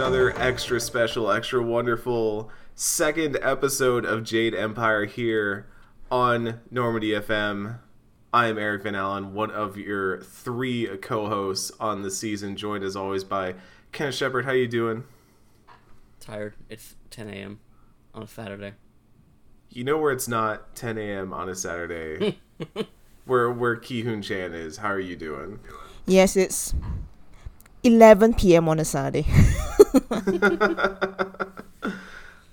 another extra special, extra wonderful second episode of Jade Empire here on Normandy FM. I am Eric Van Allen, one of your three co-hosts on the season, joined as always by Kenneth Shepard. How you doing? Tired. It's 10 a.m. on a Saturday. You know where it's not 10 a.m. on a Saturday. where where Ki-hoon Chan is. How are you doing? Yes, it's 11 p.m. on a Saturday.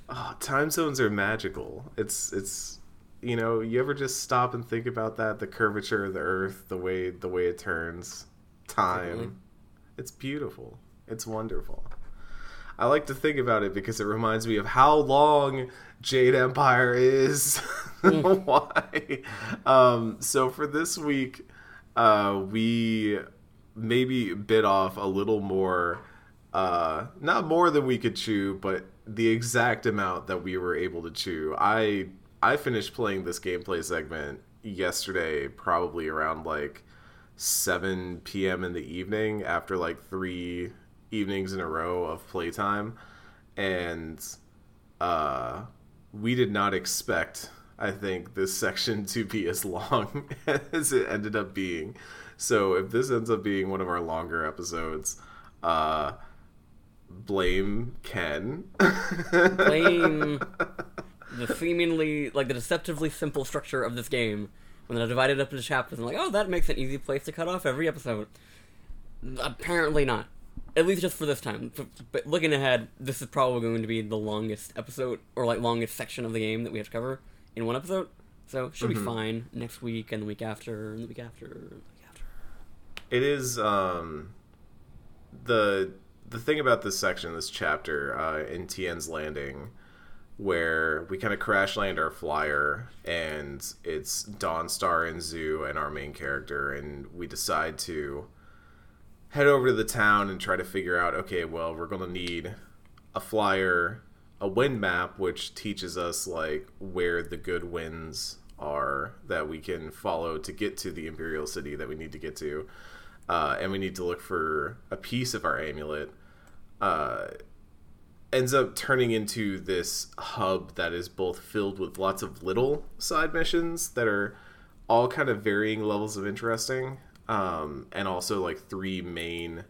oh, time zones are magical. It's it's you know, you ever just stop and think about that the curvature of the earth, the way the way it turns, time. Definitely. It's beautiful. It's wonderful. I like to think about it because it reminds me of how long Jade Empire is. Why? Um, so for this week, uh, we maybe bit off a little more, uh, not more than we could chew, but the exact amount that we were able to chew. I I finished playing this gameplay segment yesterday, probably around like 7 p.m. in the evening after like three evenings in a row of playtime. And uh, we did not expect, I think, this section to be as long as it ended up being. So if this ends up being one of our longer episodes, uh, blame Ken. Blame the seemingly, like, the deceptively simple structure of this game. When they're divided up into chapters, and like, oh, that makes an easy place to cut off every episode. Apparently not. At least just for this time. But looking ahead, this is probably going to be the longest episode, or like longest section of the game that we have to cover in one episode. So should be fine next week and the week after and the week after and the week after. It is um the the thing about this section, this chapter uh, in Tien's Landing, where we kind of crash land our flyer, and it's Dawnstar and Zu and our main character, and we decide to head over to the town and try to figure out. Okay, well, we're gonna need a flyer, a wind map, which teaches us like where the good winds are that we can follow to get to the Imperial City that we need to get to uh, and we need to look for a piece of our amulet, uh, ends up turning into this hub that is both filled with lots of little side missions that are all kind of varying levels of interesting, um, and also like three main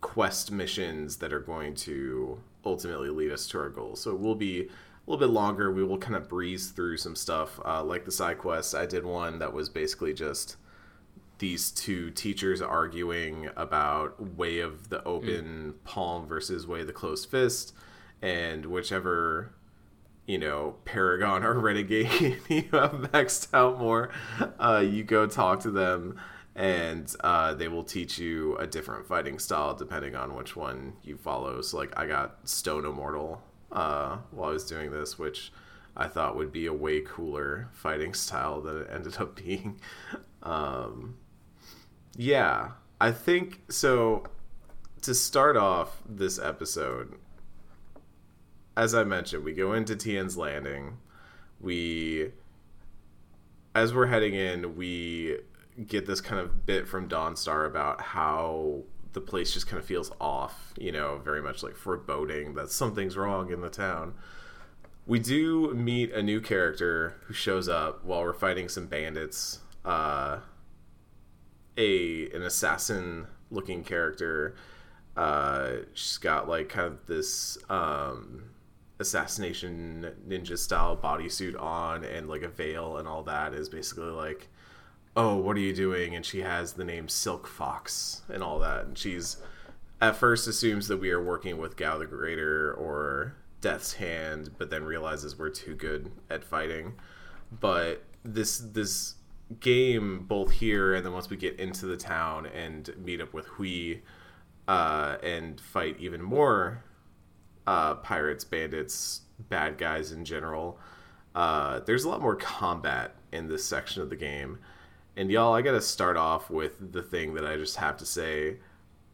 quest missions that are going to ultimately lead us to our goal. So it will be a little bit longer. We will kind of breeze through some stuff, uh, like the side quests. I did one that was basically just these two teachers arguing about way of the open palm versus way of the closed fist, and whichever you know paragon or renegade you have maxed out more, uh, you go talk to them, and uh, they will teach you a different fighting style depending on which one you follow. So like I got Stone Immortal uh, while I was doing this, which. I thought would be a way cooler fighting style than it ended up being. Um, yeah, I think so. To start off this episode, as I mentioned, we go into Tien's Landing. We, as we're heading in, we get this kind of bit from Dawnstar about how the place just kind of feels off, you know, very much like foreboding that something's wrong in the town. We do meet a new character who shows up while we're fighting some bandits. Uh, a an assassin looking character. Uh, she's got like kind of this um, assassination ninja style bodysuit on and like a veil and all that is basically like, oh, what are you doing? And she has the name Silk Fox and all that. And she's at first assumes that we are working with Gao the Greater or Death's Hand, but then realizes we're too good at fighting. But this this game, both here and then once we get into the town and meet up with Hui, uh, and fight even more uh, pirates, bandits, bad guys in general. Uh, there's a lot more combat in this section of the game. And y'all, I gotta start off with the thing that I just have to say.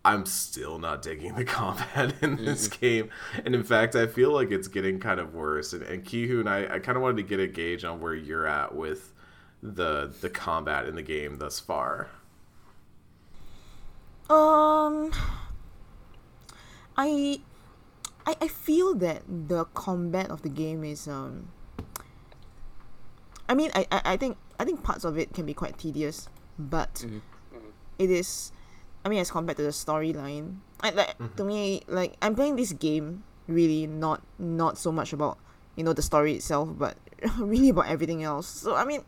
I'm still not digging the combat in this game. And in fact, I feel like it's getting kind of worse. And, and Kihoon, I, I kind of wanted to get a gauge on where you're at with the the combat in the game thus far. Um, I, I I feel that the combat of the game is um. I mean, I, I, I think I think parts of it can be quite tedious, but it is. I mean, as compared to the storyline, I like to me like I'm playing this game really not not so much about you know the story itself, but really about everything else. So I mean,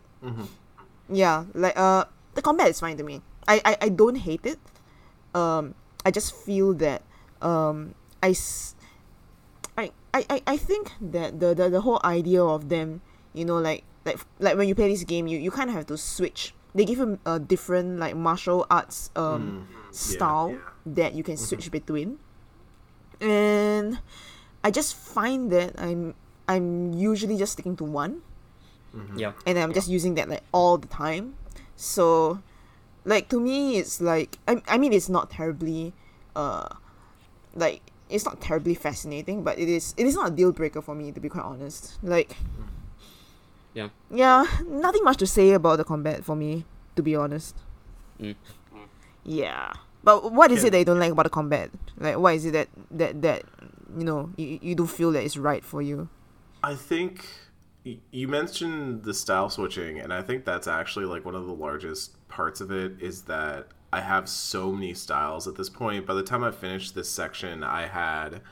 yeah, like uh, the combat is fine to me. I I, I don't hate it. Um, I just feel that um, I, I, I, I think that the, the the whole idea of them, you know, like like like when you play this game, you you kind of have to switch. They give you a different like martial arts um style that you can switch between, and I just find that I'm I'm usually just sticking to one Yeah. and I'm just using that like all the time. So, like to me, it's like I, I mean, it's not terribly, uh, like it's not terribly fascinating, but it is it is not a deal breaker for me to be quite honest. Like, Yeah. yeah, nothing much to say about the combat for me to be honest. Mm. Yeah, but what is Yeah. it that you don't like about the combat? Like, what is it that that that you know you you don't feel that is right for you? I think y- you mentioned the style switching, and I think that's actually like one of the largest parts of it is that I have so many styles at this point. By the time I finished this section, I had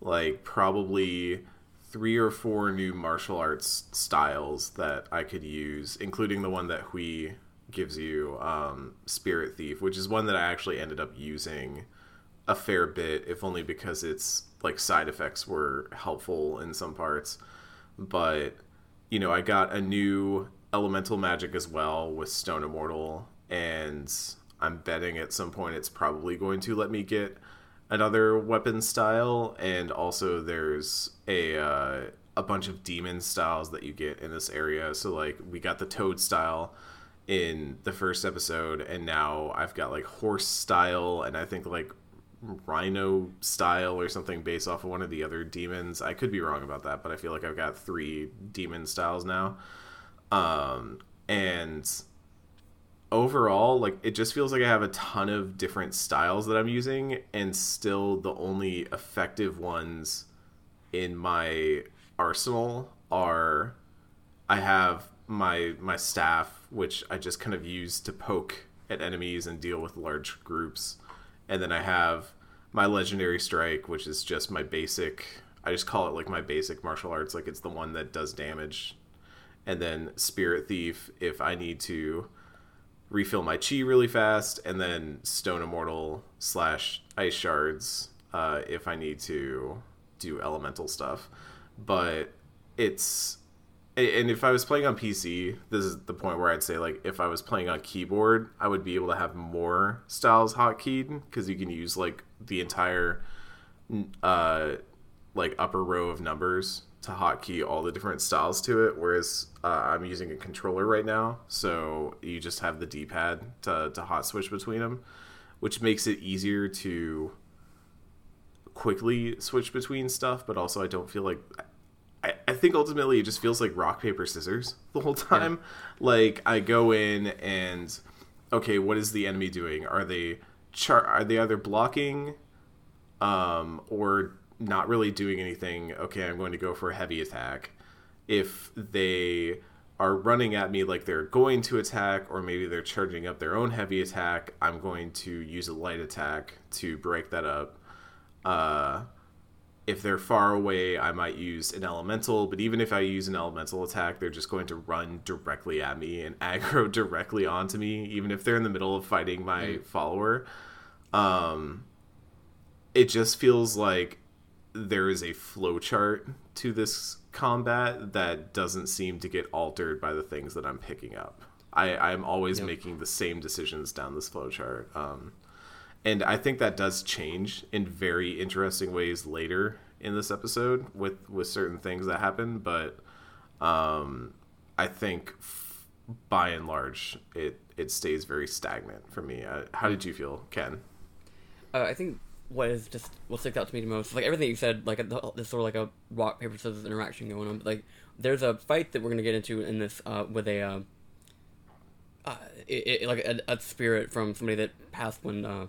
like probably three or four new martial arts styles that I could use, including the one that Hui gives you, um, Spirit Thief, which is one that I actually ended up using a fair bit, if only because its like side effects were helpful in some parts. But you know, I got a new elemental magic as well with Stone Immortal, and I'm betting at some point it's probably going to let me get another weapon style, and also there's a uh, a bunch of demon styles that you get in this area. So like we got the toad style in the first episode, and now I've got like horse style, and I think like rhino style or something based off of one of the other demons. I could be wrong about that, but I feel like I've got three demon styles now. Um, and overall, like it just feels like I have a ton of different styles that I'm using, and still the only effective ones in my arsenal are I have my my staff, which I just kind of use to poke at enemies and deal with large groups, and then I have my legendary strike, which is just my basic. I just call it like my basic martial arts, like it's the one that does damage, and then spirit thief if I need to refill my chi really fast, and then stone immortal slash ice shards uh, if I need to do elemental stuff. But it's and if I was playing on PC, this is the point where I'd say like if I was playing on keyboard, I would be able to have more styles hotkeyed because you can use like the entire uh like upper row of numbers to hotkey all the different styles to it. Whereas uh, I'm using a controller right now, so you just have the D-pad to to hot switch between them, which makes it easier to quickly switch between stuff. But also, I don't feel like I, I think ultimately it just feels like rock paper scissors the whole time. Like I go in and okay, what is the enemy doing? Are they char- are they either blocking um or not really doing anything? Okay, I'm going to go for a heavy attack. If they are running at me like they're going to attack or maybe they're charging up their own heavy attack, I'm going to use a light attack to break that up. Uh if they're far away, I might use an elemental, but even if I use an elemental attack, they're just going to run directly at me and aggro directly onto me, even if they're in the middle of fighting my follower. Um, it just feels like there is a flowchart to this combat that doesn't seem to get altered by the things that I'm picking up. I, I'm always Yep. making the same decisions down this flowchart. Um, and I think that does change in very interesting ways later in this episode with with certain things that happen. But um, I think f- by and large, it it stays very stagnant for me. Uh, how did you feel, Ken? Uh, I think what is just what sticks out to me the most, like everything you said, like there's sort of like a rock paper scissors interaction going on. But like, there's a fight that we're gonna get into in this uh, with a uh, uh, it, it, like a, a spirit from somebody that passed when uh,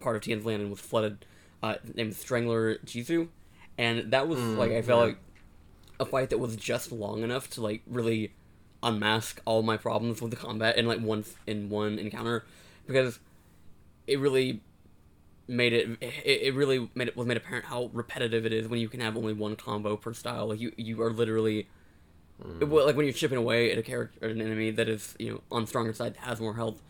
part of Tien's Landing was flooded. uh, named Strangler Jizu, and that was like I felt yeah. like a fight that was just long enough to like really unmask all my problems with the combat in like one in one encounter because it really made it, it it really made it was made apparent how repetitive it is when you can have only one combo per style like you you are literally it- like when you're chipping away at a character an enemy that is you know on stronger side has more health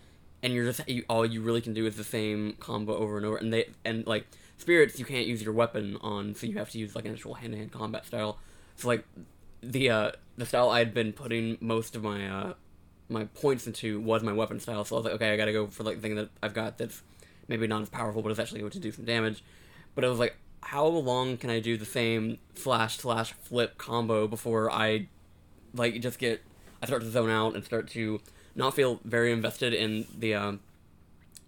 and you're just you, all you really can do is the same combo over and over and they and like spirits you can't use your weapon on so you have to use like an actual hand-to-hand combat style. So like the uh the style i had been putting most of my uh my points into was my weapon style so i was like okay i gotta go for like the thing that i've got that's maybe not as powerful but it's actually going to do some damage. But it was like how long can i do the same slash slash flip combo before i like just get I start to zone out and start to not feel very invested in the um,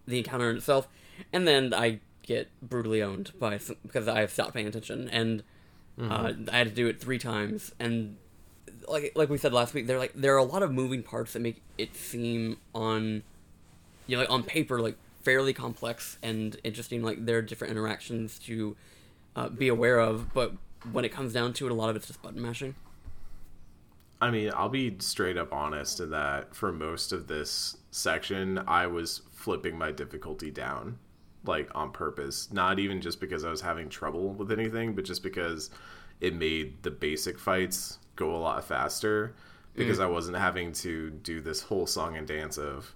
the encounter itself, and then I get brutally owned by some, because I've stopped paying attention, and uh, I had to do it three times, and like like we said last week, there like there are a lot of moving parts that make it seem on you know like on paper like fairly complex. And interesting. Like there are different interactions to uh, be aware of, but when it comes down to it, a lot of it's just button mashing. I mean, I'll be straight up honest in that for most of this section, I was flipping my difficulty down, like on purpose. Not even just because I was having trouble with anything, but just because it made the basic fights go a lot faster because I wasn't having to do this whole song and dance of.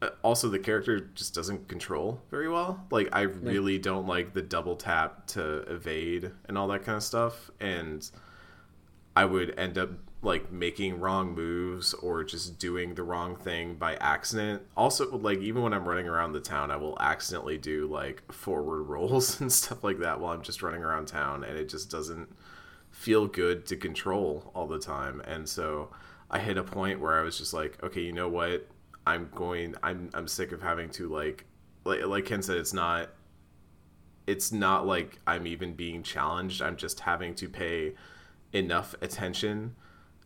Uh, Also, the character just doesn't control very well. Like, I really don't like the double tap to evade and all that kind of stuff. And I would end up like making wrong moves or just doing the wrong thing by accident. Also, like even when I'm running around the town, I will accidentally do like forward rolls and stuff like that while I'm just running around town, and it just doesn't feel good to control all the time. And so I hit a point where I was just like, okay, you know what? I'm going. I'm I'm sick of having to like, like like Ken said, it's not it's not like I'm even being challenged. I'm just having to pay enough attention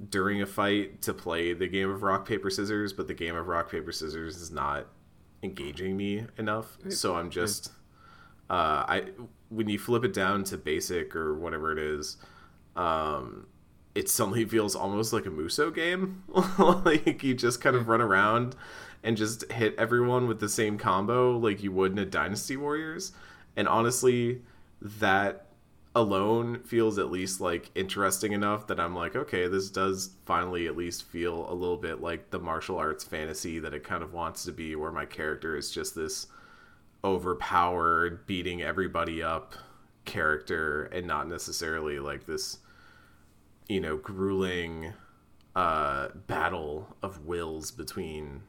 during a fight to play the game of rock paper scissors, but the game of rock paper scissors is not engaging me enough. So I'm just uh, I when you flip it down to basic or whatever it is, um, it suddenly feels almost like a Musou game. like you just kind of run around and just hit everyone with the same combo like you would in a Dynasty Warriors. And honestly, that alone feels at least like interesting enough that I'm like, okay, this does finally at least feel a little bit like the martial arts fantasy that it kind of wants to be, where my character is just this overpowered, beating everybody up character and not necessarily like this, you know, grueling uh, battle of wills between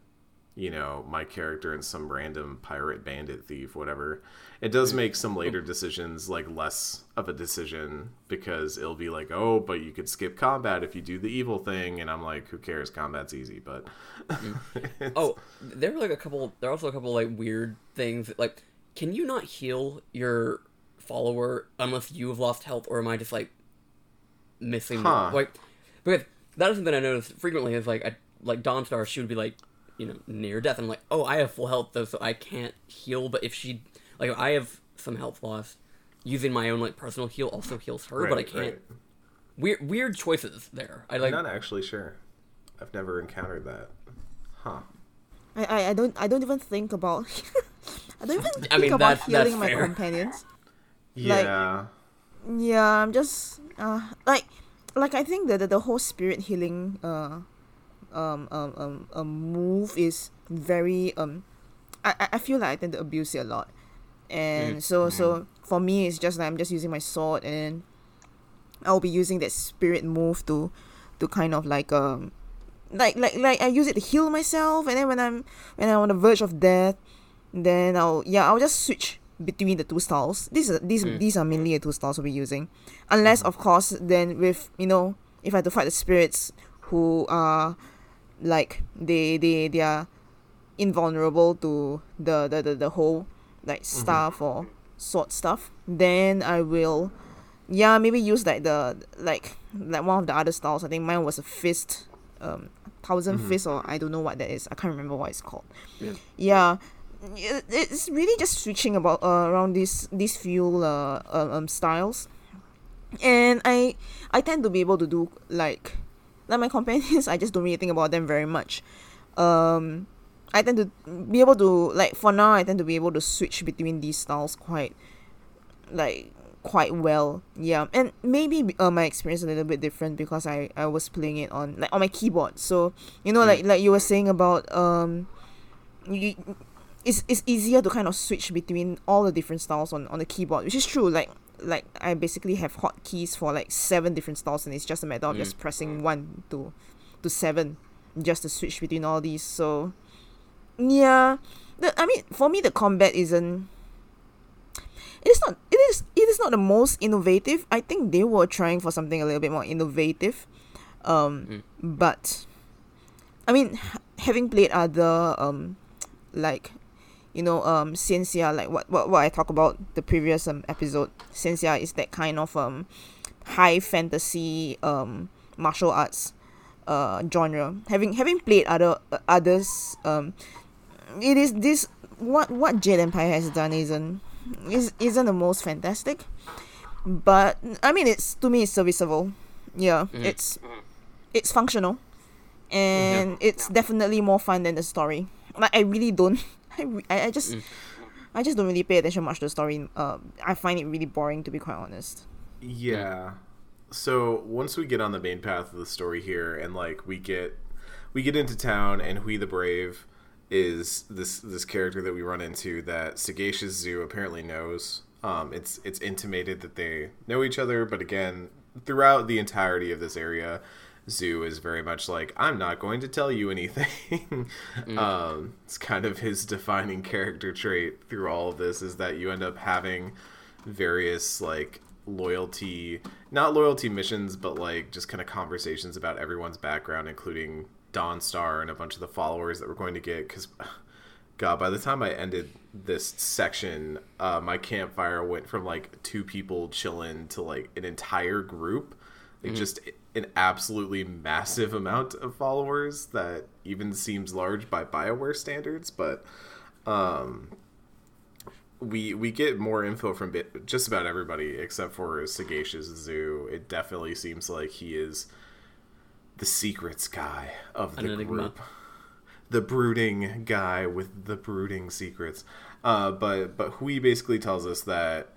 you know my character and some random pirate bandit thief whatever it does make some later oh. decisions like less of a decision because it'll be like oh but you could skip combat if you do the evil thing and i'm like who cares combat's easy but Oh, there are like a couple. There are also a couple like weird things. Like, can you not heal your follower unless you have lost health, or am I just like missing? Huh. Like, because that is something I noticed frequently. Is like, I like Dawnstar, she would be like, you know, near death, and I'm like, oh, I have full health though, so I can't heal. But if she, like, I have some health loss. using my own like personal heal also heals her, but I can't. right. Weird, weird choices there. I like. i'm not actually sure i've never encountered that huh I, I, I don't I don't even think about I don't even think I mean, about that's- that's healing my fair. companions. Like- yeah Yeah, I'm just uh like like I think that the, the whole spirit healing uh um um um, um move is very um I, I- I feel like I tend to abuse it a lot. And mm-hmm. so so for me it's just like I'm just using my sword and I'll be using that spirit move to to kind of like um like like like I use it to heal myself and then when I'm when I'm on the verge of death then I'll yeah I'll just switch between the two styles. These are these mm. these are mainly the two styles we'll be using, unless mm-hmm. of course then with you know if I have to fight the spirits who are like they they they are invulnerable to the the the, the whole like staff or sword stuff, then I will yeah maybe use like the like like one of the other styles. I think mine was a fist, um, 1000 fist or I don't know what that is. I can't remember what it's called. Yeah. Yeah, it- it's really just switching about uh, around these these few uh, um, um styles, and I I tend to be able to do like like my companions. I just don't really think about them very much. Um, I tend to be able to like for now. I tend to be able to switch between these styles quite like quite well. Yeah, and maybe uh, my experience a little bit different because I I was playing it on like on my keyboard. So you know, like like you were saying about um, you it's it's easier to kind of switch between all the different styles on on the keyboard, which is true. Like like I basically have hotkeys for like seven different styles, and it's just a matter of just pressing one to to seven just to switch between all these. So yeah, the I mean for me the combat isn't. It is not. It is. It is not the most innovative. I think they were trying for something a little bit more innovative, um, but, I mean, having played other um, like, you know, um, xianxia, like what what what I talked about the previous um episode. xianxia is that kind of um, high fantasy um martial arts, uh genre. Having having played other uh, others um, it is this what what Jade Empire has done isn't is isn't the most fantastic, but I mean it's to me it's serviceable. Yeah, mm-hmm. it's mm-hmm. it's functional, and it's definitely more fun than the story. Like I really don't. I, re- I, I just mm. I just don't really pay attention much to the story. Um, I find it really boring to be quite honest. Yeah. So once we get on the main path of the story here, and like we get we get into town, and Hui the Brave is this this character that we run into that Sagacious Zu apparently knows. Um, it's it's intimated that they know each other, but again, throughout the entirety of this area, Zu is very much like I'm not going to tell you anything. um, it's kind of his defining character trait through all of this is that you end up having various like loyalty not loyalty missions but like just kind of conversations about everyone's background including dawnstar and a bunch of the followers that we're going to get because god by the time i ended this section uh, my campfire went from like two people chilling to like an entire group like just an absolutely massive amount of followers that even seems large by bioware standards but um we we get more info from just about everybody except for Sagacious Zu. It definitely seems like he is the secrets guy of the group, the brooding guy with the brooding secrets. Uh, but but Hui basically tells us that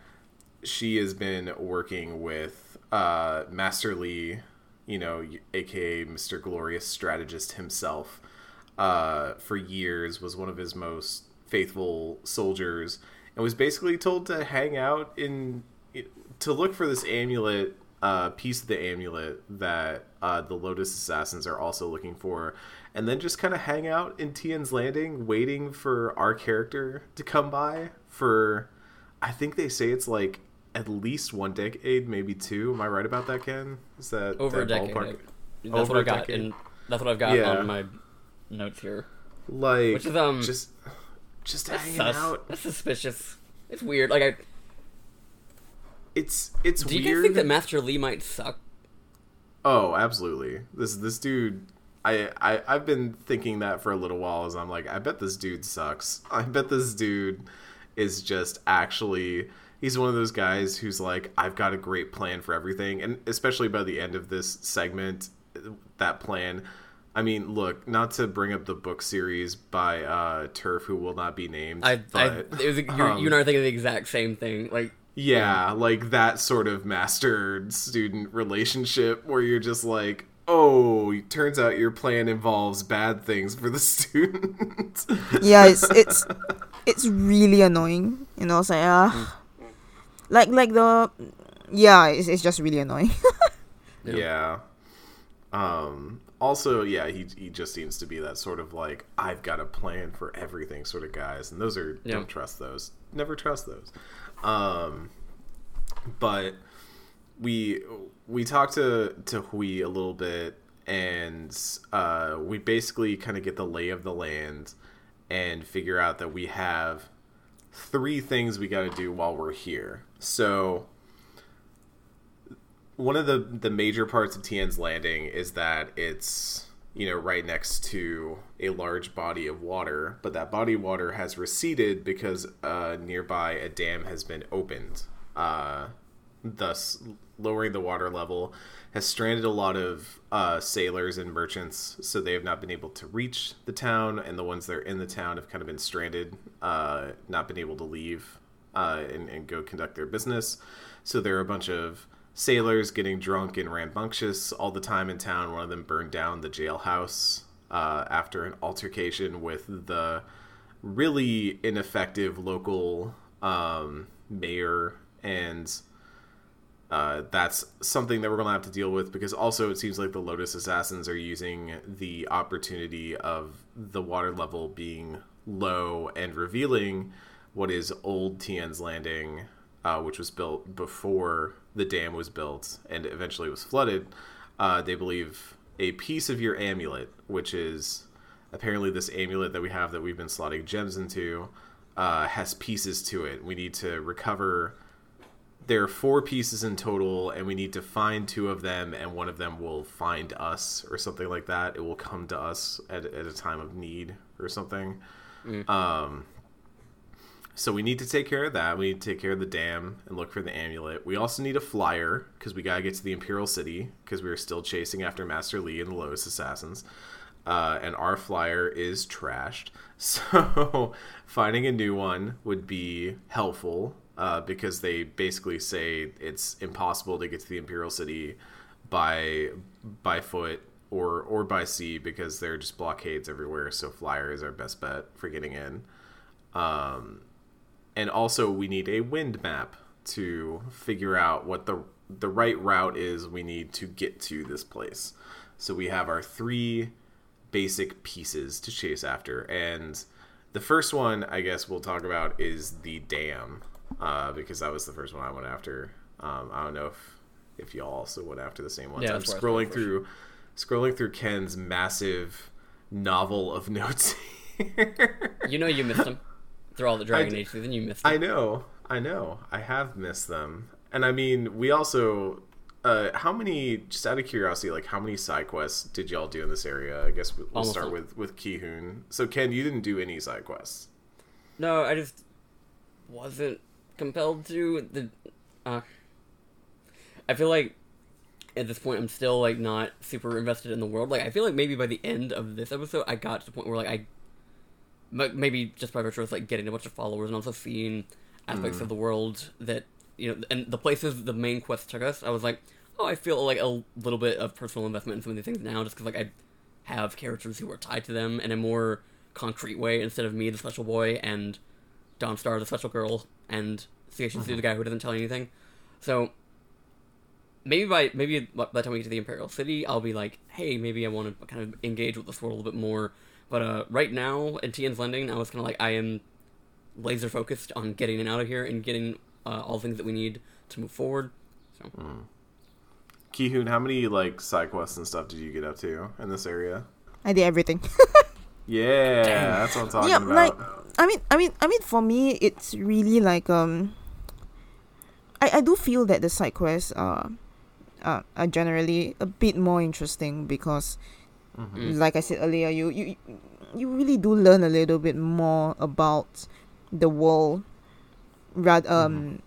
she has been working with uh, Master Li, you know, aka Mr. Glorious Strategist himself, uh, for years. Was one of his most faithful soldiers, and was basically told to hang out in to look for this amulet, uh, piece of the amulet that uh, the Lotus Assassins are also looking for, and then just kind of hang out in Tien's Landing, waiting for our character to come by for. I think they say it's like at least one decade, maybe two. Am I right about that, Ken? Is that Over a decade. That's Over what I got, and that's what I've got Yeah. on my notes here. Like Which is, um, just just hanging sus. out. That's suspicious. It's weird. Like, I It's it's do you weird. guys think that Master Li might suck? Oh, absolutely. This this dude I, I I've been thinking that for a little while as I'm like, I bet this dude sucks. I bet this dude is just actually he's one of those guys who's like, I've got a great plan for everything and especially by the end of this segment that plan I mean, look, not to bring up the book series by uh, Turf, who will not be named. I, I, but, it was, you're, um, you and I are thinking the exact same thing. Like, Yeah, like that sort of master student relationship where you're just like, oh, it turns out your plan involves bad things for the student. yeah, it's it's it's really annoying. You know, it's like ah, like like the yeah, it's it's just really annoying. yeah. Um. Also, yeah, he he just seems to be that sort of like I've got a plan for everything sort of guys, and those are Yeah. don't trust those. Never trust those. Um. But we we talked to to Hui a little bit, and uh, we basically kind of get the lay of the land and figure out that we have three things we got to do while we're here. So one of the the major parts of Tien's Landing is that it's you know, right next to a large body of water, but that body of water has receded because uh, nearby a dam has been opened, uh, thus lowering the water level, has stranded a lot of uh, sailors and merchants, so they have not been able to reach the town, and the ones that are in the town have kind of been stranded, uh, not been able to leave uh, and, and go conduct their business. So there are a bunch of sailors getting drunk and rambunctious all the time in town. One of them burned down the jailhouse uh, after an altercation with the really ineffective local um, mayor, and uh, that's something that we're going to have to deal with because also it seems like the Lotus Assassins are using the opportunity of the water level being low and revealing what is old Tien's Landing, uh, which was built before the dam was built and eventually was flooded. Uh, they believe a piece of your amulet, which is apparently this amulet that we have that we've been slotting gems into, uh, has pieces to it. We need to recover. There are four pieces in total, and we need to find two of them, and one of them will find us, or something like that. It will come to us at, at a time of need, or something. Um, so we need to take care of that. We need to take care of the dam and look for the amulet. We also need a flyer because we gotta get to the Imperial City because we are still chasing after Master Li and the Lotus Assassins. Uh, and our flyer is trashed. So finding a new one would be helpful uh, because they basically say it's impossible to get to the Imperial City by by foot or or by sea because there are just blockades everywhere. So flyer is our best bet for getting in. Um, and also we need a wind map to figure out what the the right route is we need to get to this place. So we have our three basic pieces to chase after, and the first one I guess we'll talk about is the dam, uh, because that was the first one I went after. Um, I don't know if if y'all also went after the same ones. Yeah, I'm that's where I scrolling through scrolling through Ken's massive novel of notes here. You know you missed them through all the Dragon d- Age season. You missed them. I know, I know. I have missed them. And I mean, we also uh how many just out of curiosity, like how many side quests did y'all do in this area? I guess we'll start none. with with Kihoon. So Ken, you didn't do any side quests. No, I just wasn't compelled to. The uh, I feel like at this point I'm still like not super invested in the world. Like I feel like maybe by the end of this episode I got to the point where like I maybe just by virtue of like getting a bunch of followers and also seeing aspects of mm. the world that you know and the places the main quest took us. I was like, oh, I feel like a little bit of personal investment in some of these things now, just because like I have characters who are tied to them in a more concrete way instead of me, the special boy, and Dawnstar the special girl, and CHC, mm-hmm. the guy who doesn't tell you anything. So maybe by maybe by the time we get to the Imperial City, I'll be like, hey, maybe I want to kind of engage with this world a little bit more. But uh, right now, in Tien's Landing, I was kind of like, I am laser focused on getting it out of here and getting uh, all the things that we need to move forward. So Kihoon, how many like side quests and stuff did you get up to in this area? I did everything. Yeah, that's what I'm talking yeah, about. like I mean, I mean, I mean, for me, it's really like um. I, I do feel that the side quests are, are are generally a bit more interesting because, Mm-hmm. like I said earlier, you you you really do learn a little bit more about the world, rather um,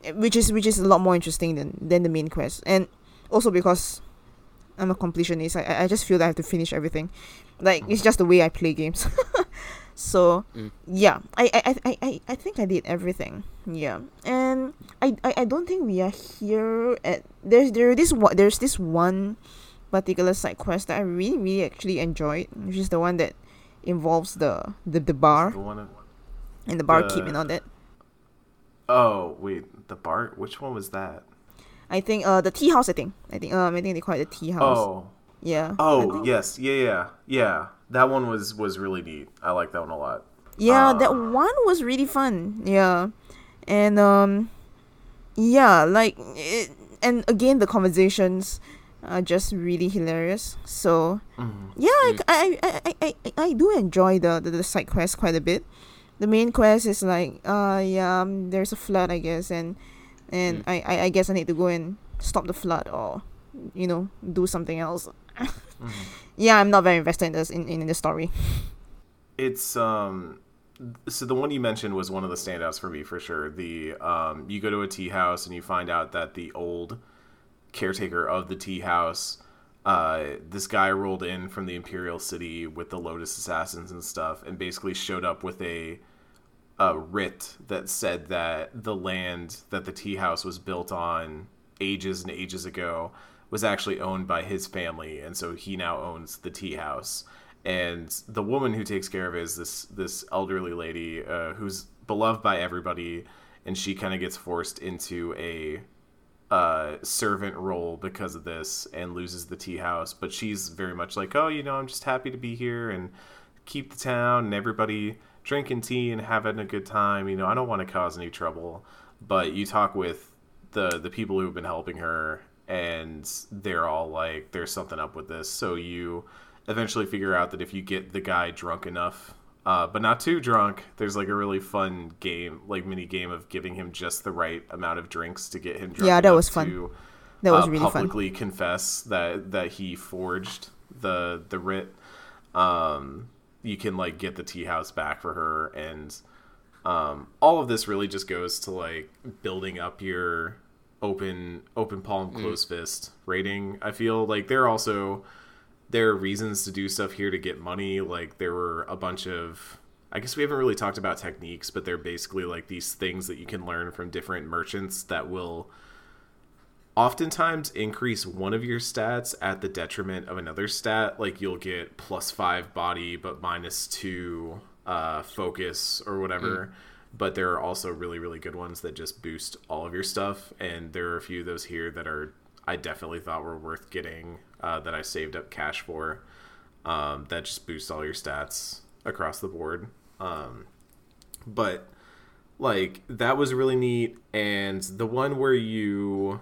Mm-hmm. which is which is a lot more interesting than than the main quest, and also because I'm a completionist, I I- just feel that I have to finish everything, like it's just the way I play games. so Mm. yeah, I, I, I, I, I think I did everything. Yeah, and I, I, I don't think we are here at there's there this one there's this one particular side quest that I really really actually enjoyed, which is the one that involves the the, the bar the and the barkeep and the- all that. Oh wait, the bar. Which one was that? I think uh the tea house. I think I think um I think they call it the tea house. Oh, yeah. Oh yes, yeah, yeah, yeah. That one was was really neat. I like that one a lot. Yeah, that Uh, one was really fun. Yeah, and um, yeah, like it, and again the conversations are just really hilarious. So Mhm. yeah, I, I, I, I, I, I do enjoy the, the the side quest quite a bit. The main quest is like uh yeah, um, there's a flood I guess, and and I, I I guess I need to go and stop the flood or you know do something else. yeah, I'm not very invested in this in, in the story. It's um so the one you mentioned was one of the standouts for me for sure. The um you go to a tea house and you find out that the old caretaker of the tea house. Uh, this guy rolled in from the Imperial City with the Lotus Assassins and stuff, and basically showed up with a a writ that said that the land that the tea house was built on ages and ages ago was actually owned by his family, and so he now owns the tea house. And the woman who takes care of it is this this elderly lady uh, who's beloved by everybody, and she kind of gets forced into a uh, servant role because of this and loses the tea house. But she's very much like, oh, you know, I'm just happy to be here and keep the town and everybody drinking tea and having a good time. You know, I don't want to cause any trouble. But you talk with the the people who've been helping her, and they're all like, there's something up with this. So you eventually figure out that if you get the guy drunk enough uh, but not too drunk. There's like a really fun game, like mini game of giving him just the right amount of drinks to get him drunk. Yeah, that was fun. To, That was uh, really fun. publicly confess that that he forged the the writ. Um, you can like get the tea house back for her, and um, all of this really just goes to like building up your open open palm closed fist rating. I feel like they're also there are reasons to do stuff here to get money. Like there were a bunch of I guess we haven't really talked about techniques, but they're basically like these things that you can learn from different merchants that will oftentimes increase one of your stats at the detriment of another stat. Like you'll get plus five body but minus two uh, focus or whatever. But there are also really, really good ones that just boost all of your stuff. And there are a few of those here that are I definitely thought were worth getting uh, that I saved up cash for. Um, that just boosts all your stats across the board. Um, but like that was really neat, and the one where you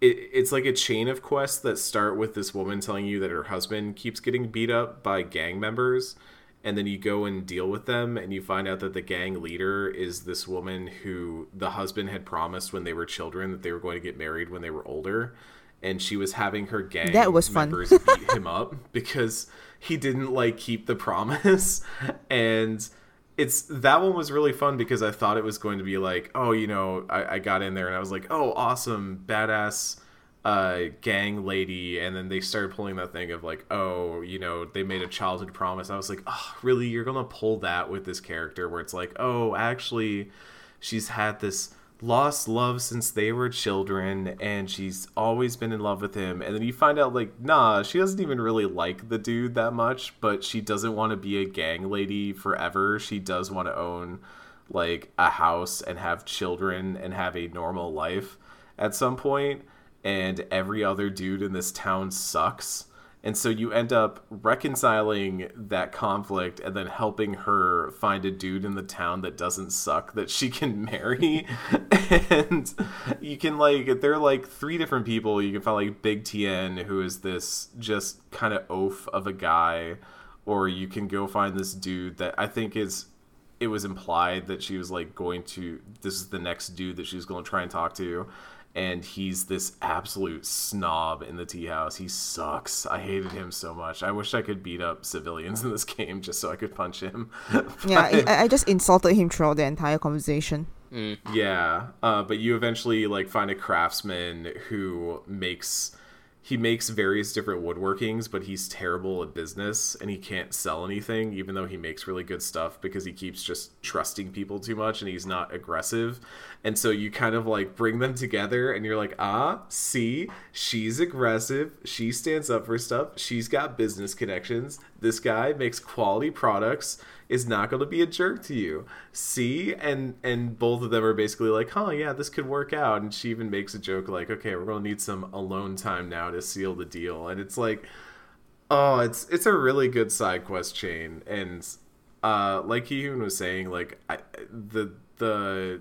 it, it's like a chain of quests that start with this woman telling you that her husband keeps getting beat up by gang members and then you go and deal with them and you find out that the gang leader is this woman who the husband had promised when they were children that they were going to get married when they were older and she was having her gang That was fun. members beat him up because he didn't like keep the promise and it's that one was really fun because I thought it was going to be like, oh, you know, I, I got in there and I was like, oh, awesome, badass uh, gang lady, and then they started pulling that thing of like, oh, you know, they made a childhood promise. I was like, oh, really? You're gonna pull that with this character where it's like, oh, actually, she's had this lost love since they were children and she's always been in love with him. And then you find out like nah she doesn't even really like the dude that much but she doesn't want to be a gang lady forever. She does want to own like a house and have children and have a normal life at some point and every other dude in this town sucks and so you end up reconciling that conflict and then helping her find a dude in the town that doesn't suck that she can marry. and you can like there are like three different people. You can find like Big Tien, who is this just kind of oaf of a guy, or you can go find this dude that I think is it was implied that she was like going to this is the next dude that she was going to try and talk to and he's this absolute snob in the tea house. He sucks. I hated him so much. I wish i could beat up civilians in this game just so i could punch him. Yeah, I, I just insulted him throughout the entire conversation. yeah uh, but you eventually like find a craftsman who makes he makes various different woodworkings but he's terrible at business and he can't sell anything even though he makes really good stuff because he keeps just trusting people too much and he's not aggressive and so you kind of like bring them together and you're like ah see she's aggressive. She stands up for stuff. She's got business connections. This guy makes quality products. Is not going to be a jerk to you. See? And and both of them are basically like huh yeah this could work out. And she even makes a joke like okay we're going to need some alone time now to seal the deal. And it's like oh it's it's a really good side quest chain. And uh like Kihoon was saying like I, the the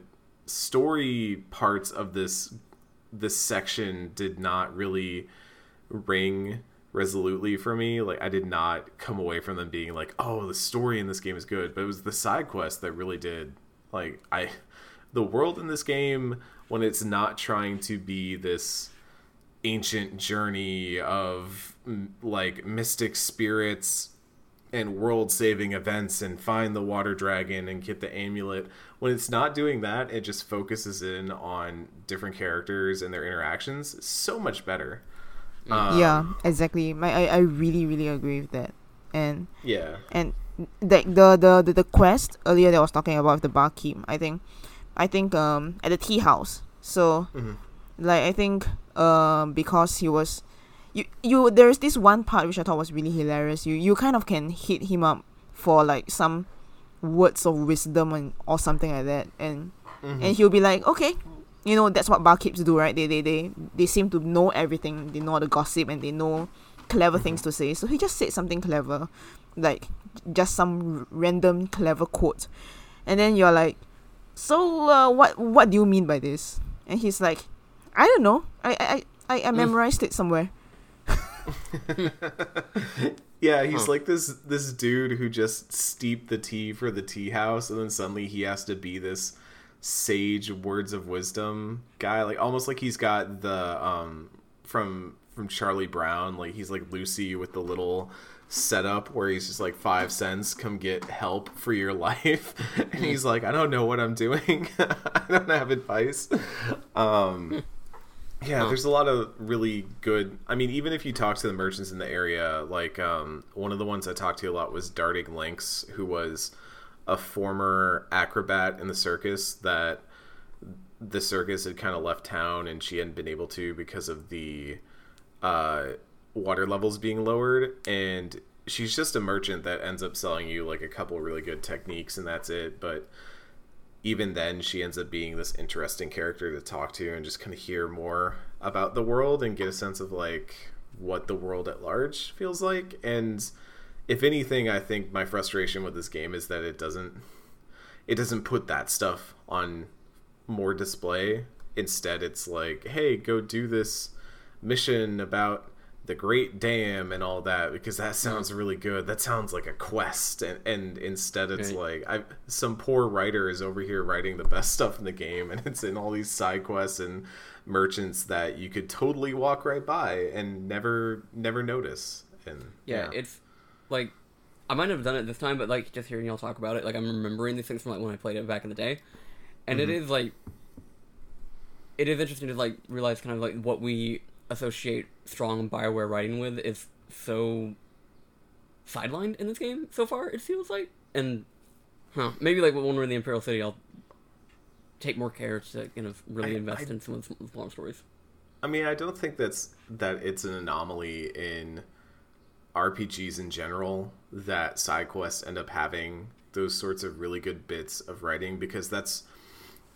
story parts of this this section did not really ring resolutely for me. Like I did not come away from them being like, "Oh, the story in this game is good," but it was the side quest that really did. Like I the world in this game when it's not trying to be this ancient journey of like mystic spirits and world saving events and find the water dragon and get the amulet. When it's not doing that, it just focuses in on different characters and their interactions. So much better. Um, yeah, exactly. My I, I really really agree with that. And Yeah. and like the, the the the quest earlier that I was talking about with the barkeep, I think I think um at the tea house. So Mhm. like I think um because he was you you there's this one part which I thought was really hilarious. You you kind of can hit him up for like some words of wisdom and or something like that and Mhm. and he'll be like, Okay, you know, that's what barkeeps do, right? They they they, they seem to know everything, they know all the gossip and they know clever things to say. So he just said something clever. Like just some random clever quote. And then you're like, So uh, what what do you mean by this? And he's like, I don't know. I I, I, I memorized it somewhere. Yeah, he's Huh. like this this dude who just steeped the tea for the tea house, and then suddenly he has to be this sage words of wisdom guy, like almost like he's got the um from from Charlie Brown, like he's like Lucy with the little setup where he's just like five cents, come get help for your life, and he's like, I don't know what I'm doing, I don't have advice. Um, yeah, Huh. there's a lot of really good. I mean, even if you talk to the merchants in the area, like um, one of the ones I talked to a lot was Darting Lynx, who was a former acrobat in the circus that the circus had kind of left town and she hadn't been able to because of the uh, water levels being lowered. And she's just a merchant that ends up selling you like a couple really good techniques and that's it. But even then she ends up being this interesting character to talk to and just kind of hear more about the world and get a sense of like what the world at large feels like. And if anything i think my frustration with this game is that it doesn't it doesn't put that stuff on more display. Instead it's like hey go do this mission about the great dam and all that because that sounds really good. That sounds like a quest and, and instead it's Right. like I some poor writer is over here writing the best stuff in the game and it's in all these side quests and merchants that you could totally walk right by and never never notice. And yeah, it's like I might have done it this time, but like just hearing y'all talk about it, like I'm remembering these things from like when I played it back in the day, and it mm-hmm. is like it is interesting to like realize kind of like what we associate strong Bioware writing with is so sidelined in this game so far. It feels like, and huh, maybe like when we're in the Imperial City, I'll take more care to kind of really I- invest I- in some of the long stories. I mean, I don't think that's that it's an anomaly in RPGs in general that side quests end up having those sorts of really good bits of writing because that's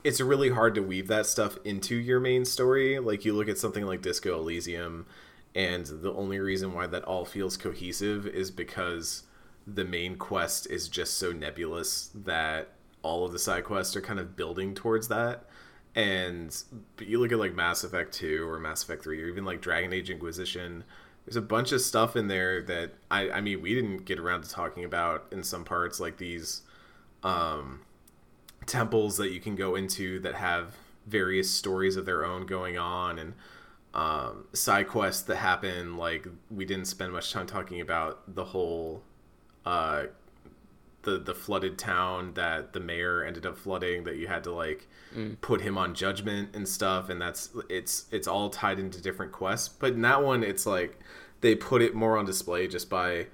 it's really hard to weave that stuff into your main story. Like you look at something like Disco Elysium and the only reason why that all feels cohesive is because the main quest is just so nebulous that all of the side quests are kind of building towards that and but you look at like Mass Effect 2 or Mass Effect 3 or even like Dragon Age Inquisition there's a bunch of stuff in there that I I mean we didn't get around to talking about in some parts like these um temples that you can go into that have various stories of their own going on and um, side quests that happen like we didn't spend much time talking about the whole uh, the the flooded town that the mayor ended up flooding that you had to like put him on judgment and stuff and that's it's it's all tied into different quests but in that one it's like they put it more on display just by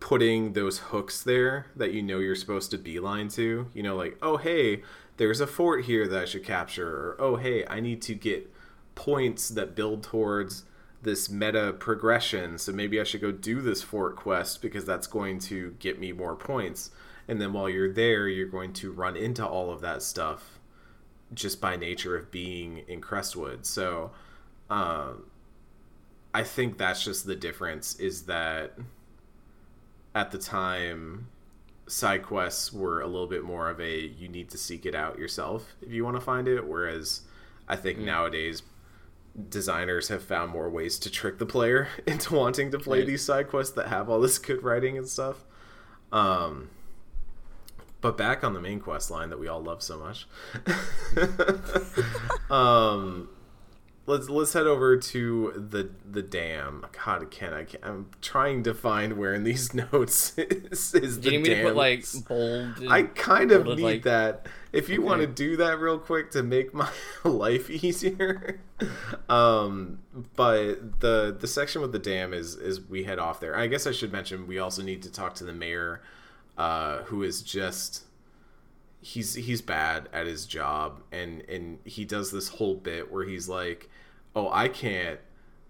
putting those hooks there that you know you're supposed to beeline to. You know like oh hey there's a fort here that i should capture or oh hey i need to get points that build towards this meta progression so maybe i should go do this fort quest because that's going to get me more points. And then while you're there you're going to run into all of that stuff just by nature of being in crestwood. So um, i think that's just the difference is that at the time side quests were a little bit more of a you need to seek it out yourself if you want to find it whereas i think nowadays designers have found more ways to trick the player into wanting to play Right. these side quests that have all this good writing and stuff. Um but back on the main quest line that we all love so much. Um let's let's head over to the the dam. God, can I? Can, I'm trying to find where in these notes is, is Do the you need me dam. to put like bold? I kind of bolded, need like- that. If you want to do that real quick to make my life easier, um, but the the section with the dam is is we head off there. I guess I should mention we also need to talk to the mayor, uh, who is just he's he's bad at his job, and and he does this whole bit where he's like, "Oh, I can't."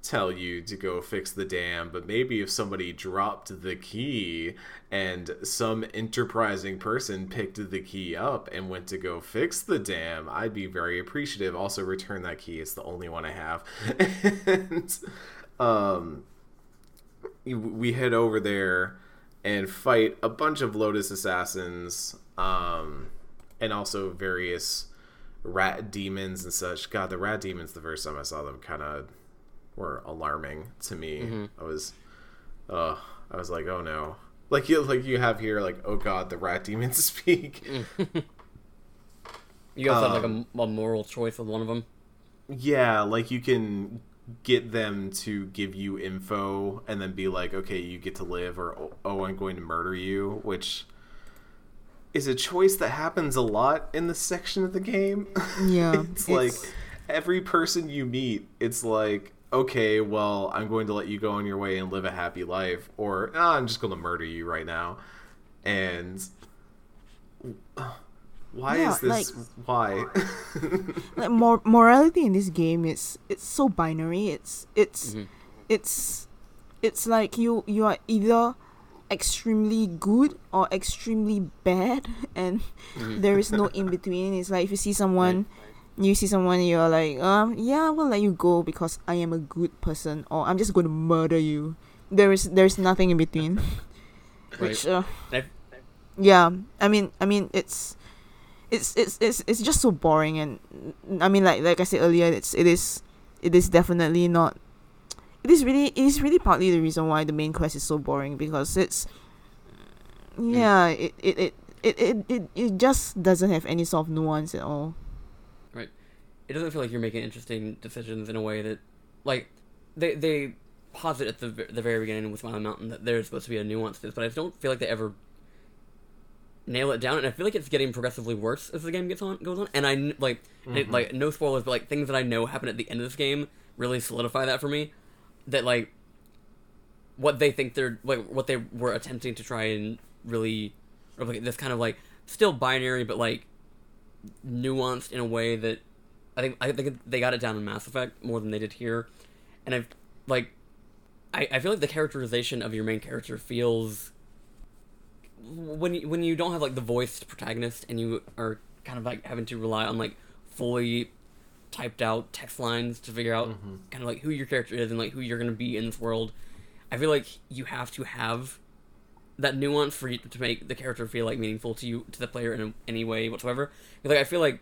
tell you to go fix the dam, but maybe if somebody dropped the key and some enterprising person picked the key up and went to go fix the dam, I'd be very appreciative. Also, return that key; it's the only one I have. and um, we head over there and fight a bunch of Lotus assassins, um, and also various rat demons and such. God, the rat demons. The first time I saw them, kind of were alarming to me. I was, uh, I was like, oh no. Like you, like you have here, like oh god, the rat demons speak. You guys have like um, a, a moral choice with one of them. Yeah, like you can get them to give you info and then be like, okay, you get to live, or oh, oh, I'm going to murder you, which is a choice that happens a lot in this section of the game. Yeah, it's, like every person you meet, it's like, okay, well, I'm going to let you go on your way and live a happy life, or ah, I'm just going to murder you right now. And why Yeah, is this? like- why? like mor- morality in this game is it's so binary. It's it's Mhm. it's it's like you you are either extremely good or extremely bad, and there is no in between. It's like if you see someone. You see someone, you're like, um, yeah, I will let you go because I am a good person, or I'm just going to murder you. There is, there is nothing in between. Which, uh, yeah, I mean, I mean, it's, it's, it's, it's, it's just so boring, and I mean, like, like I said earlier, it's, it is, it is definitely not. It is really, it is really partly the reason why the main quest is so boring because it's, mm. yeah, it, it, it, it, it, it, it just doesn't have any sort of nuance at all right it doesn't feel like you're making interesting decisions in a way that, like, they they posit at the the very beginning with Smiling Mountain that there's supposed to be a nuance to this, but I just don't feel like they ever nail it down, and I feel like it's getting progressively worse as the game gets on goes on. And I kn- like and it, mm-hmm. like no spoilers, but like things that I know happen at the end of this game really solidify that for me. That like what they think they're like what they were attempting to try and really replicate. This kind of like still binary but like nuanced in a way that I think I think they got it down in Mass Effect more than they did here, and I've like I, I feel like the characterization of your main character feels when you, when you don't have like the voiced protagonist and you are kind of like having to rely on like fully typed out text lines to figure out kind of like who your character is and like who you're going to be in this world. I feel like you have to have that nuance for you to make the character feel like meaningful to you to the player in any way whatsoever. Like I feel like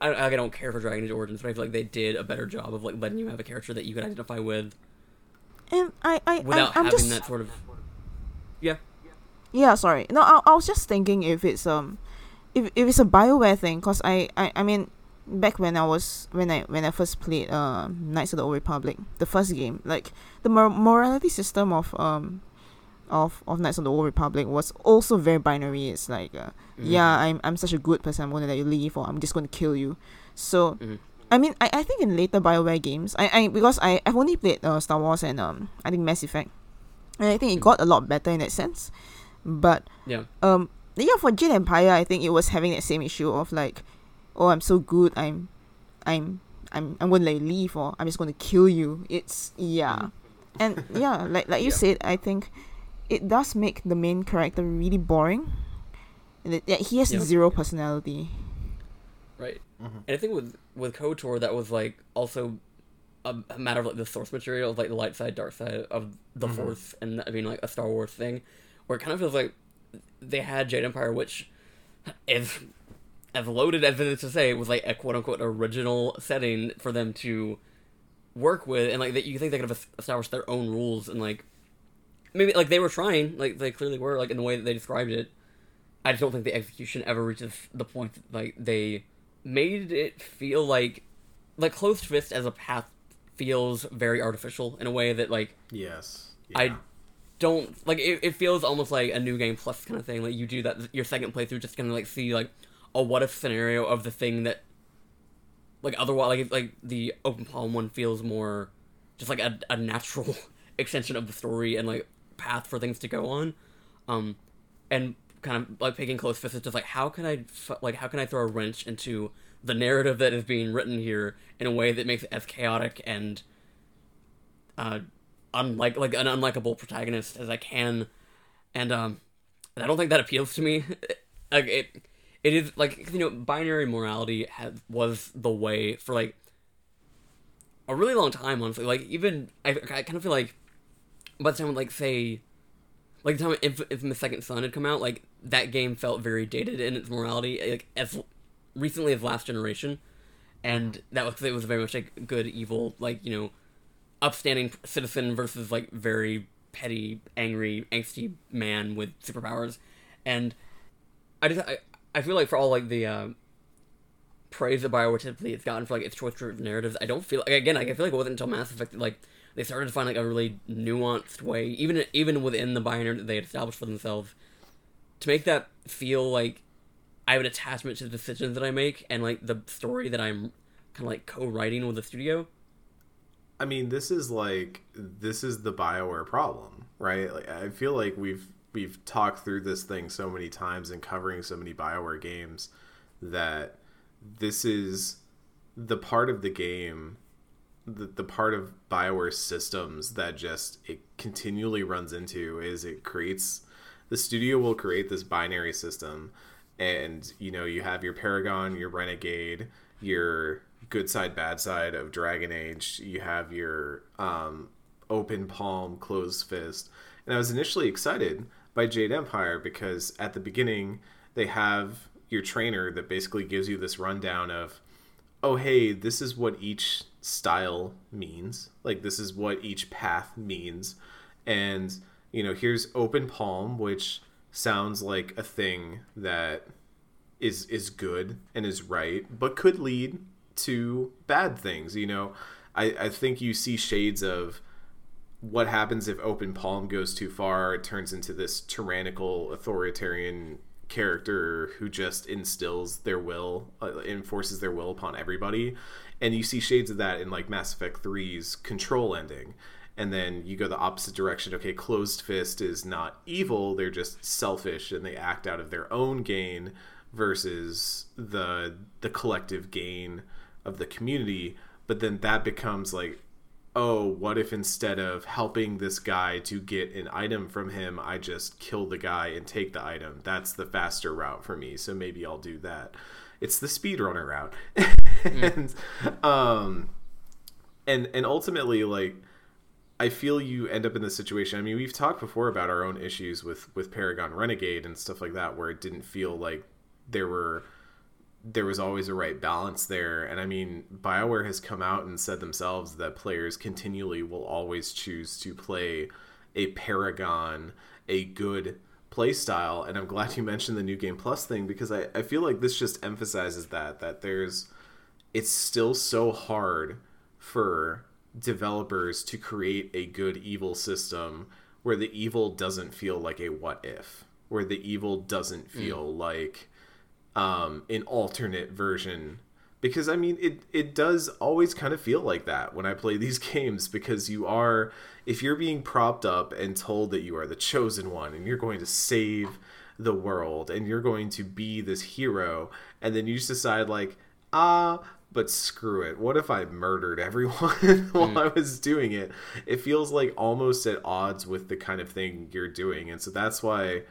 I, I don't care for Dragon Age Origins, but I feel like they did a better job of like letting you have a character that you could identify with And I, I, without I I'm having just, that sort of yeah. Yeah, sorry. No, I, I was just thinking if it's um, if, if it's a Bioware thing, cause I, I, I mean, back when I was when I when I first played uh Knights of the Old Republic, the first game, like the mor- morality system of um, of of Knights of the Old Republic was also very binary. It's like uh, yeah, I'm I'm such a good person, I'm gonna let you leave, or I'm just gonna kill you. So. Mhm. I mean, I, I think in later Bioware games, I, I because I I've only played uh, Star Wars and um I think Mass Effect, and I think it got a lot better in that sense, but Yeah. um yeah for Jade Empire I think it was having that same issue of like oh I'm so good I'm I'm I'm I'm gonna let you leave or I'm just gonna kill you it's yeah and yeah like like you Yeah. said I think it does make the main character really boring and that that he has Yeah. zero personality Right. Mhm. And I think with with KOTOR that was like also a, a matter of like the source material of like the light side, dark side of the Mhm. Force, and I mean like a Star Wars thing, where it kind of feels like they had Jade Empire, which is as loaded as it is to say, it was like a quote unquote original setting for them to work with, and like that you think they could have established their own rules and like maybe like they were trying, like they clearly were, like in the way that they described it. I just don't think the execution ever reaches the point that, like they made it feel like like closed fist as a path feels very artificial in a way that like Yes. I don't like it, it feels almost like a new game plus kind of thing. Like you do that your second playthrough just gonna like see like a what if scenario of the thing that like otherwise like like the open palm one feels more just like a, a natural extension of the story and like path for things to go on. Um and kind of like picking close fist is just like how can i like how can I throw a wrench into the narrative that is being written here in a way that makes it as chaotic and uh unlike like an unlikable protagonist as I can, and um, I don't think that appeals to me. like it, it is like you know binary morality was the way for like a really long time. Honestly, like even I, I kind of feel like by the time like say like the time if Infamous Second Son had come out, like that game felt very dated in its morality, like as recently as last generation, and that was it was very much like good evil, like you know upstanding citizen versus like very petty, angry, angsty man with superpowers, and I just I, I feel like for all like the uh, praise that Bioware typically has gotten for like its choice-driven narratives, I don't feel like again like I feel like it wasn't until Mass Effect that like they started to find like a really nuanced way, even even within the binary that they had established for themselves, to make that feel like I have an attachment to the decisions that I make and like the story that I'm kind of like co-writing with the studio. I mean, this is like this is the Bioware problem, right? Like, I feel like we've we've talked through this thing so many times and covering so many Bioware games that this is the part of the game, the the part of Bioware systems that just it continually runs into is it creates the studio will create this binary system, and you know you have your Paragon, your Renegade, your good side bad side of dragon age you have your um, open palm closed fist. And i was initially excited by jade empire because at the beginning they have your trainer that basically gives you this rundown of oh hey this is what each style means. Like this is what each path means. And you know here's open palm which sounds like a thing that is is good and is right but could lead to bad things you know? I i think you see shades of what happens if open palm goes too far? It turns into this tyrannical authoritarian character who just instills their will uh, enforces their will upon everybody. And you see shades of that in like mass effect 3's control ending. And then you go the opposite direction. Okay closed fist is not evil. They're just selfish and they act out of their own gain versus the the collective gain of the community. But then that becomes like oh what if instead of helping this guy to get an item from him i just kill the guy and take the item? That's the faster route for me so maybe i'll do that. It's the speedrunner route. And um and and ultimately like I feel you end up in this situation. I mean, we've talked before about our own issues with with Paragon Renegade and stuff like that, where it didn't feel like there were there was always a right balance there. And I mean, BioWare has come out and said themselves that players continually will always choose to play a Paragon, a good play style. And I'm glad you mentioned the new game plus thing because I, I feel like this just emphasizes that that there's it's still so hard for developers to create a good evil system where the evil doesn't feel like a what if where the evil doesn't feel mm. like um, an alternate version because i mean it, it does always kind of feel like that when i play these games because you are if you're being propped up and told that you are the chosen one and you're going to save the world and you're going to be this hero and then you just decide like ah but screw it. What if I murdered everyone while mm. I was doing it? It feels like almost at odds with the kind of thing you're doing. And so that's why,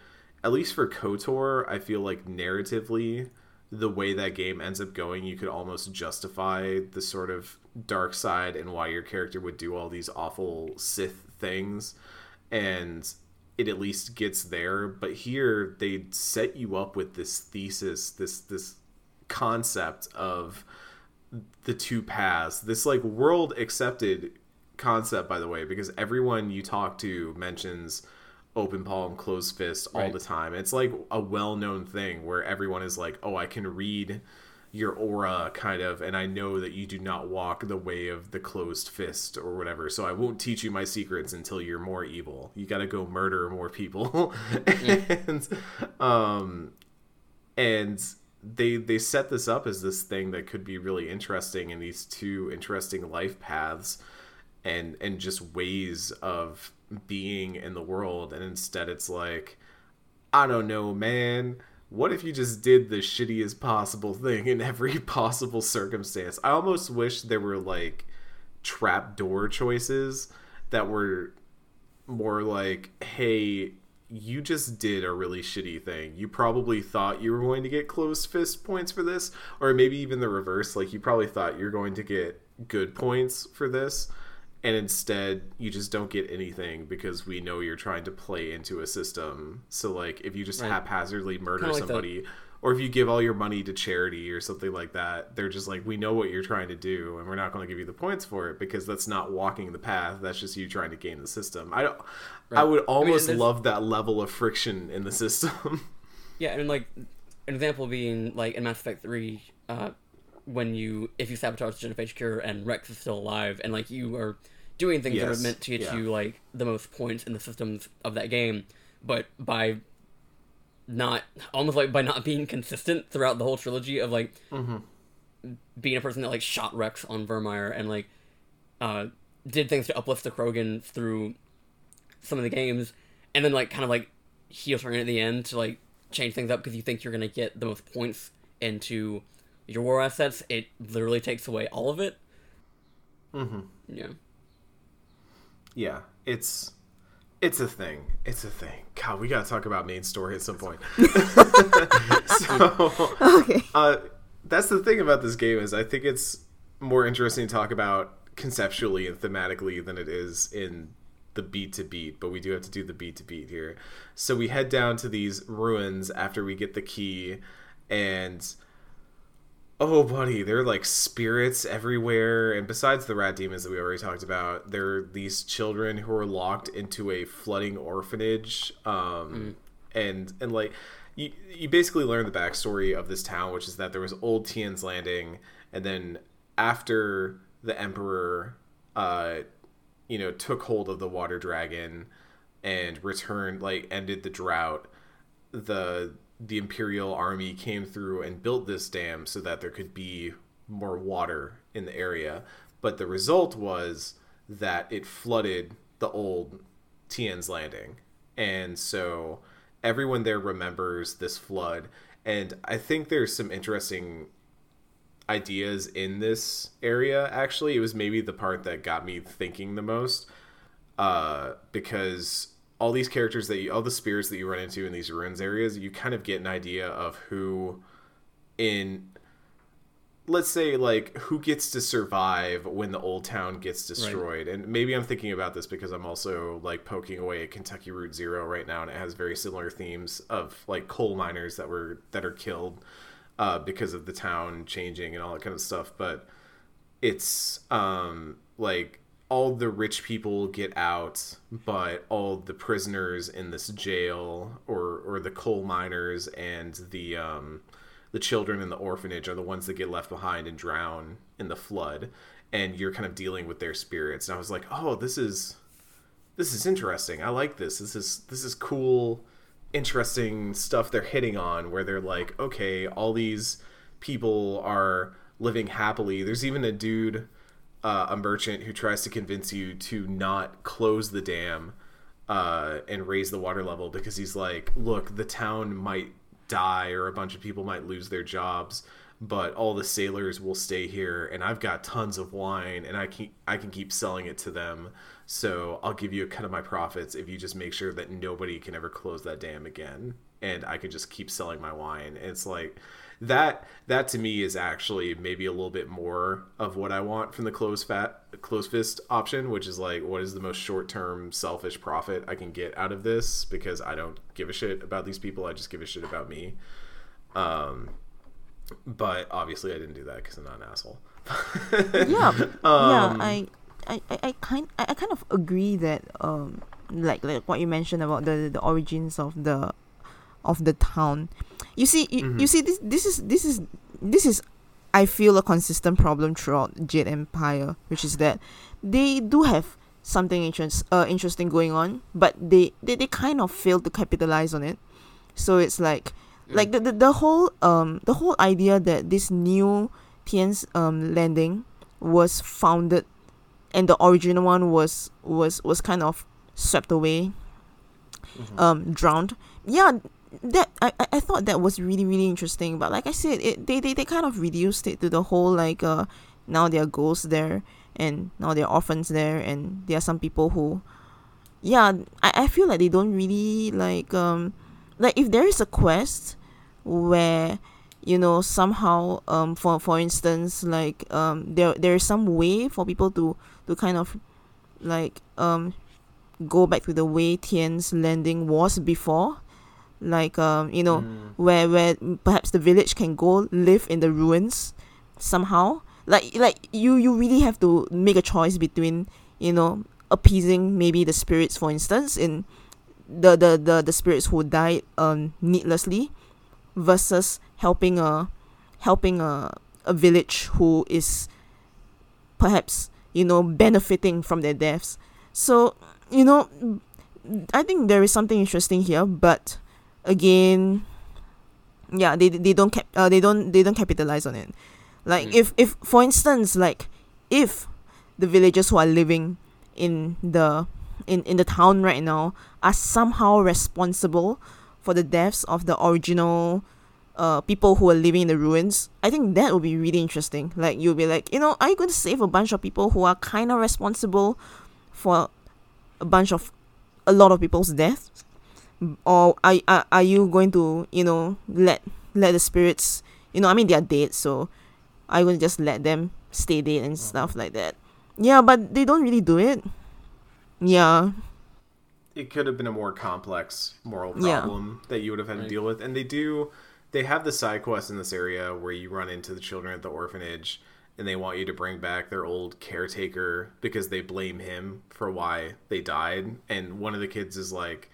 at least for KOTOR, I feel like narratively, the way that game ends up going, you could almost justify the sort of dark side and why your character would do all these awful Sith things. And it at least gets there. But here, they set you up with this thesis, this, this concept of the two paths. This like world accepted concept, by the way, because everyone you talk to mentions open palm, closed fist all right. the time. It's like a well known thing where everyone is like, oh, I can read your aura kind of and I know that you do not walk the way of the closed fist or whatever. So I won't teach you my secrets until you're more evil. You got to go murder more people. and um and they they set this up as this thing that could be really interesting in these two interesting life paths and and just ways of being in the world and instead it's like I don't know, man what if you just did the shittiest possible thing in every possible circumstance? I almost wish there were like trap door choices that were more like, hey, you just did a really shitty thing. You probably thought you were going to get closed fist points for this, or maybe even the reverse. Like, you probably thought you're going to get good points for this and instead you just don't get anything because we know you're trying to play into a system. So like if you just right. haphazardly murder like somebody the... or if you give all your money to charity or something like that, they're just like we know what you're trying to do and we're not going to give you the points for it because that's not walking the path. That's just you trying to game the system. I don't right. I would almost I mean, love that level of friction in the system. yeah, and like an example being like in Mass Effect 3 uh when you if you sabotage the Genophage cure and Wrex is still alive and like you are doing things yes. that are meant to get yeah. you like the most points in the systems of that game, but by not almost like by not being consistent throughout the whole trilogy of like mm-hmm. being a person that like shot Wrex on Virmire and like uh did things to uplift the Krogan through some of the games and then like kind of like heel turn at the end to like change things up because you think you're gonna get the most points into your war assets, it literally takes away all of it. Mm-hmm. Yeah yeah, it's it's a thing. It's a thing. God, we gotta talk about main story at some point. so, okay. Uh, that's the thing about this game is I think it's more interesting to talk about conceptually and thematically than it is in the beat to beat. But we do have to do the beat to beat here. So we head down to these ruins after we get the key, and Oh, buddy, there are like spirits everywhere, and besides the rat demons that we already talked about, there are these children who are locked into a flooding orphanage, um, mm. and and like you you basically learn the backstory of this town, which is that there was old Tien's Landing, and then after the Emperor, uh, you know, took hold of the water dragon and returned, like ended the drought, the the imperial army came through and built this dam so that there could be more water in the area. But the result was that it flooded the old Tien's Landing. And so everyone there remembers this flood. And I think there's some interesting ideas in this area actually. It was maybe the part that got me thinking the most uh, because all these characters that you, all the spirits that you run into in these ruins areas, you kind of get an idea of who in let's say like who gets to survive when the old town gets destroyed right. and maybe i'm thinking about this because i'm also like poking away at kentucky route zero right now and it has very similar themes of like coal miners that were that are killed uh, because of the town changing and all that kind of stuff but it's um like all the rich people get out, but all the prisoners in this jail or or the coal miners and the um, the children in the orphanage are the ones that get left behind and drown in the flood. And you're kind of dealing with their spirits. And I was like, oh, this is this is interesting. I like this. This is this is cool, interesting stuff they're hitting on where they're like, okay, all these people are living happily. There's even a dude uh, a merchant who tries to convince you to not close the dam uh, and raise the water level because he's like, look, the town might die or a bunch of people might lose their jobs, but all the sailors will stay here, and I've got tons of wine, and I can I can keep selling it to them. So I'll give you a cut of my profits if you just make sure that nobody can ever close that dam again, and I can just keep selling my wine. It's like that that to me is actually maybe a little bit more of what I want from the close fat close fist option, which is like what is the most short term selfish profit I can get out of this because I don't give a shit about these people. I just give a shit about me. Um, but obviously I didn't do that because I'm not an asshole. yeah, um, yeah. I, I, I kind I kind of agree that um like like what you mentioned about the the origins of the of the town. You see, you, mm-hmm. you see this this is this is this is I feel a consistent problem throughout Jade Empire, which is that they do have something interest, uh, interesting going on, but they, they, they kind of fail to capitalize on it. So it's like like the, the, the whole um the whole idea that this new Tien's um landing was founded and the original one was was was kind of swept away um drowned yeah that I, I- thought that was really really interesting but like i said it they, they, they kind of reduced it to the whole like uh now there are ghosts there and now there are orphans there and there are some people who yeah i, I feel like they don't really like um like if there is a quest where you know somehow um for for instance like um there there is some way for people to to kind of like um go back to the way Tien's landing was before like um you know where where perhaps the village can go live in the ruins somehow. Like like you you really have to make a choice between you know appeasing maybe the spirits for instance in the the the, the spirits who died um needlessly versus helping a helping a a village who is perhaps you know benefiting from their deaths. So you know i think there is something interesting here but again. Yeah they they don't cap- uh, they don't they don't capitalize on it. Like Mm. if if for instance like if the villagers who are living in the in in the town right now are somehow responsible for the deaths of the original uh people who are living in the ruins i think that would be really interesting. Like you'll be like you know are you going to save a bunch of people who are kind of responsible for a bunch of a lot of people's deaths or are, are, are you going to you know let let the spirits you know i mean they are dead so are you going to just let them stay dead and mm-hmm. stuff like that yeah but they don't really do it yeah it could have been a more complex moral Yeah. problem that you would have had to deal with. And they do, they have the side quest in this area where you run into the children at the orphanage and they want you to bring back their old caretaker because they blame him for why they died. And one of the kids is like,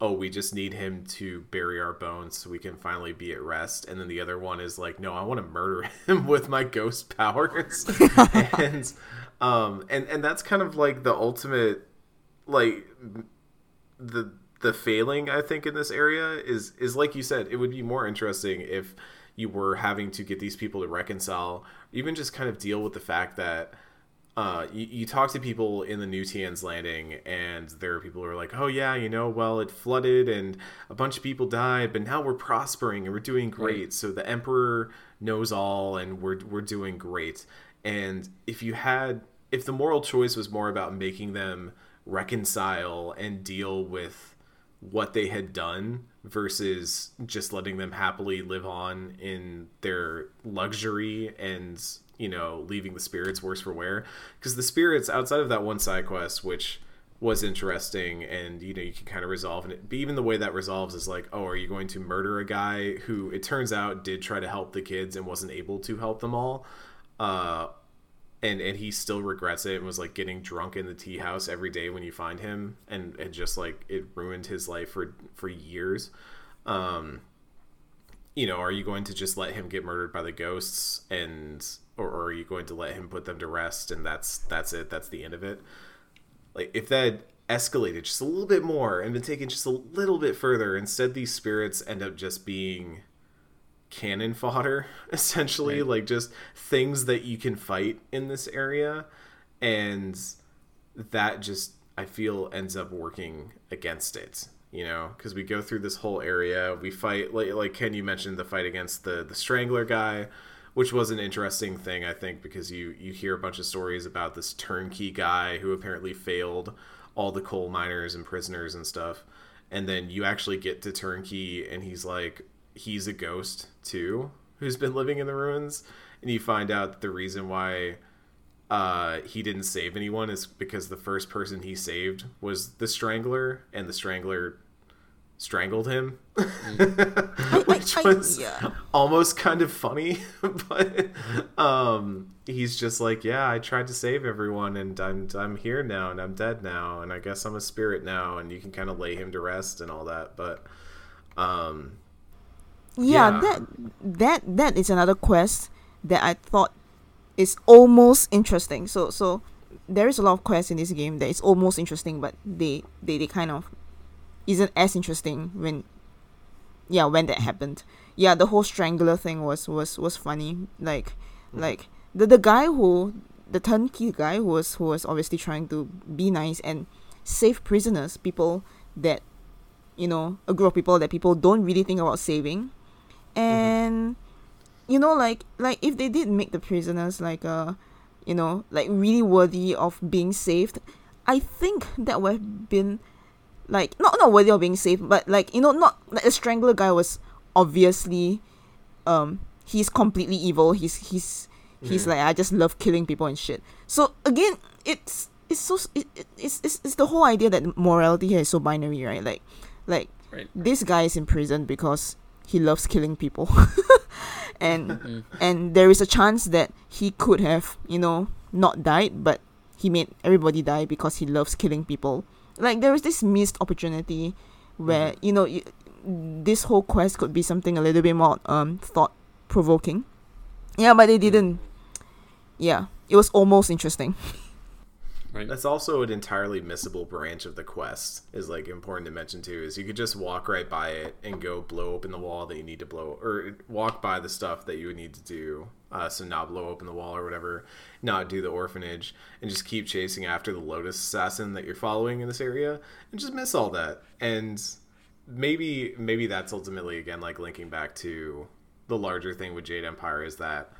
oh, we just need him to bury our bones so we can finally be at rest. And then the other one is like, no, I want to murder him with my ghost powers. and, um, and, and that's kind of like the ultimate, like, the the failing I think in this area is is like you said, it would be more interesting if you were having to get these people to reconcile, even just kind of deal with the fact that uh, you, you talk to people in the New Tien's Landing, and there are people who are like, "Oh yeah, you know, well it flooded and a bunch of people died, but now we're prospering and we're doing great. Right. So the Emperor knows all, and we're we're doing great." And if you had, if the moral choice was more about making them reconcile and deal with what they had done versus just letting them happily live on in their luxury and you know leaving the spirits worse for wear. Because the spirits outside of that one side quest which was interesting and you know you can kind of resolve it but even the way that resolves is like oh are you going to murder a guy who it turns out did try to help the kids and wasn't able to help them all uh and and he still regrets it and was like getting drunk in the tea house every day when you find him and and just like it ruined his life for for years. Um you know are you going to just let him get murdered by the ghosts and or, or are you going to let him put them to rest and that's that's it? That's the end of it? Like if that escalated just a little bit more and been taken just a little bit further instead these spirits end up just being cannon fodder essentially. Right. like just things that you can fight in this area. And that just i feel ends up working against it you know? Because we go through this whole area. We fight like, like ken you mentioned the fight against the the strangler guy which was an interesting thing i think because you you hear a bunch of stories about this turnkey guy who apparently failed all the coal miners and prisoners and stuff. And then you actually get to turnkey and he's like he's a ghost too who's been living in the ruins. And you find out the reason why uh, he didn't save anyone is because the first person he saved was the strangler and the strangler strangled him which I- was yeah. almost kind of funny but um he's just like yeah i tried to save everyone and i'm i'm here now and i'm dead now and i guess i'm a spirit now and you can kind of lay him to rest and all that but um yeah, Yeah. that that that is another quest that I thought is almost interesting. So so there is a lot of quests in this game that is almost interesting, but they they, they kind of isn't as interesting when yeah when that happened. Yeah, the whole strangler thing was was was funny. Like like the the guy who the turnkey guy who was who was obviously trying to be nice and save prisoners, people that you know a group of people that people don't really think about saving, and you know like like if they did make the prisoners like uh you know like really worthy of being saved, I think that would have been like not not worthy of being saved, but like you know not like the strangler guy was obviously um he's completely evil. He's he's he's like I just love killing people and shit. So again, it's it's so it, it, it's, it's it's the whole idea that morality here is so binary, right? Like like Right. this guy is in prison because he loves killing people. and Mhm. and there is a chance that he could have, you know, not died, but he made everybody die because he loves killing people. Like there is this missed opportunity where you know you, this whole quest could be something a little bit more um thought provoking. Yeah, but they didn't. Yeah, it was almost interesting. Right. That's also an entirely missable branch of the quest. Is like important to mention too. Is you could just walk right by it and go blow open the wall that you need to blow, or walk by the stuff that you would need to do. Uh, so not blow open the wall or whatever, not do the orphanage, and just keep chasing after the Lotus assassin that you're following in this area, and just miss all that. And maybe maybe that's ultimately again like linking back to the larger thing with Jade Empire is that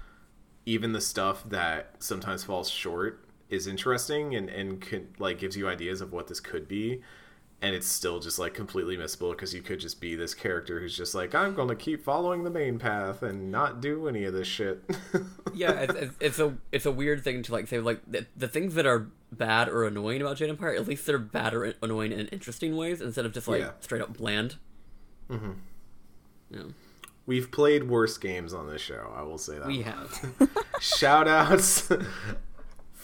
even the stuff that sometimes falls short is interesting and and could like gives you ideas of what this could be and it's still just like completely missable because you could just be this character who's just like i'm gonna keep following the main path and not do any of this shit yeah, it's, it's, it's a it's a weird thing to like say like the, the things that are bad or annoying about Jade Empire, at least they're bad or annoying in interesting ways instead of just like Yeah. straight up bland. Mm-hmm. Yeah, we've played worse games on this show i will say that we have. shout outs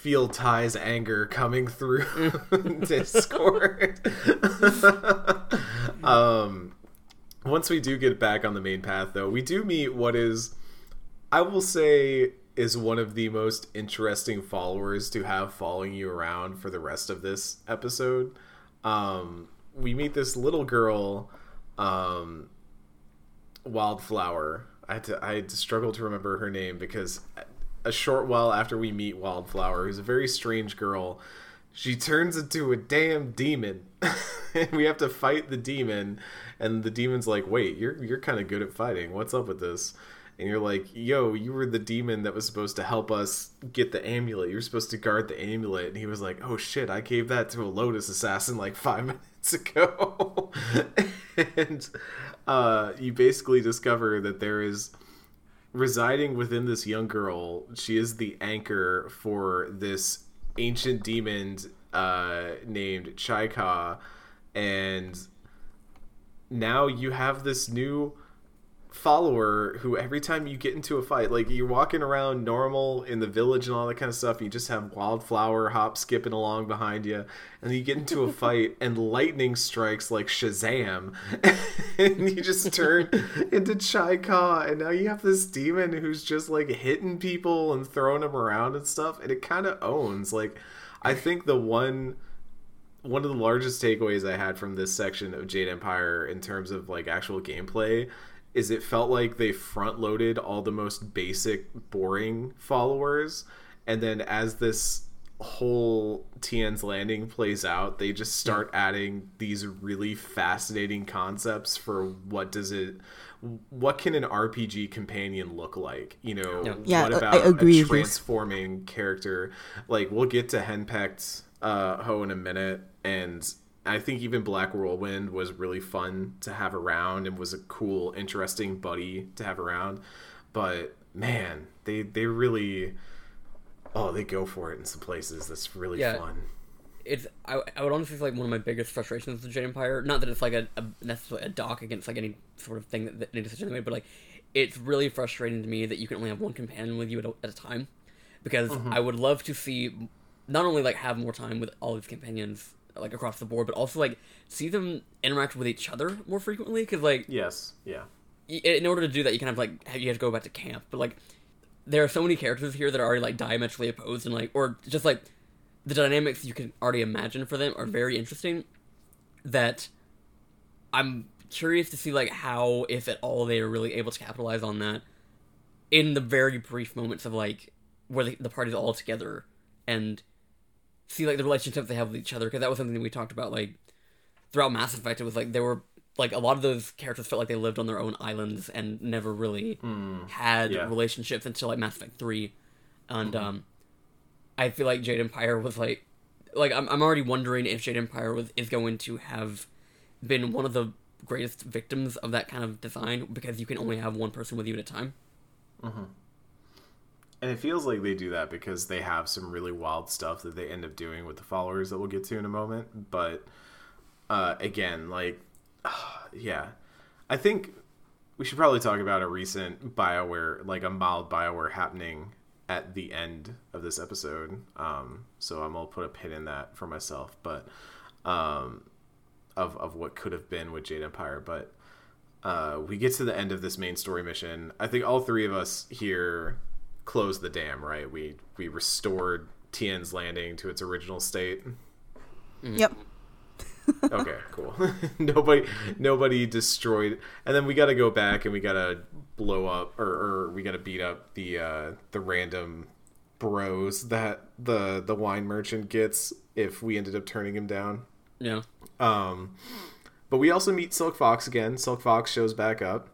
feel Ty's anger coming through discord um once we do get back on the main path though we do meet what is i will say is one of the most interesting followers to have following you around for the rest of this episode um we meet this little girl um Wildflower. I had to I had to struggle to remember her name because a short while after we meet Wildflower, who's a very strange girl, she turns into a damn demon. and we have to fight the demon and the demon's like, "Wait, you're you're kind of good at fighting. What's up with this?" And you're like, "Yo, you were the demon that was supposed to help us get the amulet. You were supposed to guard the amulet." And he was like, "Oh shit, I gave that to a Lotus assassin like 5 minutes ago." and uh, you basically discover that there is residing within this young girl. She is the anchor for this ancient demon uh, named Chai Ka, and now you have this new follower who every time you get into a fight like you're walking around normal in the village and all that kind of stuff you just have wildflower hop skipping along behind you and you get into a fight and lightning strikes like shazam and you just turn into chai ka and now you have this demon who's just like hitting people and throwing them around and stuff and it kind of owns like i think the one one of the largest takeaways I had from this section of Jade Empire in terms of like actual gameplay is it felt like they front loaded all the most basic boring followers and then as this whole Tien's landing plays out they just start adding these really fascinating concepts for what does it what can an RPG companion look like you know Yeah. Yeah, what I- I agree a with you. transforming character like we'll get to henpecked uh Hou in a minute and i think even black whirlwind was really fun to have around and was a cool interesting buddy to have around but man they they really oh they go for it in some places that's really Yeah. fun it's I, I would honestly say like one of my biggest frustrations with the Jade Empire. Not that it's like a, a necessarily a dock against like any sort of thing that, that any decision they made, but like it's really frustrating to me that you can only have one companion with you at a, at a time. Because mm-hmm. I would love to see not only like have more time with all these companions like across the board, but also like see them interact with each other more frequently. Because like yes yeah y- in order to do that, you kind of like have, you have to go back to camp. But like there are so many characters here that are already like diametrically opposed and like or just like the dynamics you can already imagine for them are very interesting that i'm curious to see like how if at all they are really able to capitalize on that in the very brief moments of like where the, the parties all together and see like the relationship they have with each other because that was something we talked about like throughout mass effect it was like there were like a lot of those characters felt like they lived on their own islands and never really hmm. had yeah. relationships until like Mass Effect three, and mm-hmm. um, I feel like Jade Empire was like, like I'm I'm already wondering if Jade Empire was is going to have been one of the greatest victims of that kind of design because you can only have one person with you at a time. Mm-hmm. And it feels like they do that because they have some really wild stuff that they end up doing with the followers that we'll get to in a moment. But uh, again, like, yeah, I think we should probably talk about a recent Bioware, like a mild Bioware happening at the end of this episode. Um, so I'm gonna put a pin in that for myself, but um, of of what could have been with Jade Empire, but. Uh, we get to the end of this main story mission. I think all three of us here closed the dam, right? We we restored Tien's Landing to its original state. Yep. Okay, cool. nobody nobody destroyed, and then we got to go back and we got to blow up, or, or we got to beat up the uh, the random bros that the the wine merchant gets if we ended up turning him down. Yeah. Um, but we also meet Silk Fox again. Silk Fox shows back up.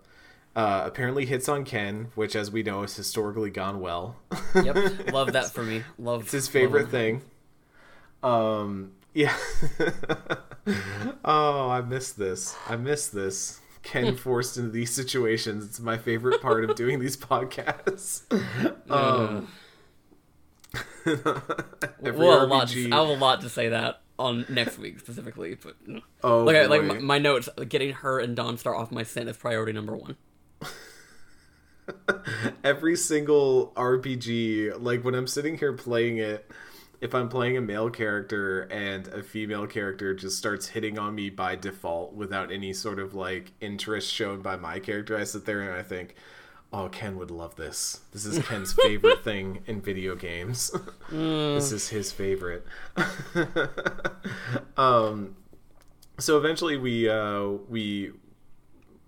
Uh, apparently hits on Ken, which, as we know, has historically gone well. Yep. Love that for me. Love It's his favorite love- thing. Um, yeah. oh, I miss this. I miss this. Ken forced into these situations. It's my favorite part of doing these podcasts. Um, every We'll have a lot. To, I have a lot to say that on next week specifically, but Oh, like I- like my, my notes, getting her and Don Dawnstar off my scent is priority number one. every single RPG, like when I'm sitting here playing it, if I'm playing a male character and a female character just starts hitting on me by default without any sort of like interest shown by my character, I sit there and I think, oh, Ken would love this. This is Ken's favorite thing in video games. this is his favorite. um, so eventually we uh, we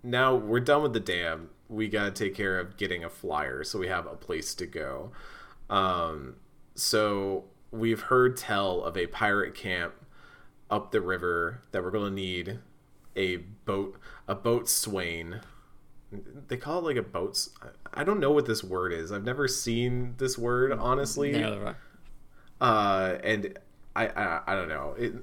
now we're done with the dam. We got to take care of getting a flyer so we have a place to go. Um, so we've heard tell of a pirate camp up the river that we're going to need a boat a boat swain. They call it like a boat. i don't know what this word is. I've never seen this word honestly Neither have I. uh and I, I i don't know it,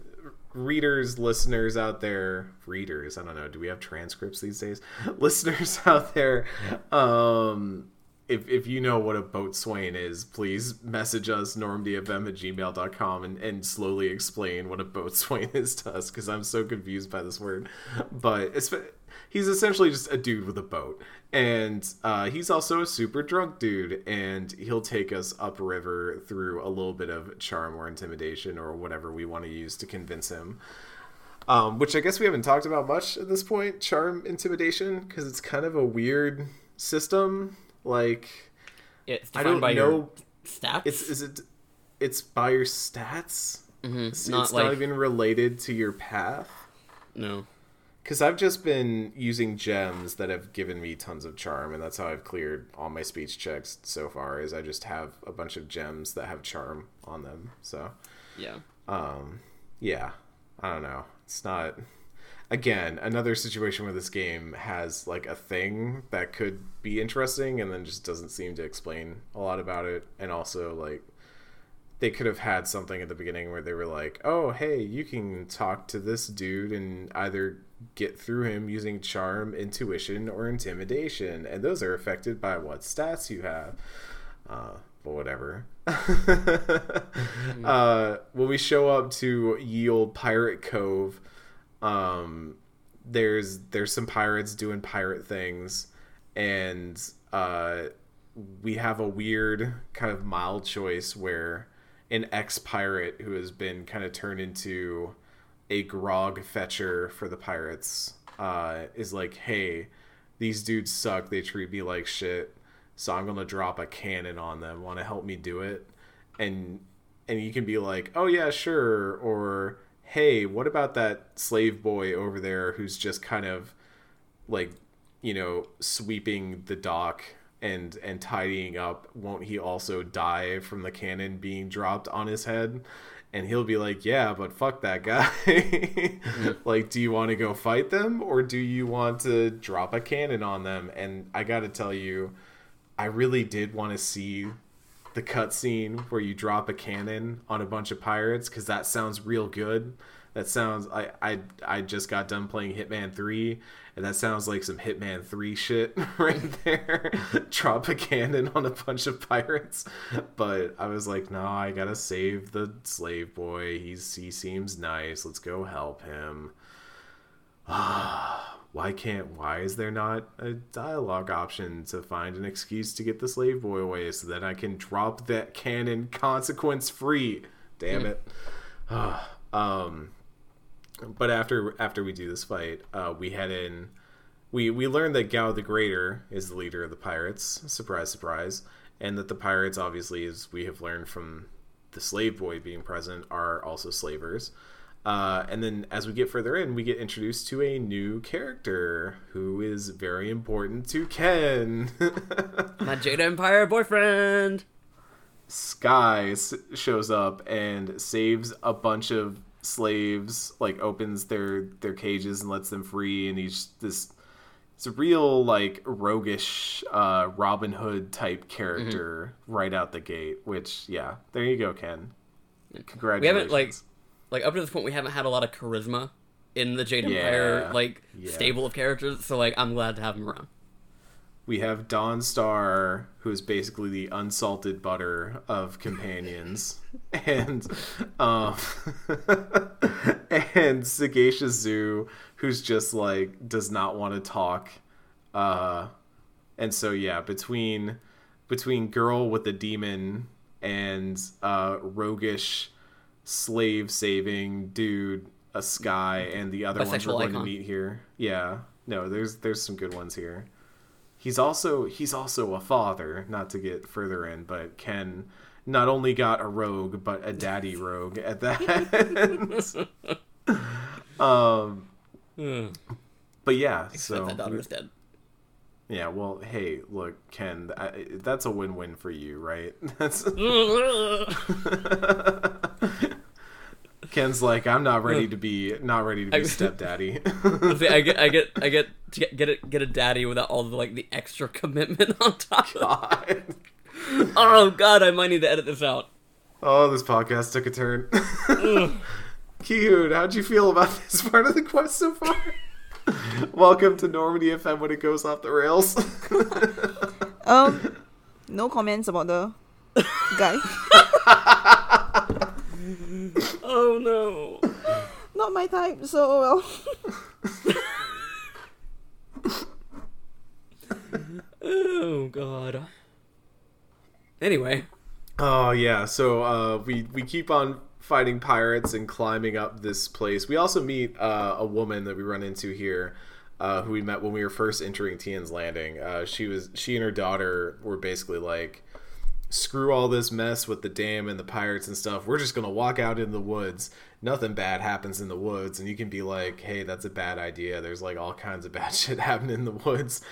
readers listeners out there readers i don't know do we have transcripts these days? Listeners out there um if, if you know what a boatswain is please message us normdfm at gmail.com and, and slowly explain what a boatswain is to us because i'm so confused by this word. But it's he's essentially just a dude with a boat and uh, he's also a super drunk dude and he'll take us upriver through a little bit of charm or intimidation or whatever we want to use to convince him. Um, which i guess we haven't talked about much at this point charm intimidation because it's kind of a weird system like It's i don't by know. your stats. it's is it it's by your stats? Mhm, it's, not it's like not even related to your path? No. Because I've just been using gems that have given me tons of charm, and that's how I've cleared all my speech checks so far. Is I just have a bunch of gems that have charm on them. So, Yeah. um, yeah, I don't know. It's not. Again, another situation where this game has like a thing that could be interesting, and then just doesn't seem to explain a lot about it, and also like they could have had something at the beginning where they were like, "Oh, hey, you can talk to this dude and either get through him using charm, intuition, or intimidation, and those are affected by what stats you have." Uh, but whatever. uh, when we show up to ye old pirate cove, um, there's there's some pirates doing pirate things, and uh, we have a weird kind of mild choice where an ex pirate who has been kind of turned into a grog fetcher for the pirates uh, is like, hey, these dudes suck. They treat me like shit. so I'm gonna drop a cannon on them. Want to help me do it? And and you can be like, oh yeah, sure, or hey, what about that slave boy over there who's just kind of like you know sweeping the dock and and tidying up won't he also die from the cannon being dropped on his head and he'll be like yeah but fuck that guy. Mm-hmm. Like do you want to go fight them or do you want to drop a cannon on them? And i gotta tell you i really did want to see the cutscene where you drop a cannon on a bunch of pirates because that sounds real good that sounds I, I i just got done playing hitman 3 and that sounds like some Hitman 3 shit right there. Drop a cannon on a bunch of pirates. But I was like, no, I gotta save the slave boy. He's he seems nice. Let's go help him. why can't why is there not a dialogue option to find an excuse to get the slave boy away so that I can drop that cannon consequence free? Damn it. um but after after we do this fight, uh, we head in. We we learn that Gao the Greater is the leader of the pirates. Surprise, surprise, and that the pirates, obviously, as we have learned from the slave boy being present, are also slavers. Uh, and then as we get further in, we get introduced to a new character who is very important to Ken. My Jade Empire boyfriend. Sky shows up and saves a bunch of slaves like opens their their cages and lets them free and he's this it's a real like roguish uh robin hood type character mm-hmm. right out the gate which yeah there you go ken congratulations we haven't like like up to this point we haven't had a lot of charisma in the jade empire yeah. like yeah. stable of characters so like i'm glad to have him around we have Dawnstar, who is basically the unsalted butter of companions, and um, and Sagacious Zu, who's just like does not want to talk, uh, and so yeah, between between girl with the demon and uh, roguish slave saving dude, a sky, and the other Bisexual ones we're going icon. to meet here. Yeah, no, there's there's some good ones here he's also he's also a father not to get further in but ken not only got a rogue but a daddy rogue at that um but yeah Except so that daughter's dead. Yeah well hey look ken I, that's a win-win for you right? That's Ken's like, I'm not ready to be not ready to be I, stepdaddy. I get, I get, I get, get, get it, get a daddy without all the like the extra commitment on top. God. oh God, I might need to edit this out. Oh, this podcast took a turn. Cute. How'd you feel about this part of the quest so far? Welcome to Normandy FM when it goes off the rails. um, no comments about the guy. Oh no. Not my type, so well. oh god. Anyway. Oh yeah, so uh, we we keep on fighting pirates and climbing up this place. We also meet uh, a woman that we run into here, uh, who we met when we were first entering Tien's Landing. Uh, she was she and her daughter were basically like screw all this mess with the dam and the pirates and stuff. We're just gonna walk out in the woods. Nothing bad happens in the woods, and you can be like, "Hey, that's a bad idea." There's like all kinds of bad shit happening in the woods,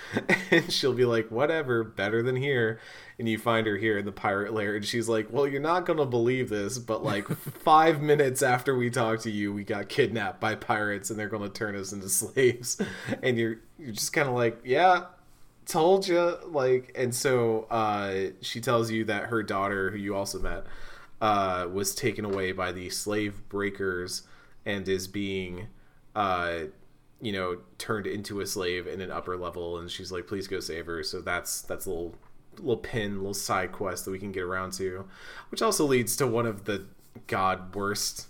and she'll be like, "Whatever, better than here." And you find her here in the pirate lair, and she's like, "Well, you're not gonna believe this, but like five minutes after we talked to you, we got kidnapped by pirates, and they're gonna turn us into slaves." And you're you're just kind of like, "Yeah." Told you like and so uh she tells you that her daughter who you also met uh was taken away by the slave breakers and is being uh you know turned into a slave in an upper level. And she's like please go save her. So that's that's a little little pin little side quest that we can get around to which also leads to one of the god worst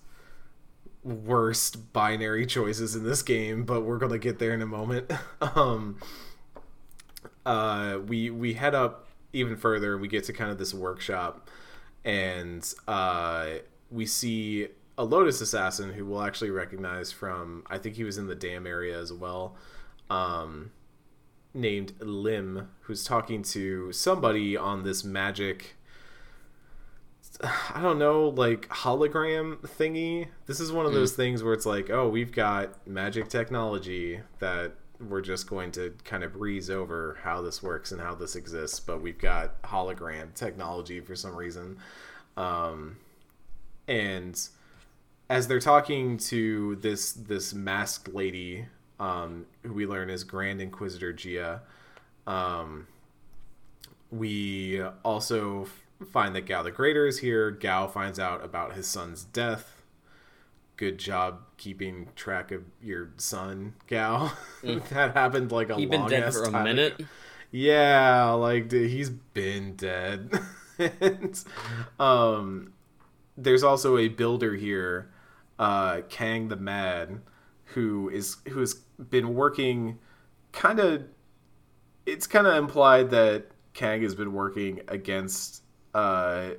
worst binary choices in this game but we're gonna get there in a moment. Um uh, we we head up even further. We get to kind of this workshop, and uh, we see a Lotus assassin who we'll actually recognize from. I think he was in the dam area as well. Um, named Lim who's talking to somebody on this magic I don't know, like hologram thingy. This is one of those things where it's like, oh, we've got magic technology that we're just going to kind of breeze over how this works and how this exists, but we've got hologram technology for some reason. Um, and as they're talking to this this masked lady, um, who we learn is Grand Inquisitor Gia, um, we also find that Gao the Greater is here. Gao finds out about his son's death. Good job keeping track of your son, Gao. that happened like a He's long been dead for a time minute. Yeah, like dude, he's been dead. and, um, there's also a builder here, uh, Kang the Mad, who is who has been working, kind of. It's kind of implied that Kang has been working against, uh,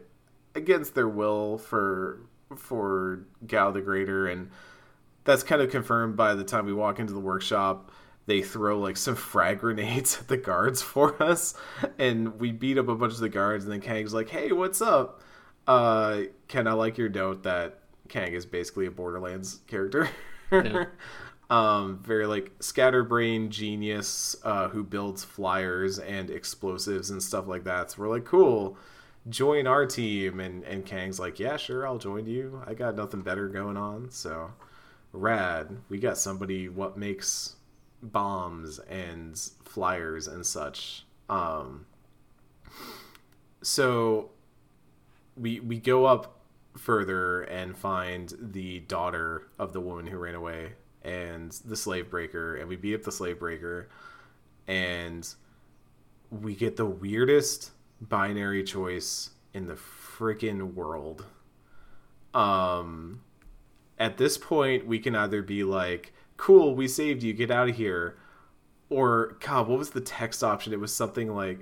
against their will for for Gao the Greater, and that's kind of confirmed by the time we walk into the workshop they throw like some frag grenades at the guards for us and we beat up a bunch of the guards and then kang's like hey what's up? Uh ken i like your note that kang is basically a borderlands character? Yeah. um very like scatterbrain genius uh who builds flyers and explosives and stuff like that. So we're like cool join our team. And and kang's like yeah sure i'll join you. I got nothing better going on. So rad. We got somebody what makes bombs and flyers and such. Um so we we go up further and find the daughter of the woman who ran away and the slave breaker and we beat up the slave breaker. And we get the weirdest binary choice in the freaking world. Um at this point we can either be like cool we saved you get out of here or god what was the text option? It was something like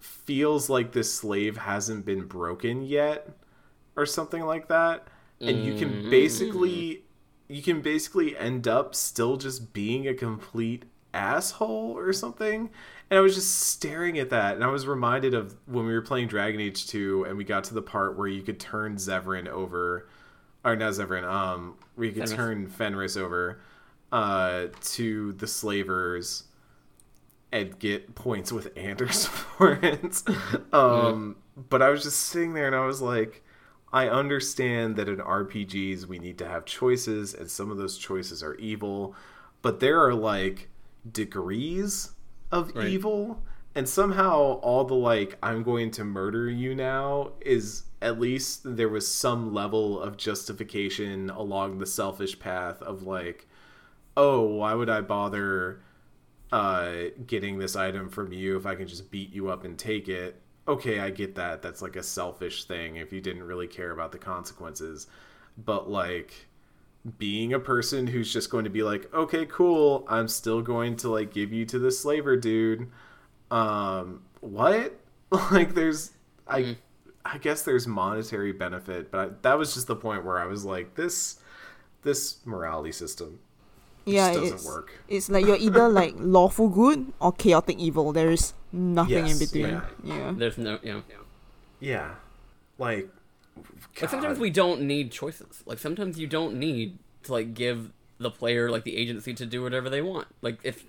feels like this slave hasn't been broken yet or something like that. And you can basically you can basically end up still just being a complete asshole or something and i was just staring at that and i was reminded of when we were playing dragon age 2 and we got to the part where you could turn zevran over or not zevran um where you could Fenris. turn fenris over uh to the slavers and get points with Anders for it. Um, But I was just sitting there and I was like, I understand that in RPGs we need to have choices, and some of those choices are evil, but there are like degrees of Right. evil, and somehow all the like, I'm going to murder you now is at least there was some level of justification along the selfish path of like, oh, why would I bother? uh getting this item from you if I can just beat you up and take it. Okay, I get that. That's like a selfish thing if you didn't really care about the consequences. But like being a person who's just going to be like, "Okay, cool. I'm still going to like give you to the slaver dude." Um what? Like there's I I guess there's monetary benefit, but I, that was just the point where I was like, this this morality system yeah, doesn't it's work. it's like you're either like lawful good or chaotic evil. There is nothing in between. yeah. Yeah. There's no, you know. Yeah. Like Like sometimes we don't need choices. Like sometimes you don't need to like give the player like the agency to do whatever they want. Like if